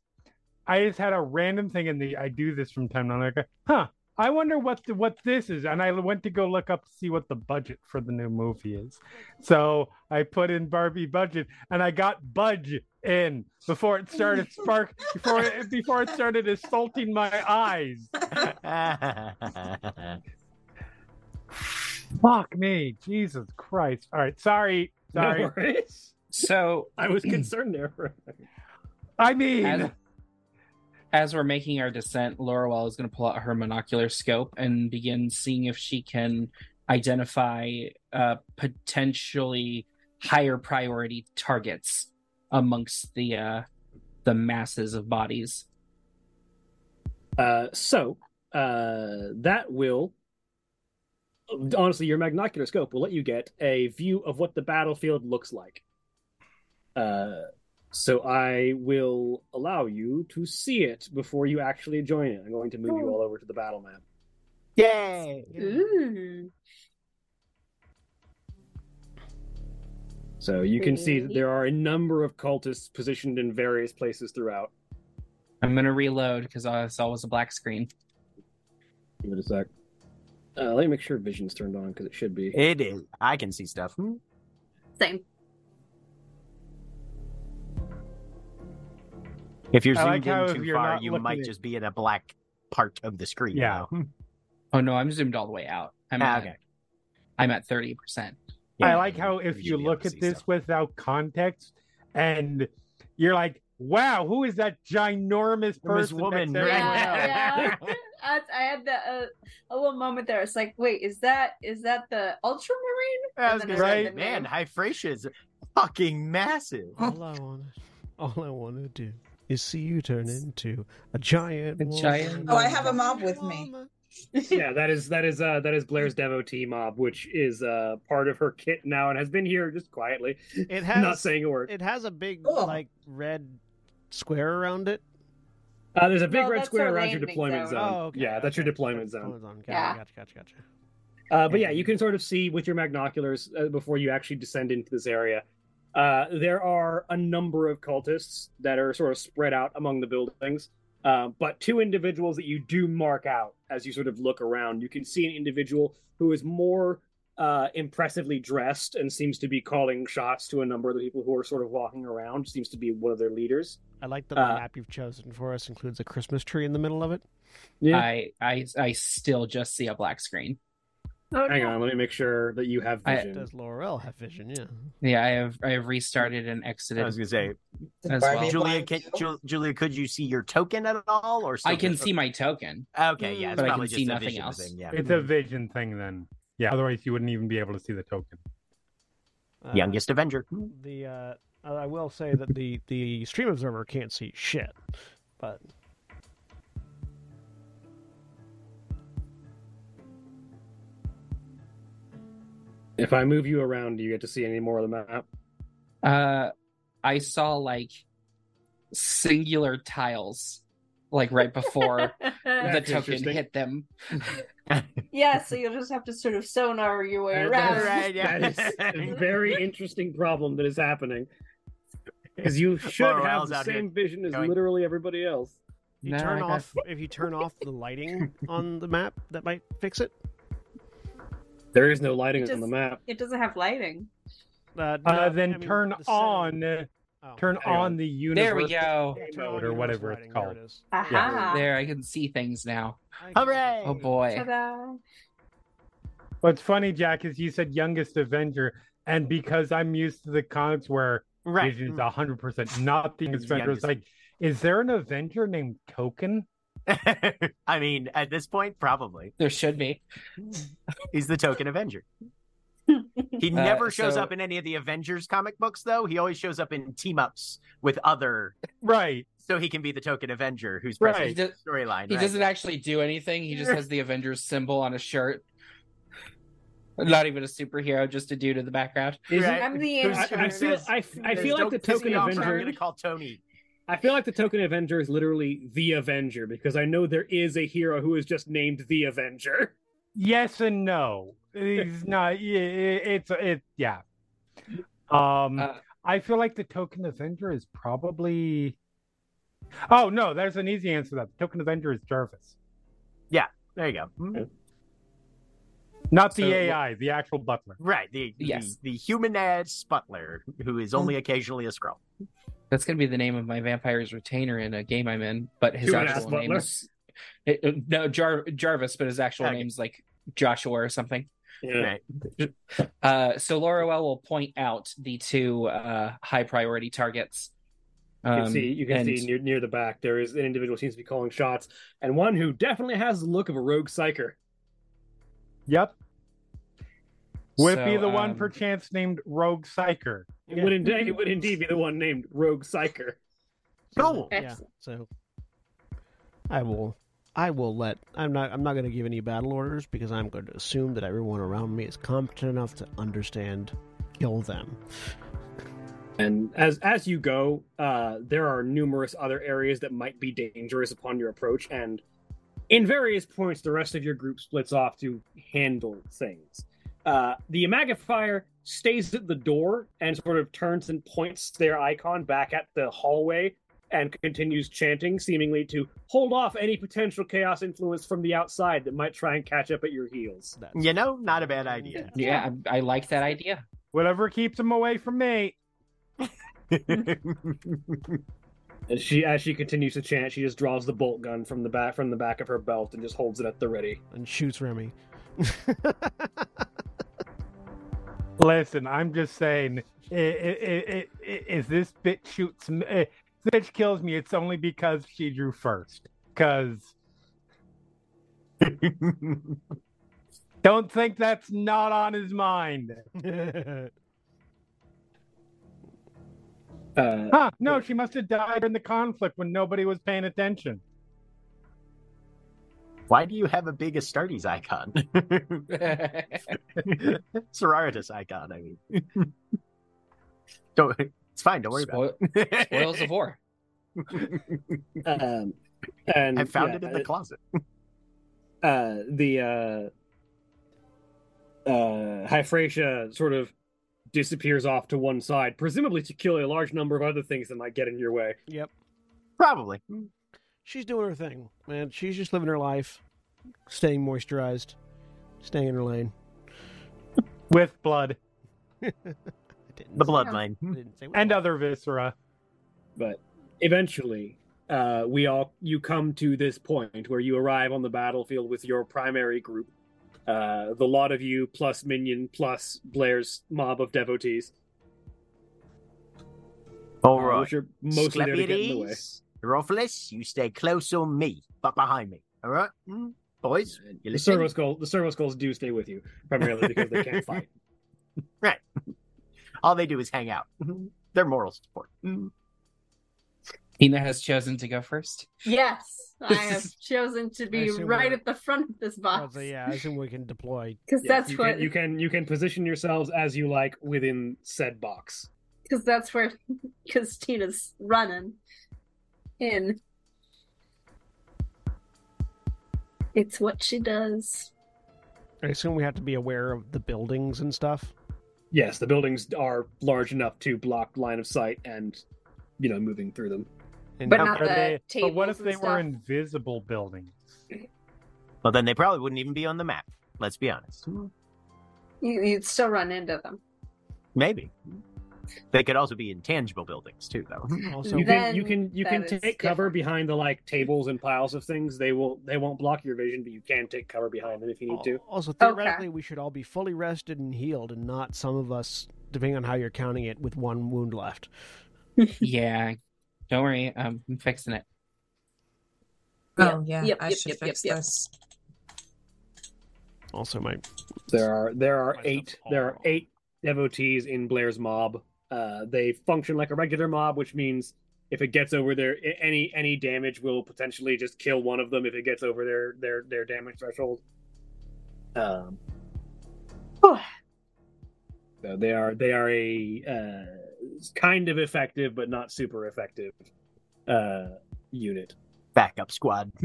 I just had a random thing in the. I do this from time to time. Like, huh? I wonder what the, what this is, and I went to go look up to see what the budget for the new movie is. So I put in Barbie budget, and I got Budge in before it started spark before it, before it started assaulting my eyes. Fuck me, Jesus Christ! All right, sorry, sorry.
No worries.
So
I was concerned there for.
I mean.
as, as we're making our descent, Loroelle is going to pull out her magnocular scope and begin seeing if she can identify uh, potentially higher priority targets amongst the uh, the masses of bodies.
Uh, so uh, that will honestly, your magnocular scope will let you get a view of what the battlefield looks like. Uh, so I will allow you to see it before you actually join it. I'm going to move you all over to the battle map.
Yay!
Ooh.
So you can see that there are a number of cultists positioned in various places throughout.
I'm going to reload because I saw it was a black screen.
Give it a sec. Uh, let me make sure vision's turned on because it should be.
It is. I can see stuff. Hmm.
Same.
If you're
I
zoomed
like
in too
you're
far, you might
at-
just be in a black part of the screen.
Yeah.
though.
Oh no, I'm zoomed all the way out. I'm
Ah,
at,
okay.
I'm at thirty percent.
I like how if you look at this
stuff.
without context and you're like, wow, who is that ginormous
This
person?
woman,
next to
right?
everyone else?"
Yeah, I, I had the, uh, a little moment there. It's like, wait, is that is that the Ultramarine?
I was gonna
then I
say,
read the
man,
name.
Hyphratia's fucking massive.
all I want, all I want to do is see you turn into a giant.
A giant
Oh, I have a mob with me.
yeah, that is that is uh that is Blair's devotee mob, which is uh part of her kit now and has been here just quietly,
It has
not saying a word.
It has a big
Cool.
like red square around it.
Uh, there's a big
No,
red square around your deployment
zone.
zone.
Oh, okay.
Yeah, that's your deployment zone.
Deployment zone. Gotcha,
Yeah.
gotcha, gotcha, gotcha.
Uh, but yeah, you can sort of see with your magnoculars uh, before you actually descend into this area. Uh, there are a number of cultists that are sort of spread out among the buildings, uh, but two individuals that you do mark out as you sort of look around. You can see an individual who is more uh, impressively dressed and seems to be calling shots to a number of the people who are sort of walking around. Seems to be one of their leaders.
I like that the
Uh,
map you've chosen for us includes a Christmas tree in the middle of it.
Yeah.
I, I I still just see a black screen.
Oh,
Hang
no.
on, let me make sure that you have
I-
vision.
Does Loroelle have vision? Yeah.
Yeah, I have I have restarted and exited.
I
exited.
was gonna say,
As well.
Julia,
blind
can, Julia, could you see your token at all, or
something?
I
can see my token.
Okay, yeah, it's
But I can
just
see nothing else.
Thing, yeah.
It's a vision thing then. Yeah, otherwise you wouldn't even be able to see the token.
Uh,
Youngest Avenger.
The uh, I will say that the the stream observer can't see shit, but
If I move you around, do you get to see any more of the map?
Uh, I saw like singular tiles, like right before the token hit them.
yeah, so you'll just have to sort of sonar your way around.
that is-
Right, yeah.
that is a very interesting problem that is happening. Because you should
Laura
have the
out here
same vision as
going-
literally everybody else.
You
No,
turn off if you turn off the lighting on the map, that might fix it.
There is no lighting
Just-
on the map.
It doesn't have lighting.
Uh,
Uh, then
I mean,
turn
the
on, uh,
Oh,
turn
hang on.
on the universe.
There we go.
mode or whatever it's
lighting, there
called.
it is.
Aha.
There, I can see things now.
Hooray!
Oh boy.
Ta-da.
What's funny, Jack, is you said youngest Avenger, and because I'm used to the comics where
Right.
Vision's hundred percent not the
He's
Avenger, it's like, is there an Avenger named Token?
I mean, at this point, probably.
There should be.
He's the token Avenger. He
Uh,
never shows
so-
up in any of the Avengers comic books, though. He always shows up in team ups with other,
Right.
so he can be the token Avenger who's
Right.
present
He,
in
does,
the storyline.
he
right?
doesn't actually do anything. He just has the Avengers symbol on his shirt. Not even a superhero, just a dude in the background.
Is
Right.
I'm the
Who's-
I. I feel I, I feel like the token
me off, I'm
Avenger.
going to call Tony.
I feel like the token Avenger is literally the Avenger because I know there is a hero who is just named the Avenger.
Yes and no. He's not. i- i- It's it. Yeah. Um,
Uh,
I feel like the Token Avenger is probably. Oh no, there's an easy answer to that. The Token Avenger is Jarvis, Yeah,
There you go.
Okay.
not the
So-
AI, the actual Butler.
Right. The,
Yes.
the, the human ass butler who is only occasionally a scroll.
That's gonna be the name of my vampire's retainer in a game I'm in, but his
Human
actual name
butler?
is it, uh, no Jar- Jarvis, but his actual
Okay.
name's like Joshua or something.
Yeah.
Right.
Uh, so Loroelle will point out the two uh, high priority targets.
You can
Um,
see you can
and-
see near near the back there is an individual who seems to be calling shots, and one who definitely has the look of a rogue psyker.
Yep. Would it be
So,
the one
um,
perchance named Rogue Psyker?
It would indeed it would indeed be the one named Rogue Psyker.
Cool.
Yeah.
Excellent.
So I will I will let I'm not I'm not going to give any battle orders because I'm going to assume that everyone around me is competent enough to understand kill them.
And as as you go, uh, there are numerous other areas that might be dangerous upon your approach, and in various points, the rest of your group splits off to handle things. Uh, the Imagifier stays at the door and sort of turns and points their icon back at the hallway and continues chanting, seemingly to hold off any potential chaos influence from the outside that might try and catch up at your heels.
That's
You know, not a bad idea.
yeah, I, I like that idea.
Whatever keeps him away from me.
And she, as she continues to chant, she just draws the bolt gun from the back from the back of her belt and just holds it at the ready.
and shoots Remy.
Listen, I'm just saying, i- i- i- i- i- if this bitch shoots, eh, this kills me, it's only because she drew first. Because don't think that's not on his mind.
Uh,
Huh? No, she must have died in the conflict when nobody was paying attention.
Why do you have a big Astartes icon? Sororitas icon, I mean. don't, it's fine, don't worry
Spoil-
about it.
Spoils of war.
um, and
I found
yeah,
it in the closet.
uh, the uh, uh, Hyphrasia sort of disappears off to one side, presumably to kill a large number of other things that might get in your way.
yep.
Probably.
She's doing her thing, man. She's just living her life, staying moisturized, staying in her lane.
With blood
I didn't
The bloodline.
Didn't say
and other viscera.
But eventually, uh, we all you come to this point where you arrive on the battlefield with your primary group, uh, the lot of you plus minion plus Blair's mob of devotees,
All
uh,
right.
which are mostly there to get in the way.
Schleppies, Rophilus, you stay close on me, but behind me. All right? Mm, Boys, you
The
listen?
servo skull, the servo skulls do stay with you primarily because they can't fight.
Right. All they do is hang out. They're moral support. Mm.
Tina has chosen to go first.
Yes, I have chosen to be right at the front of this box
would say, yeah, I assume we can deploy.
because
Yes,
that's
you
what
can, you can you can position yourselves as you like within said box.
because that's where because Tina's running in. It's what she does.
I assume we have to be aware of the buildings and stuff.
Yes, the buildings are large enough to block line of sight and you know, moving through them.
And
But not the
they- but what if
tables and
they were invisible buildings?
Well, then they probably wouldn't even be on the map. Let's be honest.
You'd still run into them.
Maybe. They could also be intangible buildings too, though.
also,
you can you can you can
is
take cover behind the like tables and piles of things. They won't they won't block your vision, but you can take cover behind them if you need to.
also
Okay.
theoretically, we should all be fully rested and healed, and not some of us, depending on how you're counting it, with one wound left.
yeah. Don't worry, um, I'm fixing it.
Oh yeah,
Yep,
I
yep,
should
yep, yep,
fix
yep.
this.
Also, my
There are there are eight there are eight devotees in Blair's mob. Uh, they function like a regular mob, which means if it gets over their a- any any damage will potentially just kill one of them if it gets over their their their damage threshold. Um, so they are they are a uh, kind of effective but not super effective uh, unit.
Backup squad.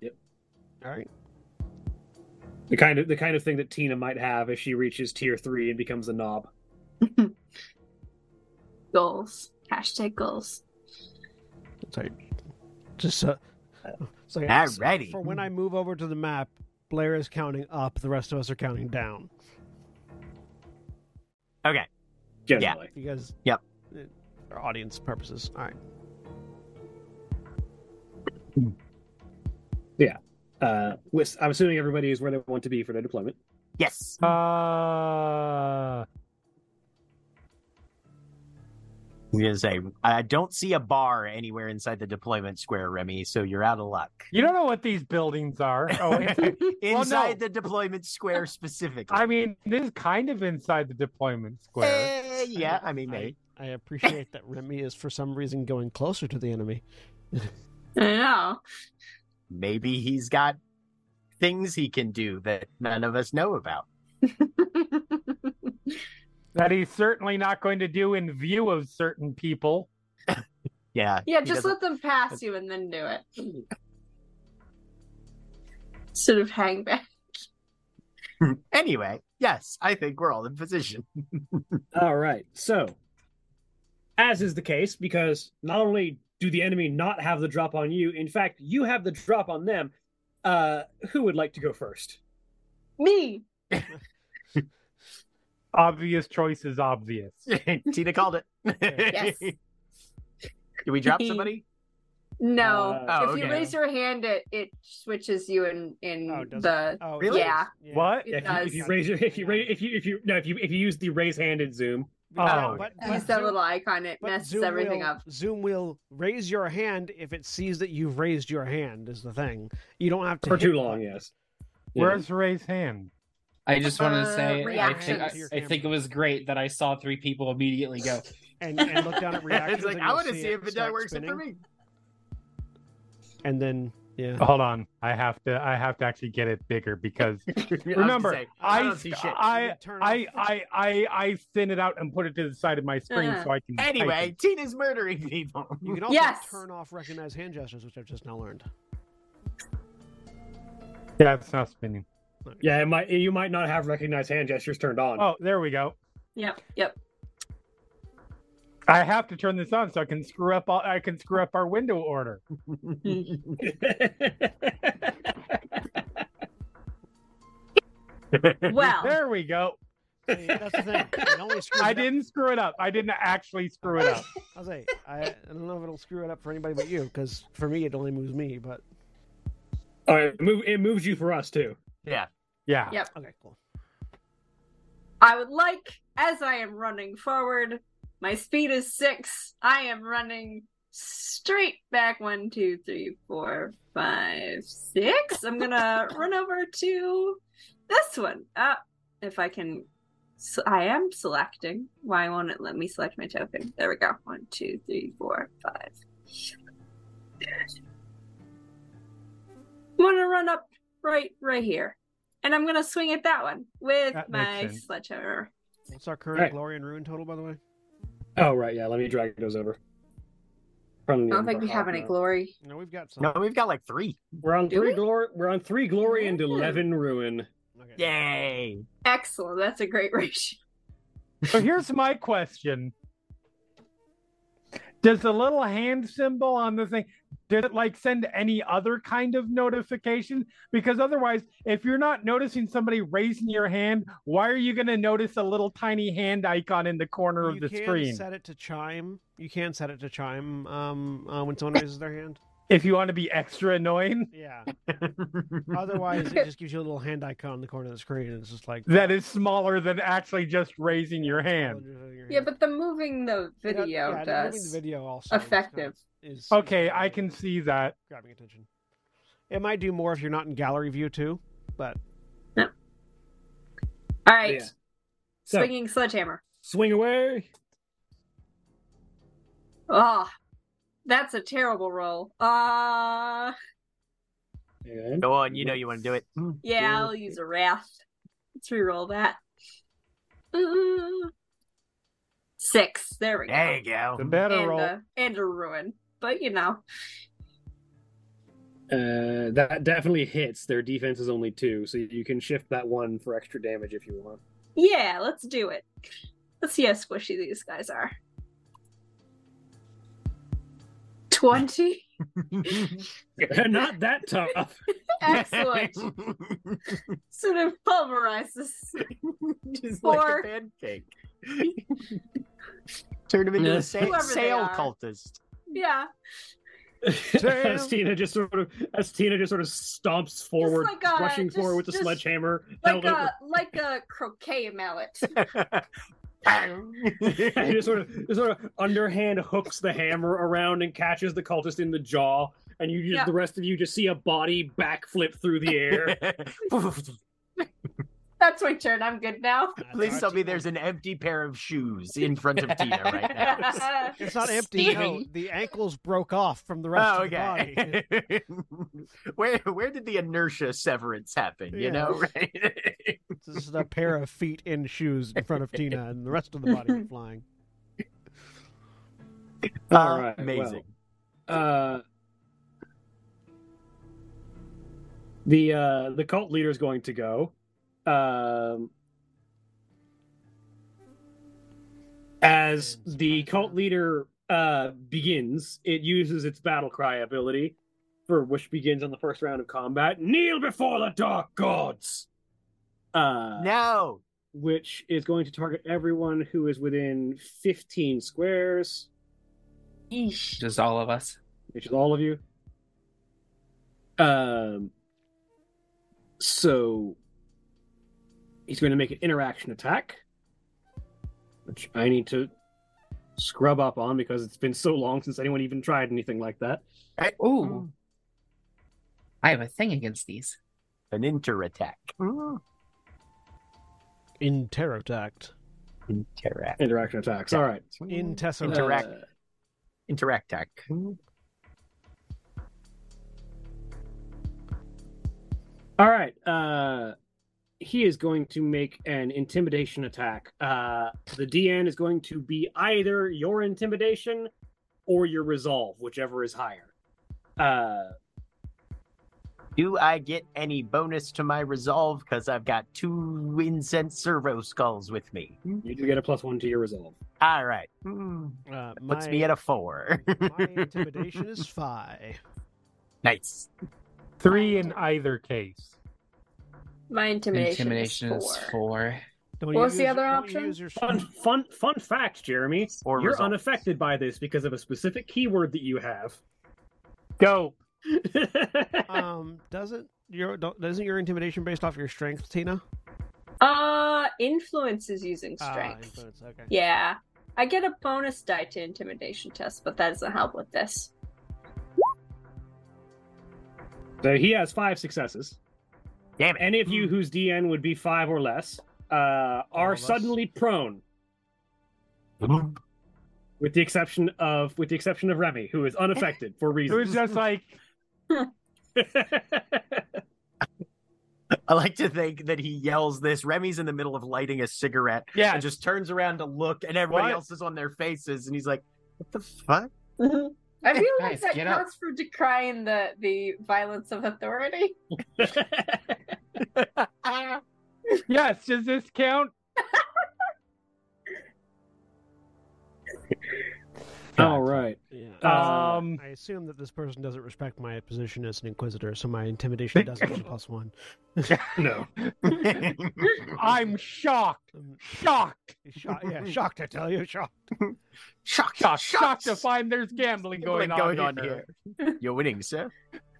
Yep.
all right.
The kind of the kind of thing that Tina might have if she reaches tier three and becomes a knob.
Goals. Hashtag goals.
It's like, just uh, it's like,
Alrighty.
For when I move over to the map, Blair is counting up. The rest of us are counting down.
Okay.
Generally,
You guys.
Yep.
For audience purposes. All right. Yeah.
Uh, with, I'm assuming everybody is where they want to be for their deployment.
Yes.
Uh,
I'm gonna say I don't see a bar anywhere inside the deployment square, Remy. So you're out of luck.
you don't know what these buildings are. Oh,
inside
no.
the deployment square specifically.
I mean, this is kind of inside the deployment square.
Eh, yeah, I mean,
I,
maybe.
I appreciate that Remy is for some reason going closer to the enemy.
I know.
maybe he's got things he can do that none of us know about.
That he's certainly not going to do in view of certain people.
Yeah.
yeah, just
doesn't-
let them pass you and then do it. Sort of hang back.
Anyway, yes, I think we're all in position.
All right. So, as is the case, because not only do the enemy not have the drop on you, in fact, you have the drop on them. Uh, who would like to go first?
Me.
Obvious choice is obvious.
Tina called it.
Yes.
Did we drop somebody?
No.
Uh,
Oh,
if you raise your hand, it it switches you in in
Oh,
the.
Oh,
Really?
Yeah.
What?
Yeah, if you, if you raise your if you raise if you if you no if you if you use the raise hand in Zoom.
Oh.
but,
Use
but
that
Zoom,
little icon. It messes
Zoom
everything
will,
up.
Zoom will raise your hand if it sees that you've raised your hand. Is the thing. You don't have to
For
hit
too long,
button.
yes. Yeah.
Where's raise hand?
I just wanted to say, I think. I, I think it was great that I saw three people immediately go.
and, and look down at reactions.
it's like
and
I want to see
it
if it
start
works
spinning,
for me.
And then yeah.
Hold on, I have to. I have to actually get it bigger because
I
remember,
say,
I,
don't see shit.
I,
Turn
I, I, I, I thin it out and put it to the side of my screen
Uh.
so I can.
Anyway,
it.
Tina's murdering people.
You can also
Yes.
turn off recognize hand gestures, which I've just now learned.
yeah, it's not spinning.
Yeah, it might you might not have recognized hand gestures turned on.
Oh, there we go.
Yep. Yep.
I have to turn this on so I can screw up. All, I can screw up our window order.
Well.
There we go.
See, that's the thing. Only
I
it up.
didn't screw it up. I didn't actually screw it up.
I'll say I, I don't know if it'll screw it up for anybody but you, because for me it only moves me. But
oh, it, move, it moves you for us too.
Yeah.
Yeah.
Yep.
okay, cool.
I would like, as I am running forward, my speed is six. I am running straight back one, two, three, four, five, six. I'm gonna run over to this one. Uh, if I can, so I am selecting. Why won't it let me select my token? There we go. One, two, three, four, five. I'm gonna run up right, right here, and I'm gonna swing at that one with
That makes
my
sense.
sledgehammer.
What's our current
Right.
glory and ruin total, by the way?
Oh right, yeah. Let me drag those over. From
I
the
don't think we have any glory.
No, we've got some.
No, we've got like three.
We're on
Do
three
we?
glory. We're on three glory and
Yeah.
eleven ruin.
Okay.
Yay!
Excellent. That's a great ratio.
So here's my question: Does the little hand symbol on the thing does it like send any other kind of notification? Because otherwise, if you're not noticing somebody raising your hand, why are you going to notice a little tiny hand icon in the corner of the
can
screen?
set it to chime. You can set it to chime um, uh, when someone raises their hand.
If you want to be extra annoying,
Yeah. Otherwise, it just gives you a little hand icon in the corner of the screen, and it's just like
that is smaller than actually just raising your hand.
Yeah, but the moving the video
yeah, yeah,
does.
Moving the video also is
effective.
kind of- is,
Okay,
is
I can see that.
grabbing attention. It might do more if you're not in gallery view too, but No.
All right.
Yeah. So
Swinging sledgehammer.
swing away.
Oh, that's a terrible roll. Uh,
And
Go on, you know you want to do it.
yeah, I'll use a wrath. Let's re-roll that. Uh, six. There we go.
There you go.
The better
and,
roll.
uh, and a ruin, but you know.
uh, that definitely hits. Their defense is only two, so you can shift that one for extra damage if you want.
Yeah, let's do it. Let's see how squishy these guys are. 20.
Not that tough.
Excellent. sort of pulverizes.
Just
Four.
like a pancake. Turn him into
Yeah.
a sa-
Whoever they
sail cultist.
Yeah.
as Tina just sort of as Tina just sort of stomps forward,
like a-
rushing
just-
forward with the sledgehammer,
Like a
over,
like a croquet mallet.
and he just sort of just sort of underhand hooks the hammer around and catches the cultist in the jaw, and you just
Yeah.
the rest of you just see a body backflip through the air.
That's my turn. I'm good now.
Please tell me there's an empty pair of shoes in front of Tina right now.
it's not empty. No, the ankles broke off from the rest
Oh,
of the body.
where where did the inertia severance happen? You know, right?
This is a pair of feet in shoes in front of Tina, and the rest of the body went flying.
All right,
amazing.
uh, the uh, the cult leader is going to go. Um, as the cult leader uh, begins, it uses its battle cry ability, for which begins on the first round of combat. Kneel before the dark gods. Uh,
no.
which is going to target everyone who is within 15 squares,
Yeesh.
Just all of us.
which is all of you. Um, so he's going to make an interaction attack, which I need to scrub up on because it's been so long since anyone even tried anything like that.
Ooh. I have a thing against these.
An inter attack.
Inter Interact.
Interact.
Interaction attacks. All right.
In Tesseract.
Interact.
Uh,
Interact attack.
All right. Uh, he is going to make an intimidation attack. Uh, the DN is going to be either your intimidation or your resolve, whichever is higher. Uh,
Do I get any bonus to my resolve? Because I've got two incense servo skulls with me.
you do get a plus one to your resolve.
All right. Hmm.
Uh,
Puts
my,
me at a four.
my intimidation is five.
nice.
Three in either case.
My intimidation,
Intimidation
is
is
four.
four.
Don't
What was the other option?
Fun, fun, fun fact, Jeremy.
Or
You're
resolve.
unaffected by this because of a specific keyword that you have.
Go.
um, doesn't your doesn't your intimidation based off your strength, Tina?
Uh, influence is using
Ah,
strength.
influence, okay.
Yeah. I get a bonus die to intimidation test, but that doesn't help with this.
so he has five successes.
Damn it.
Any of you whose DN would be five or less uh, are
of
suddenly prone, with the exception of with the exception of Remy, who is unaffected for
It was just like
I like to think that he yells this. Remy's in the middle of lighting a cigarette
yeah.
and just turns around to look, and everybody
What?
else is on their faces, and he's like, "What the fuck?"
I feel like
Guys,
that
get up.
counts for decrying the the violence of authority.
Yes. Does this count?
All right.
Yeah.
Uh,
Um,
I assume that this person doesn't respect my position as an inquisitor, so my intimidation doesn't get a plus one.
No.
I'm shocked.
Um,
Shocked.
shocked, yeah, shocked. I tell you, shocked.
shocked,
Shocked. Shocked to find there's gambling going,
going
on,
on
here.
here. You're winning, sir.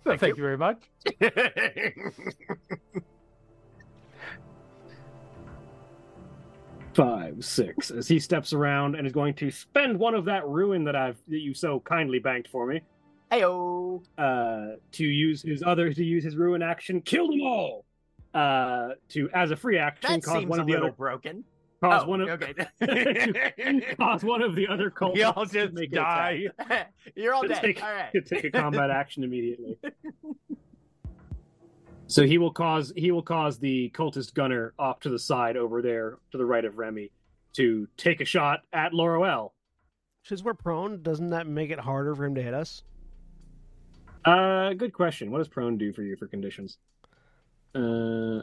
Thank, you very much.
Five, six. As he steps around and is going to spend one of that ruin that I've that you so kindly banked for me,
Heyo.
uh, to use his other to use his ruin action, kill them all. Uh, to as a free action,
That
cause one of the other
broken.
cause
Oh,
one of
okay.
cause one of the other cultists
all
to make
die.
You're all
To
dead.
take-
All right.
to take a combat action immediately. So he will cause he will cause the cultist gunner off to the side over there to the right of Remy to take a shot at Loroelle.
Since we're prone, doesn't that make it harder for him to hit us?
Uh, good question. What does prone do for you for conditions? Uh,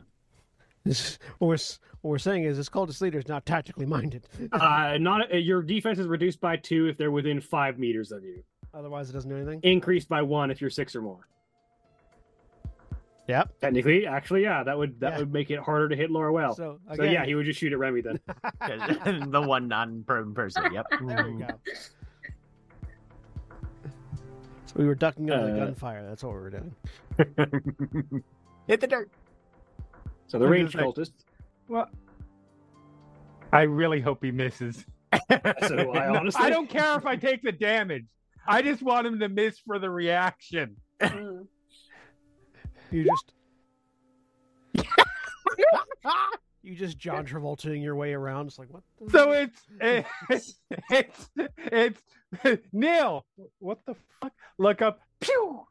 This, what, we're, what we're saying is this cultist leader is not tactically minded.
uh, not uh, your defense is reduced by two if they're within five meters of you.
Otherwise, it doesn't do anything.
Increased by one if you're six or more.
Yep.
Technically, actually, yeah, that would that
Yeah.
would make it harder to hit Laura
Well.
So
again,
yeah, he would just shoot at Remy then.
the one non-prone person. Yep.
there we go. So we were ducking under the
Uh,
gunfire. That's what we were doing.
Hit the dirt.
So the
I'm
ranged cultist.
Well, I really hope he misses.
So do I, honestly.
I don't care if I take the damage. I just want him to miss for the reaction.
You just you just John Travoltaing your way around. It's like what? The
So it's it's it's, it's Neil. What the fuck? Look up. Pew.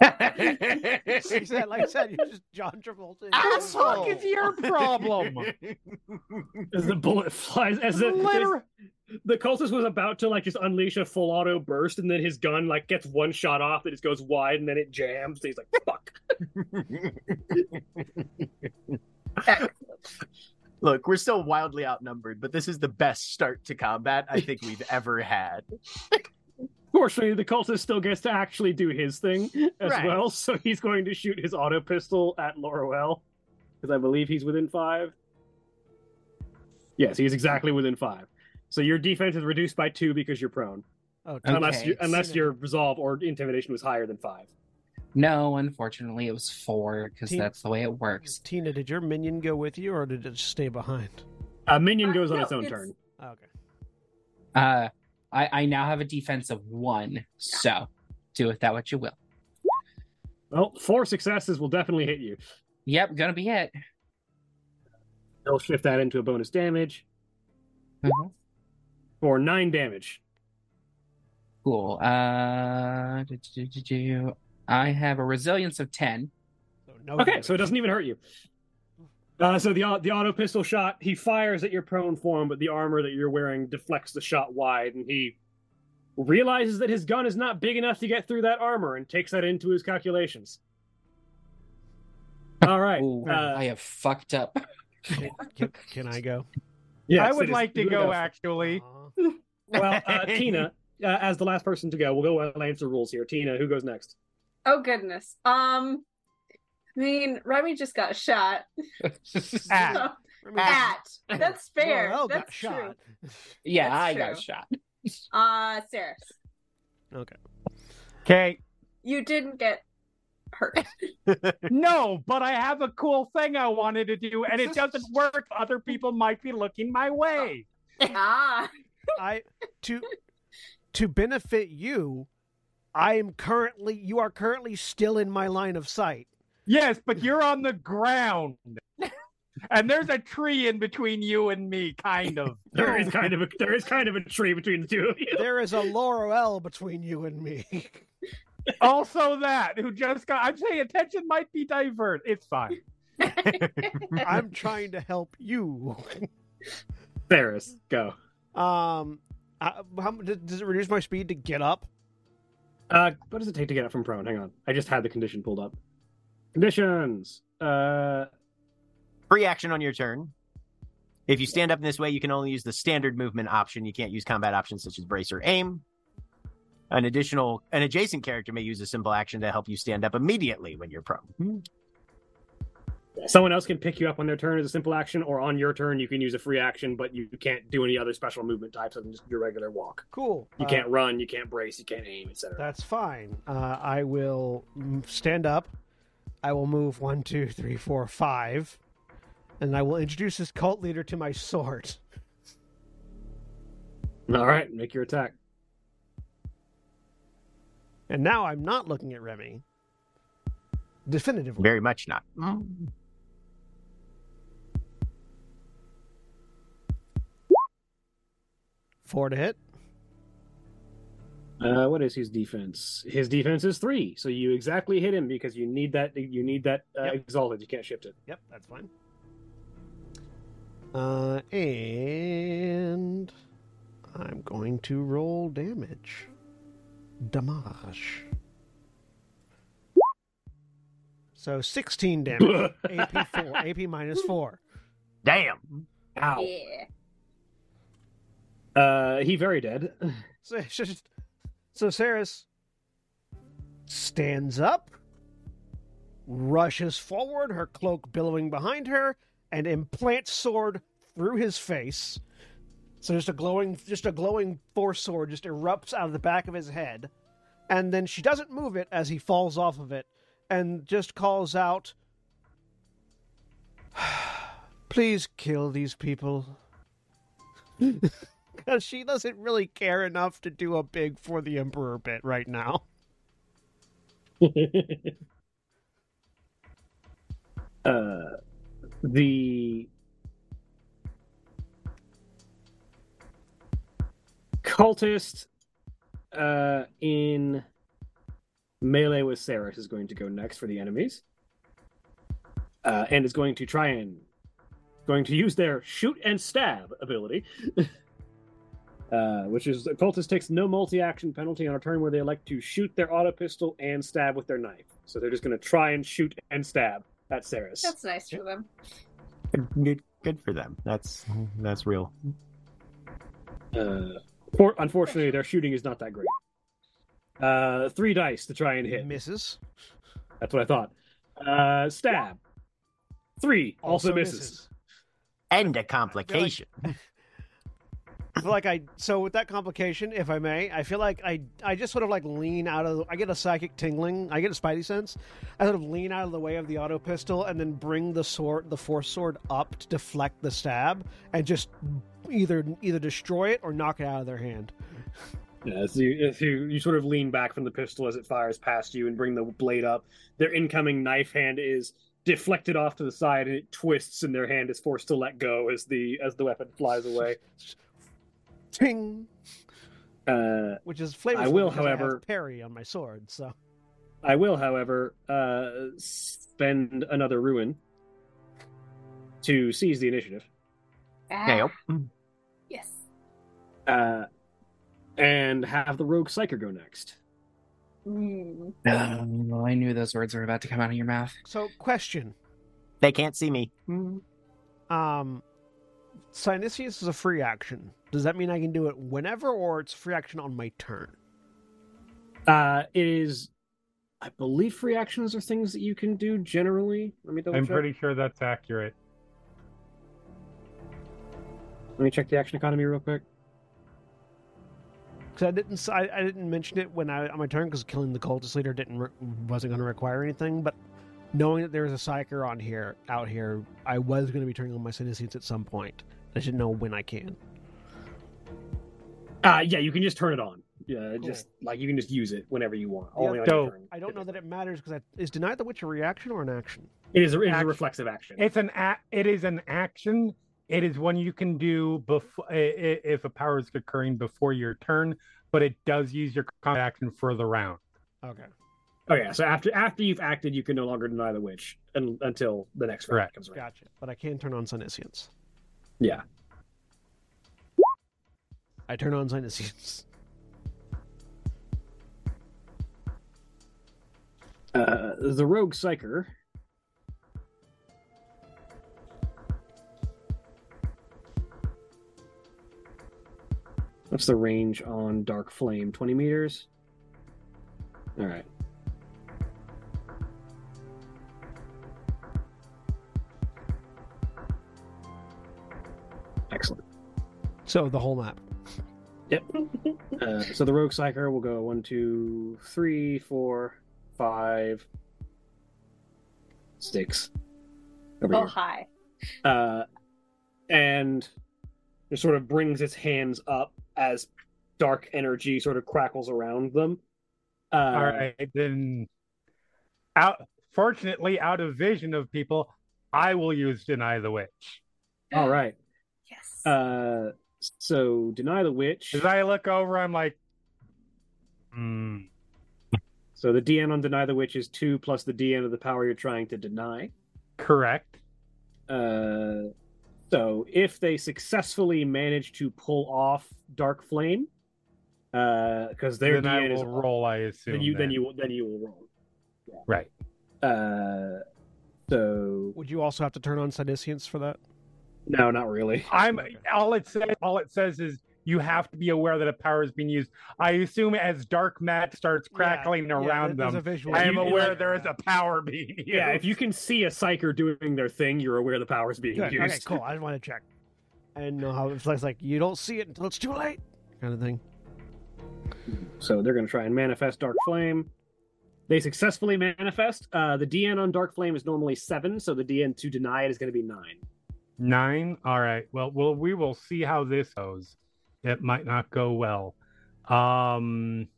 Like that, like I said, you're just John Travolta.
What the fuck is your problem?
As the bullet flies, as the,
Literally.
the cultist was about to like just unleash a full auto burst, and then his gun like gets one shot off, it just goes wide, and then it jams. And he's like, "Fuck!"
Look, we're still wildly outnumbered, but this is the best start to combat I think we've ever had.
Fortunately, the cultist still gets to actually do his thing as
Right.
well, so he's going to shoot his auto pistol at Loroelle because I believe he's within five. Yes, he's exactly within five. So your defense is reduced by two because you're prone,
Oh,
Okay.
unless you, unless
Tina-
your resolve or intimidation was higher than five.
No, unfortunately, it was four because
Team-
that's the way it works.
Tina, did your minion go with you, or did it just stay behind?
A minion
Uh,
goes on its own
it's-
turn.
Oh, okay.
Uh, I, I now have a defense of one, so do with that what you will.
Well, four successes will definitely hit you.
Yep, gonna be it.
They'll shift that into a bonus damage
Mhm.
for nine damage.
Cool. Uh, do, do, do, do. I have a resilience of ten.
So no
Okay,
damage.
so it doesn't even hurt you. Uh, so the the auto pistol shot, he fires at your prone form, but the armor that you're wearing deflects the shot wide, and he realizes that his gun is not big enough to get through that armor, and takes that into his calculations. All right.
Ooh,
uh,
I have fucked up.
Can, can, can I go?
Yeah,
I would like to
you
go
for-
actually.
Aw.
Well, uh, Tina, uh, as the last person to go, we'll go uh, answer rules here. Tina, who goes next?
Oh goodness. Um, I mean, Remy just got shot.
At.
So-
Remember-
At. That's fair.
Loroelle got
That's true.
shot.
yeah,
That's
I got shot.
Uh, Saras,
Okay.
Okay.
you didn't get hurt.
No, but I have a cool thing I wanted to do, and it doesn't work. Other people might be looking my way.
ah,
I to to benefit you, I am currently you are currently still in my line of sight.
Yes, but you're on the ground. And there's a tree in between you and me, kind of.
There is kind of a there is kind of a tree between the two of you.
There is a Loroelle between you and me.
Also, that who just got. I'm saying attention might be divert. It's fine.
I'm trying to help you.
Ferris, go.
Um, I, how does does it reduce my speed to get up?
Uh, what does it take to get up from prone? Hang on, I just had the condition pulled up. Conditions. Uh,
Free action on your turn. If you stand up in this way, you can only use the standard movement option. You can't use combat options such as brace or aim. An additional, an adjacent character may use a simple action to help you stand up immediately when you're prone.
Someone else can pick you up on their turn as a simple action, or on your turn you can use a free action, but you can't do any other special movement types other than just your regular walk.
Cool.
You
Uh,
can't run, you can't brace, you can't aim, etc.
That's fine. Uh, I will stand up. I will move one, two, three, four, five, and I will introduce this cult leader to my sword.
All right, make your attack.
And now I'm not looking at Remy. Definitively.
Very much not.
Four to hit.
Uh, what is his defense? His defense is three, so you exactly hit him because you need that. You need that uh,
Yep.
exalted. You can't shift it.
Yep, that's fine. Uh, and I'm going to roll damage. Damage. So 16 damage. AP 4. AP minus 4.
Damn.
Ow.
Yeah.
Uh, he very dead.
So, so, so Saras stands up, rushes forward, her cloak billowing behind her, and implants sword through his face. So just a glowing, just a glowing force sword just erupts out of the back of his head, and then she doesn't move it as he falls off of it, and just calls out, "Please kill these people." because she doesn't really care enough to do a big for the emperor bit right now.
uh, the cultist uh, in melee with Saras is going to go next for the enemies, uh, and is going to try and going to use their shoot and stab ability. Uh, which is the cultist takes no multi-action penalty on a turn where they elect to shoot their auto pistol and stab with their knife. So they're just going to try and shoot and stab at Saras.
That's nice for them.
Good, good, good for them. That's that's real.
Uh, for, unfortunately, their shooting is not that great. Uh, three dice to try and hit.
Misses.
That's what I thought. Uh, stab. Three also, misses.
And a complication.
Like I so with that complication, if I may, I feel like I I just sort of like lean out of I get a psychic tingling, I get a spidey sense. I sort of lean out of the way of the auto pistol and then bring the sword the force sword up to deflect the stab and just either either destroy it or knock it out of their hand.
Yeah, as you, you you sort of lean back from the pistol as it fires past you and bring the blade up. Their incoming knife hand is deflected off to the side and it twists, and their hand is forced to let go as the as the weapon flies away.
Ting,
Uh,
which is flavor.
I will,
because have
however-
parry on my sword. So
I will, however, uh, spend another ruin to seize the initiative.
Ah,
Okay.
yes.
uh, and have the rogue psyker go next.
Mm.
Um, well, I knew those words were about to come out of your mouth.
so question.
They can't see me.
Um, Psyniscience is a free action. Does that mean I can do it whenever, or it's free action on my turn?
Uh, it is, I believe, free actions are things that you can do generally. Let me double
I'm
check.
pretty sure that's accurate.
Let me check the action economy real quick.
Because I didn't, s- I, I didn't mention it when I on my turn because killing the cultist leader didn't re- wasn't going to require anything. But knowing that there's a psyker on here, out here, I was going to be turning on my Psyniscience at some point. I should know when I can.
Uh, yeah, you can just turn it on. Yeah,
Cool.
just like you can just use it whenever you want.
Yeah,
Only on
so-
your turn.
I don't know that it matters because is deny the witch a reaction or an action?
It is a, it is a reflexive action.
It's an a- it is an action. It is one you can do before if a power is occurring before your turn, but it does use your combat action for the round.
Okay.
Oh yeah, so after after you've acted, you can no longer deny the witch un, until the next round
Correct.
comes around.
Gotcha. But I can turn on Psyniscience.
Yeah.
I turn on sinuses.
Uh, the rogue psyker. What's the range on dark flame? Twenty meters. All right.
So the whole map.
Uh, so the Rogue Psyker will go one, two, three, four, five, six. Over
Oh,
here.
hi.
uh, and it sort of brings its hands up as dark energy sort of crackles around them. Uh,
All right, then. Out. Fortunately, out of vision of people, I will use deny the witch.
All right.
Yes.
Uh, so deny the witch.
As I look over, I'm like, hmm.
So the DN on deny the witch is two plus the DN of the power you're trying to deny.
correct.
Uh, so if they successfully manage to pull off dark flame, uh because their
then I
DN is
roll. I assume.
then you then you then you will roll.
right.
Uh, so
Would you also have to turn on Psyniscience for that?
No, not really.
I'm all it says. All it says is you have to be aware that a power is being used. I assume as dark mat starts crackling
Yeah,
around
there's
them,
visual.
I am aware
like-
there is a power being used.
Yeah, if you can see a psyker doing their thing, you're aware the power is being
Good.
used.
Okay, cool. I just want to check. I didn't know how it's like, like you don't see it until it's too late, kind of thing.
So they're going to try and manifest Dark Flame. They successfully manifest. Uh, the DN on Dark Flame is normally seven, so the DN to deny it is going to be nine.
Nine. All right. Well, well, we will see how this goes. It might not go well. Um.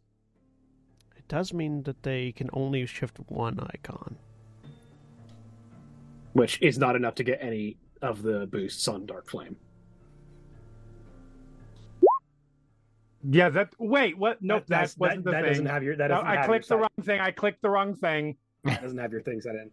It does mean that they can only shift one icon.
which is not enough to get any of the boosts on Dark Flame.
Yeah. That. Wait. What? Nope. That,
That's-
wasn't
that,
the
that
thing.
doesn't have your that
No,
doesn't
I
have
clicked the
your
wrong thing. I clicked the wrong thing.
side- doesn't have your thing set in.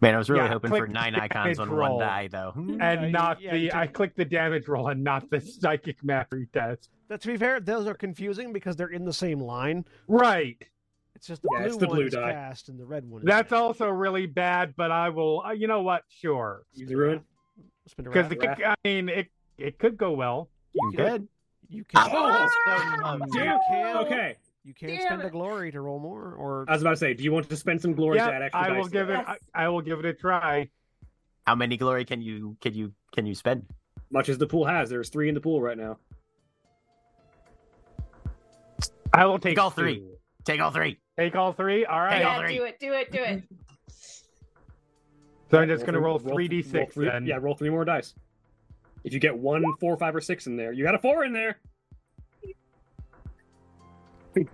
Man, I was really
Yeah,
hoping for nine icons on
roll.
one die, though.
And
you-
not
yeah,
the.
you
I
did-
clicked the damage roll and not the psychic mastery test.
But to be fair, those are confusing because they're in the same line.
Right.
It's just the
Yeah,
blue
it's the
one
blue
is
die.
cast and the red one. Is
That's
cast.
also really bad, but I will. Uh, you know what? Sure.
Use the ruin.
Spin it
Because. I mean, it it could go well.
you can,
Good.
You can.
Oh,
so
you
Damn.
can.
Okay,
You can
Damn
spend a glory to roll more, or
I was about to say, do you want to spend some glory to add
Yeah,
extra
I will
to
give it.
that?
I, I will give it a try.
How many glory can you can you can you spend?
Much as the pool has, there's three in the pool right now.
I will take
Take all three.
two.
Take all three.
Take all three. All right.
Take all
yeah,
three.
do it, do it, do it.
So I'm just going to roll
three-
three d
roll
six
three-
then.
Yeah, roll three more dice. If you get one, four, five, or six in there, you got a four in there.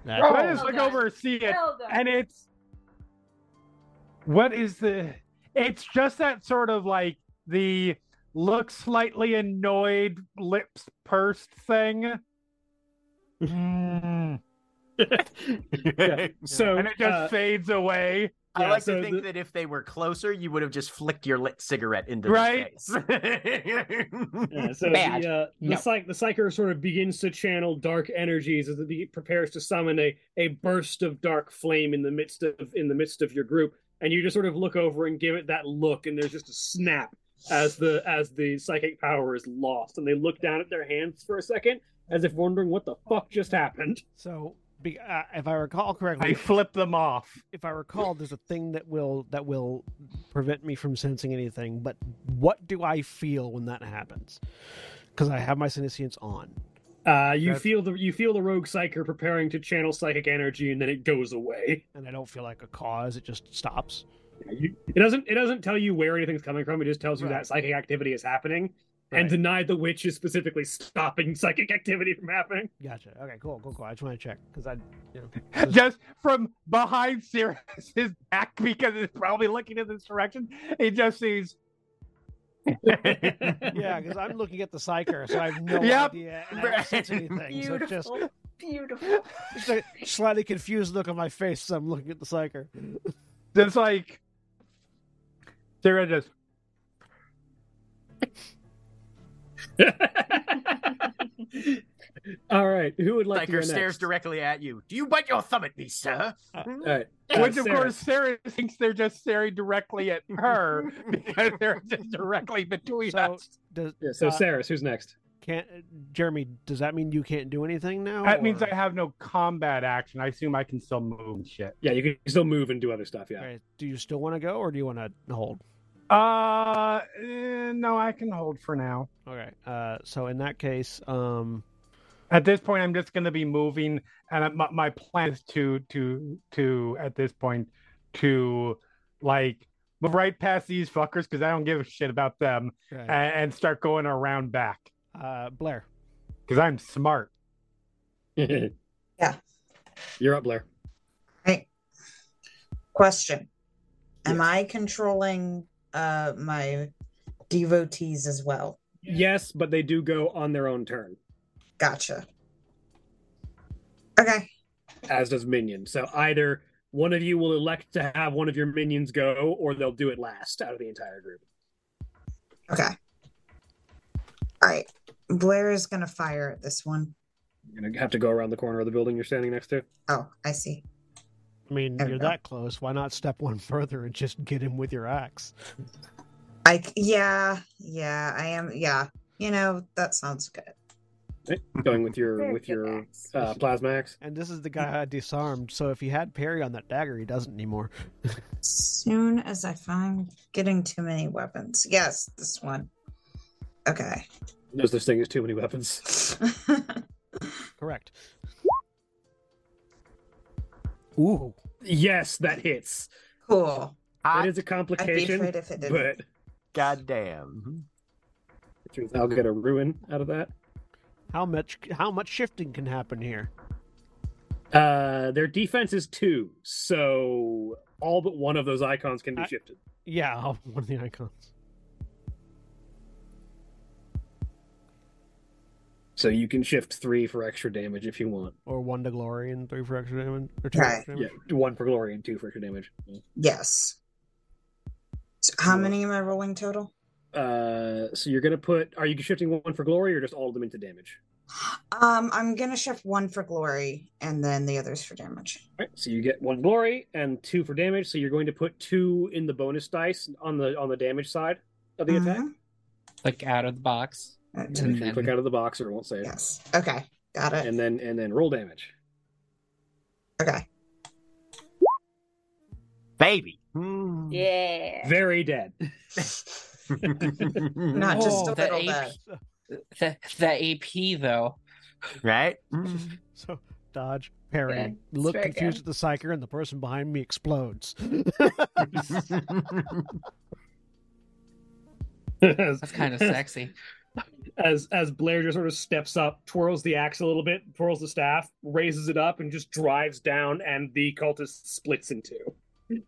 That's
So I just look
done.
over, see it,
Well
and it's what is the? It's just that sort of like the look slightly annoyed, lips pursed thing. Mm.
Yeah. So
and it just
uh,
fades away.
I
Yeah,
like
so
to think
the-
that if they were closer, you would have just flicked your lit cigarette into
Right.
his face.
Yeah, so
Bad.
the uh, the,
No.
psych- the psyker sort of begins to channel dark energies as it prepares to summon a, a burst of dark flame in the midst of in the midst of your group, and you just sort of look over and give it that look, and there's just a snap as the as the psychic power is lost, and they look down at their hands for a second as if wondering what the fuck just happened.
So, be, uh, if I recall correctly, I
flip them off.
if I recall, there's a thing that will that will prevent me from sensing anything. But what do I feel when that happens? Because I have my psyniscience on.
Uh, you
That's-
feel the you feel the rogue psyker preparing to channel psychic energy, and then it goes away.
and I don't feel like a cause. It just stops.
You- It doesn't it doesn't tell you where anything's coming from. It just tells you
Right.
that psychic activity is happening. And
Right.
deny the witch is specifically stopping psychic activity from happening.
Gotcha. Okay, cool, cool, cool. I just want to check because I, you know,
just from behind Sirius's back because it's probably looking in this direction. He just sees.
yeah, because I'm looking at the psyker, so I have no
Yep.
idea and I don't sense anything. So just,
Beautiful, beautiful.
just a slightly confused look on my face. as I'm looking at the psyker.
It's like Sarah just
All right, who would like to go
Psyker
next?
stares directly at you. Do you bite your thumb at me, sir?
All right, uh,
which of
Sarah.
course Sarah thinks they're just staring directly at her because they're just directly between
So
us.
does
Yeah, so
uh,
Saras, who's next?
Can't Jeremy? Does that mean you can't do anything now?
That means I have no combat action. I assume I can still move and shit.
Yeah, you can still move and do other stuff. Yeah.
Okay, Do you still want to go, or do you want to hold?
Uh, eh, no, I can hold for now.
Okay. Uh, so in that case, um,
At this point, I'm just going to be moving, and my, my plan is to to to at this point to like move right past these fuckers because I don't give a shit about them,
okay.
and, and start going around back
uh, Blair.
because I'm smart.
Yeah.
You're up, Blair.
Right. Question. Am I controlling uh my devotees as well?
Yes, but they do go on their own turn,
Gotcha. Okay.
as does minion. So either one of you will elect to have one of your minions go, or they'll do it last out of the entire group.
Okay. All right. Blair is gonna fire at this one.
You're gonna have to go around the corner of the building you're standing next to.
Oh, I see.
I mean,
There we
you're
go.
that close. Why not step one further and just get him with your axe?
I c- yeah, yeah, I am yeah. You know, that sounds good.
Going with your
Very
with your
axe.
uh, plasma axe.
And this is the guy I disarmed. So if he had parry on that dagger, he doesn't anymore.
Soon as I find getting too many weapons. Yes, this one. Okay.
There's this thing is too many weapons.
Correct. Ooh.
Yes, that hits.
cool.
That
Hot
is a
I'd be
complication,
afraid if it didn't.
but
goddamn.
I'll get a ruin out of that.
How much how much shifting can happen here?
Uh, their defense is two, so all but one of those icons can be
I-
shifted.
Yeah, one of the icons.
So you can shift three for extra damage if you want.
Or one to glory and three for extra damage. Or two
Right.
extra
Yeah, one for glory and two for extra damage.
Yes. So how
Yeah.
many am I rolling total?
Uh, so you're gonna put. Are you shifting one for glory or just all of them into damage?
Um, I'm gonna shift one for glory and then the others for damage.
All right. So you get one glory and two for damage. So you're going to put two in the bonus dice on the on the damage side of the attack.
Mhm.
Like out of the box.
Uh,
So
And
make sure you
then-
click out of the box or it won't say it.
Yes. Okay. Got it.
And then and then roll damage.
Okay.
Baby. Hmm.
Yeah.
Very dead.
Not just
Oh,
a
the
little
AP
bit.
The, the AP though.
right?
So dodge, parry,
Yeah,
look confused
good.
at the psyker, and the person behind me explodes.
That's kind of sexy.
As as Blair just sort of steps up, twirls the axe a little bit, twirls the staff, raises it up, and just drives down, and the cultist splits in two.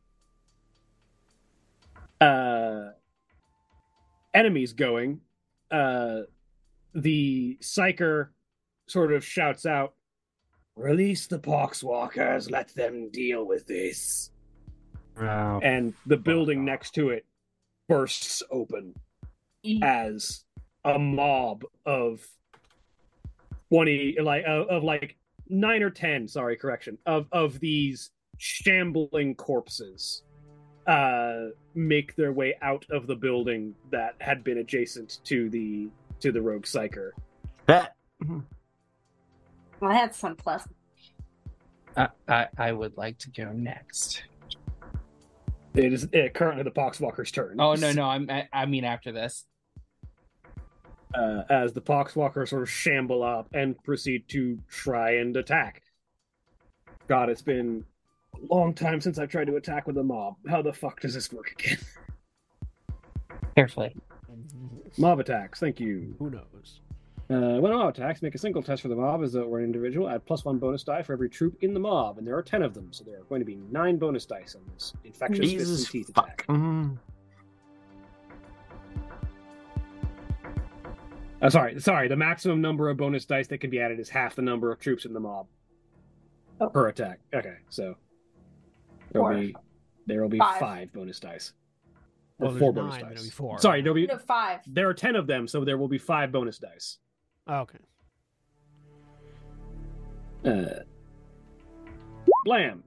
Uh, enemies going. Uh, the psyker sort of shouts out, "Release the poxwalkers. Let them deal with this."
Wow.
And the building next to it bursts open as a mob of 20 like of, of like 9 or 10 sorry correction of of these shambling corpses uh make their way out of the building that had been adjacent to the to the rogue psyker
That-
Well, that's some plus.
I, I I would like to go next.
it is uh, currently the poxwalker's turn
Oh no no I'm I, I mean after this.
Uh, as the poxwalker sort of shamble up and proceed to try and attack. God, it's been a long time since I've tried to attack with a mob. How the fuck does this work again?
Carefully.
mob attacks, thank you.
Who knows?
Uh, when a mob attacks, make a single test for the mob as though it were an individual. Add plus one bonus die for every troop in the mob, and there are ten of them, so there are going to be nine bonus dice on this infectious fist and teeth
fuck.
attack.
Mhm.
Uh, sorry, sorry. The maximum number of bonus dice that can be added is half the number of troops in the mob
Oh.
per attack. Okay, so there'll
Four.
be there will be
Five.
five, bonus dice. Or four
there's
bonus
nine,
dice.
be four.
Sorry, there'll be
No, five.
there are ten of them, so there will be five bonus dice.
Oh, okay.
Uh, blam.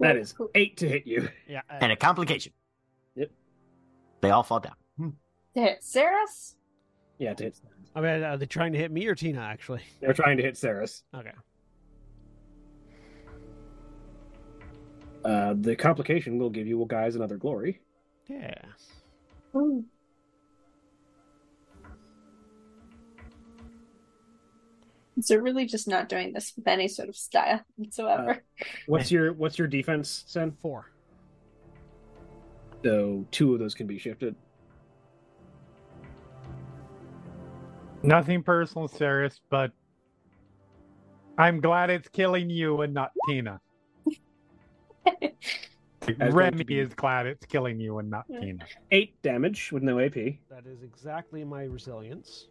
That is eight to hit you.
Yeah. uh,
And a complication.
Yep.
They all fall down.
To hit Saras?
Yeah, to hit.
I mean, are they trying to hit me or Tina? Actually,
They're trying to hit Saras.
okay.
Uh, the complication will give you guys another glory.
Yeah.
So really just not doing this with any sort of style whatsoever.
What's your What's your defense, Sen?
Four.
So two of those can be shifted.
Nothing personal, serious, but I'm glad it's killing you and not Tina.
As
Remy
be-
is glad it's killing you and not
Yeah.
Tina.
Eight damage with no AP.
That is exactly my resilience.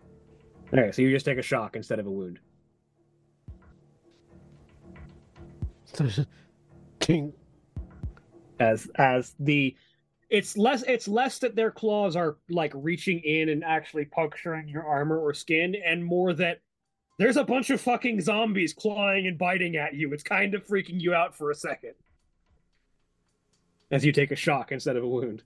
Okay, so you just take a shock instead of a wound.
King.
As as the it's less it's less that their claws are like reaching in and actually puncturing your armor or skin, and more that there's a bunch of fucking zombies clawing and biting at you. It's kind of freaking you out for a second. As you take a shock instead of a wound.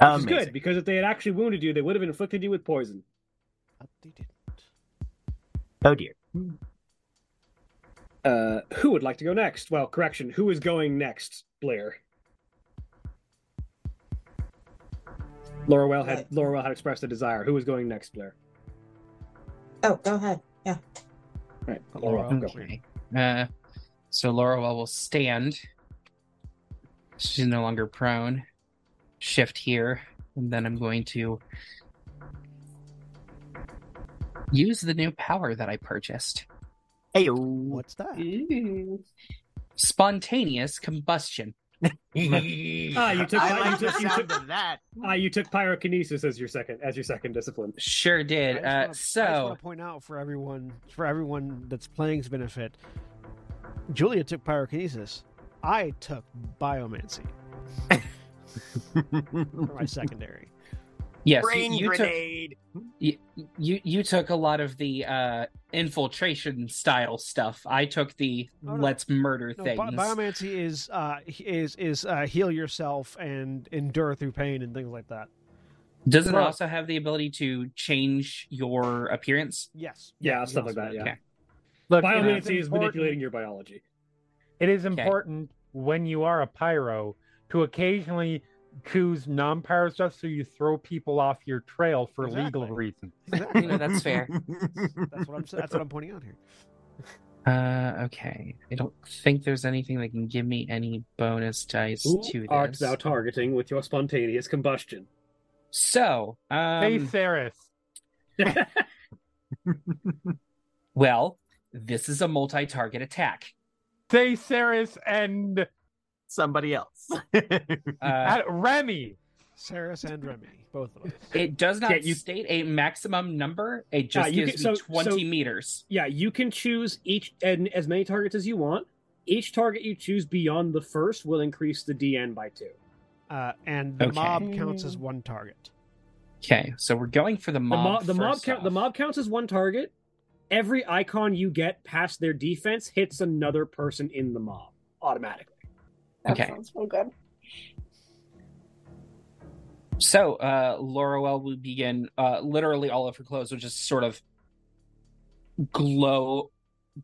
Which is good, because if they had actually wounded you, they would have inflicted you with poison.
But they didn't.
Oh dear.
Uh, who would like to go next? Well, correction, who is going next, Blair? Laura Well had
Right.
Well had expressed a desire. Who is going next, Blair?
Oh, go ahead. Yeah.
Right,
Laura.
Loroelle, go.
Okay. Uh, so Loroelle will stand. She's no longer prone. Shift here, and then I'm going to use the new power that I purchased.
Heyo.
What's that?
Ooh.
Spontaneous combustion.
Ah, you took-
I
you
like the
took- you took-
that.
Ah, you took pyrokinesis as your second as your second discipline.
Sure
I
did.
just
Uh,
wanna- I just
so
want to point out for everyone, for everyone that's playing's benefit, Julia took pyrokinesis. I took biomancy for my secondary.
Yes,
Brain
you, you took you, you you took a lot of the uh, infiltration style stuff. I took the
Oh, no.
let's murder
No,
things.
bi- biomancy is uh, is is uh, heal yourself and endure through pain and things like that.
Doesn't it
Well-
also have the ability to change your appearance?
Yes.
Yeah,
you
stuff like that. Yeah,
Okay.
Look,
biomancy is manipulating your biology.
It is important when you are a pyro to occasionally choose non-pyro stuff so you throw people off your trail for legal reasons.
Exactly.
You know, that's fair.
That's what I'm. That's what I'm pointing out here.
Uh, okay. I don't think there's anything that can give me any bonus dice
Who
to
art thou targeting with your spontaneous combustion?
So,
hey,
um,
Saras.
well, this is a multi-target attack.
Say Saras and
Somebody else.
Uh,
uh, Remy.
Saras and Remy, both of us.
it does not
Yeah, you-
state a maximum number. It just
you
gives
can-
me
so-
20
so-
meters.
Yeah, you can choose each and as many targets as you want. Each target you choose beyond the first will increase the DN by two.
Uh, and the
Okay.
mob counts as one target.
Okay, so we're going for the
The
mob.
mob, the mob
first
count, the mob counts as one target. Every icon you get past their defense hits another person in the mob automatically.
That
Okay.
sounds real good.
So, uh, Loroelle will begin. Uh, literally, all of her clothes will just sort of glow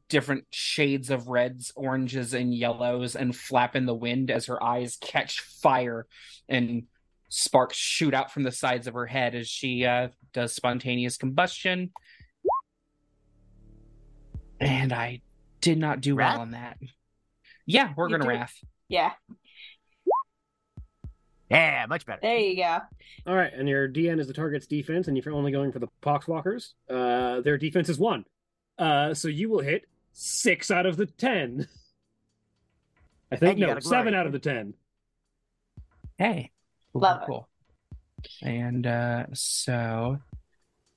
different shades of reds, oranges, and yellows, and flap in the wind as her eyes catch fire and sparks shoot out from the sides of her head as she uh, does spontaneous combustion. And I did not do
Wrath?
well on that. Yeah, we're
You
gonna
do-
wrath.
Yeah,
yeah, much better.
there you go.
All right, and your DN is the target's defense, and if you're only going for the poxwalkers, uh, their defense is one. Uh, so you will hit six out of the ten. I think no, seven out of the ten.
Hey. Cool,
Love it.
cool. And uh so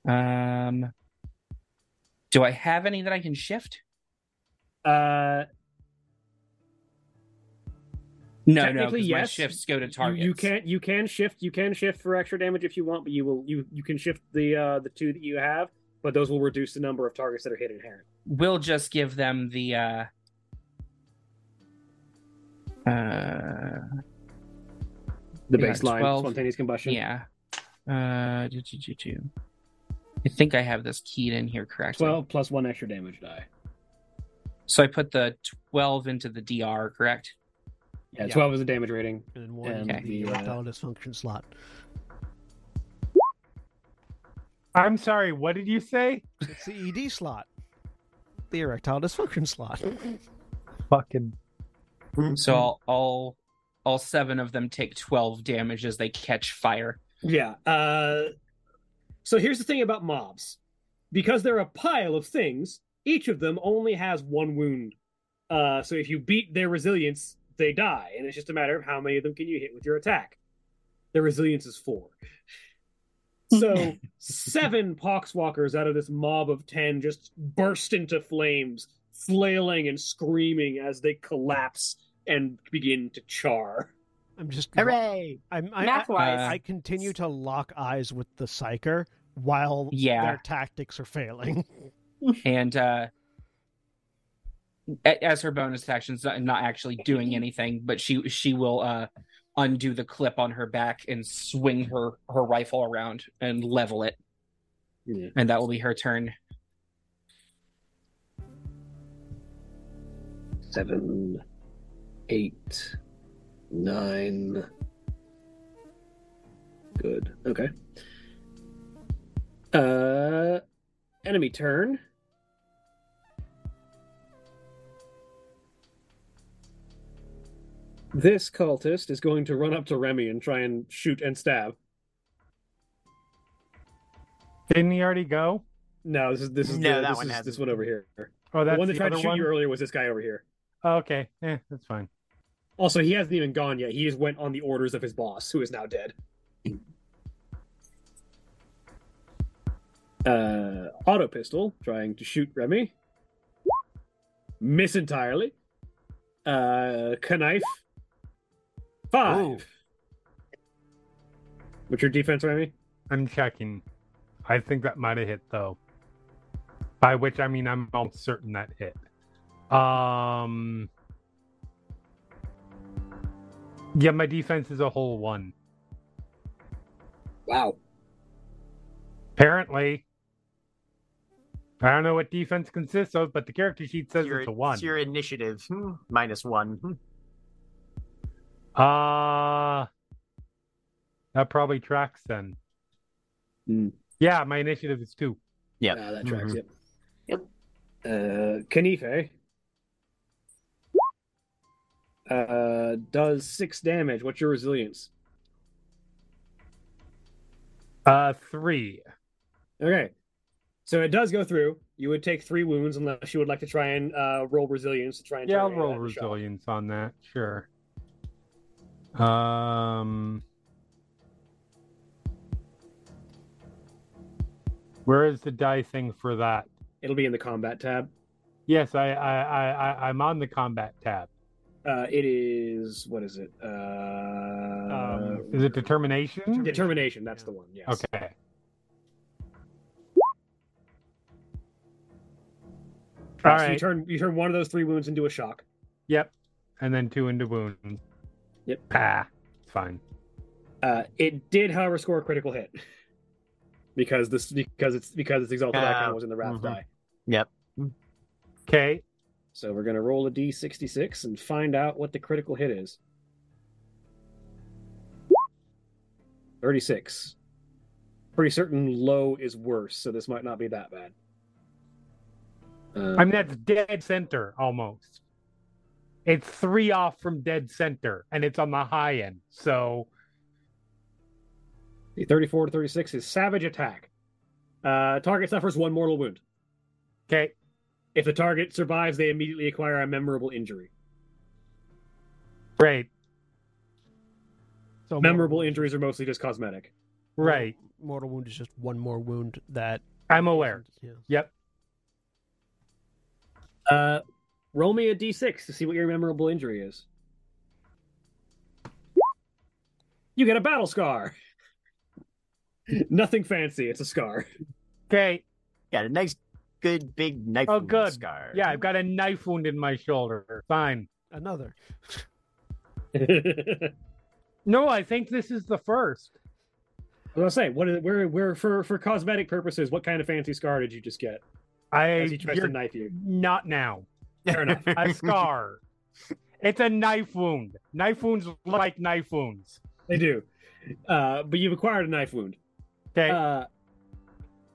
um do I have any that I can shift?
Uh,
No, no,
Technically,
because my shifts go to
you,
targets.
you can't. you can shift you can shift for extra damage if you want, but you will you you can shift the uh the two that you have, but those will reduce the number of targets that are hit inherent.
We'll just give them the uh uh
The baseline
12.
spontaneous combustion.
Yeah. Uh, do, do, do, do. I think I have this keyed in here correctly.
12 plus one extra damage die.
So I put the 12 into the DR, correct?
Yeah,
Yeah.
12 is the damage rating.
And then one
And
in the
the, uh,
erectile dysfunction slot.
I'm sorry. What did you say?
It's the ED slot. The erectile dysfunction slot.
Fucking.
So all, all all seven of them take 12 damage as they catch fire.
Yeah. Uh, so here's the thing about mobs because they're a pile of things, each of them only has one wound. Uh, so if you beat their resilience, they die. And it's just a matter of how many of them can you hit with your attack. Their resilience is four. So seven poxwalkers out of this mob of ten just burst into flames, flailing and screaming as they collapse and begin to char.
I'm just
Hooray!
I'm, I,
Math-wise.
I, I continue to lock eyes with the psyker while
Yeah.
their tactics are failing.
And uh a- as her bonus actions not, not actually doing anything, but she she will uh undo the clip on her back and swing her her rifle around and level it.
Yeah.
And that will be her turn.
seven, eight, nine. Good. Okay. Uh, enemy turn. This cultist is going to run up to Remy and try and shoot and stab.
Didn't he already go?
No, this is this is
No,
the-
that
this
one
is this one over here.
Oh, that's
the one that
the
tried to shoot
one?
you earlier was this guy over here.
Oh, okay. Eh, that's fine.
Also, he hasn't even gone yet. He just went on the orders of his boss, who is now dead. Uh, auto pistol, trying to shoot Remy. Miss entirely. Uh, knife. Five.
Ooh.
What's your defense, Remy?
I'm checking. I think that might have hit though. By which I mean I'm almost certain that hit. Um. Yeah, my defense is a whole one.
Wow.
Apparently. I don't know what defense consists of, but the character sheet says
your,
it's a one.
It's your initiative hmm, minus one. Hmm.
Uh that probably tracks then.
Hmm.
Yeah, my initiative is two.
Yep.
Ah, that tracks.
Mhm.
Yep. Yep. Uh, Kanife. Uh, does six damage. What's your resilience?
Uh three.
Okay. So it does go through. You would take three wounds unless you would like to try and uh, roll resilience to try and
Yeah, I'll roll
that into shock.
resilience on that. Sure. Um, where is the die thing for that?
It'll be in the combat tab.
Yes, I, I, I, I I'm on the combat tab.
Uh, it is what is it? Uh,
Um, is it determination?
determination? That's the one. Yes.
Okay. All
so you turn you turn one of those three wounds into a shock.
Yep. And then two into wound.
Yep.
Ah, it's fine.
Uh, it did, however, score a critical hit because this because it's because its exalted
Ah,
icon was in the wrath
mhm.
die.
Yep.
Okay.
So we're gonna roll a d66 and find out what the critical hit is. Thirty-six. Pretty certain low is worse, so this might not be that bad. Uh,
I mean, that's dead center almost. It's three off from dead center, and it's on the high end. So,
the 34 to 36 is savage attack. Uh, target suffers one mortal wound.
okay.
If the target survives, they immediately acquire a memorable injury.
Great.
So
Memorable
mortal,
injuries are mostly just cosmetic.
Right.
mortal wound is just one more wound that.
I'm aware.
Yeah.
Yep.
Uh, roll me a d6 to see what your memorable injury is. You get a battle scar. Nothing fancy. It's a scar.
Okay.
Got a nice, good, big knife
Oh,
wound
good.
scar.
Yeah, I've got a knife wound in my shoulder. Fine.
Another.
No, I think this is the first.
I was gonna say, what is where where for for cosmetic purposes, what kind of fancy scar did you just get?
I
As he tries to
you're
knife you.
not now.
Fair enough.
A scar. it's a knife wound. Knife wounds look like knife wounds.
They do. Uh, but you've acquired a knife wound.
Okay.
Uh,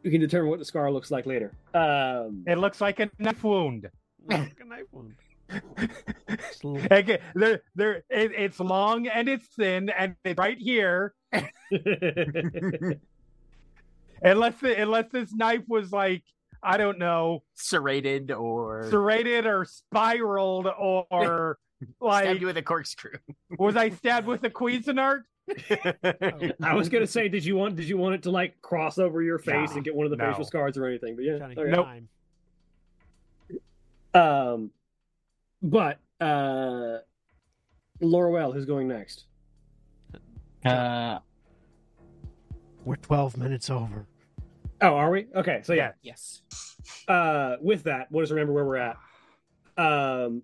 you can determine what the scar looks like later. Um,
it looks like a knife wound.
Like a knife wound. It's a little-
Okay, there, there, it, it's long and it's thin, and it's right here. Unless, the, unless this knife was like, I don't know,
Serrated or
serrated or spiraled, or
stabbed
like,
you with a corkscrew.
was I stabbed with a Cuisinart?
I was gonna say, did you want did you want it to like cross over your face
No,
and get one of the
no.
facial scars or anything? But yeah,
Trying
okay.
Nope.
Um, but uh, Loroelle, who's going next?
Uh,
We're 12 minutes over.
Oh, are we? Okay, so yeah.
Yes.
Uh, with that, we'll just remember where we're at. Um,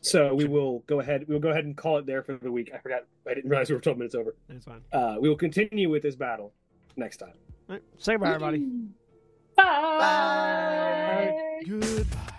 so we will go ahead. We will go ahead and call it there for the week. I forgot. I didn't realize we were twelve minutes over.
That's fine.
Uh, we will continue with this battle next time.
Say bye, everybody.
Bye. bye. Goodbye.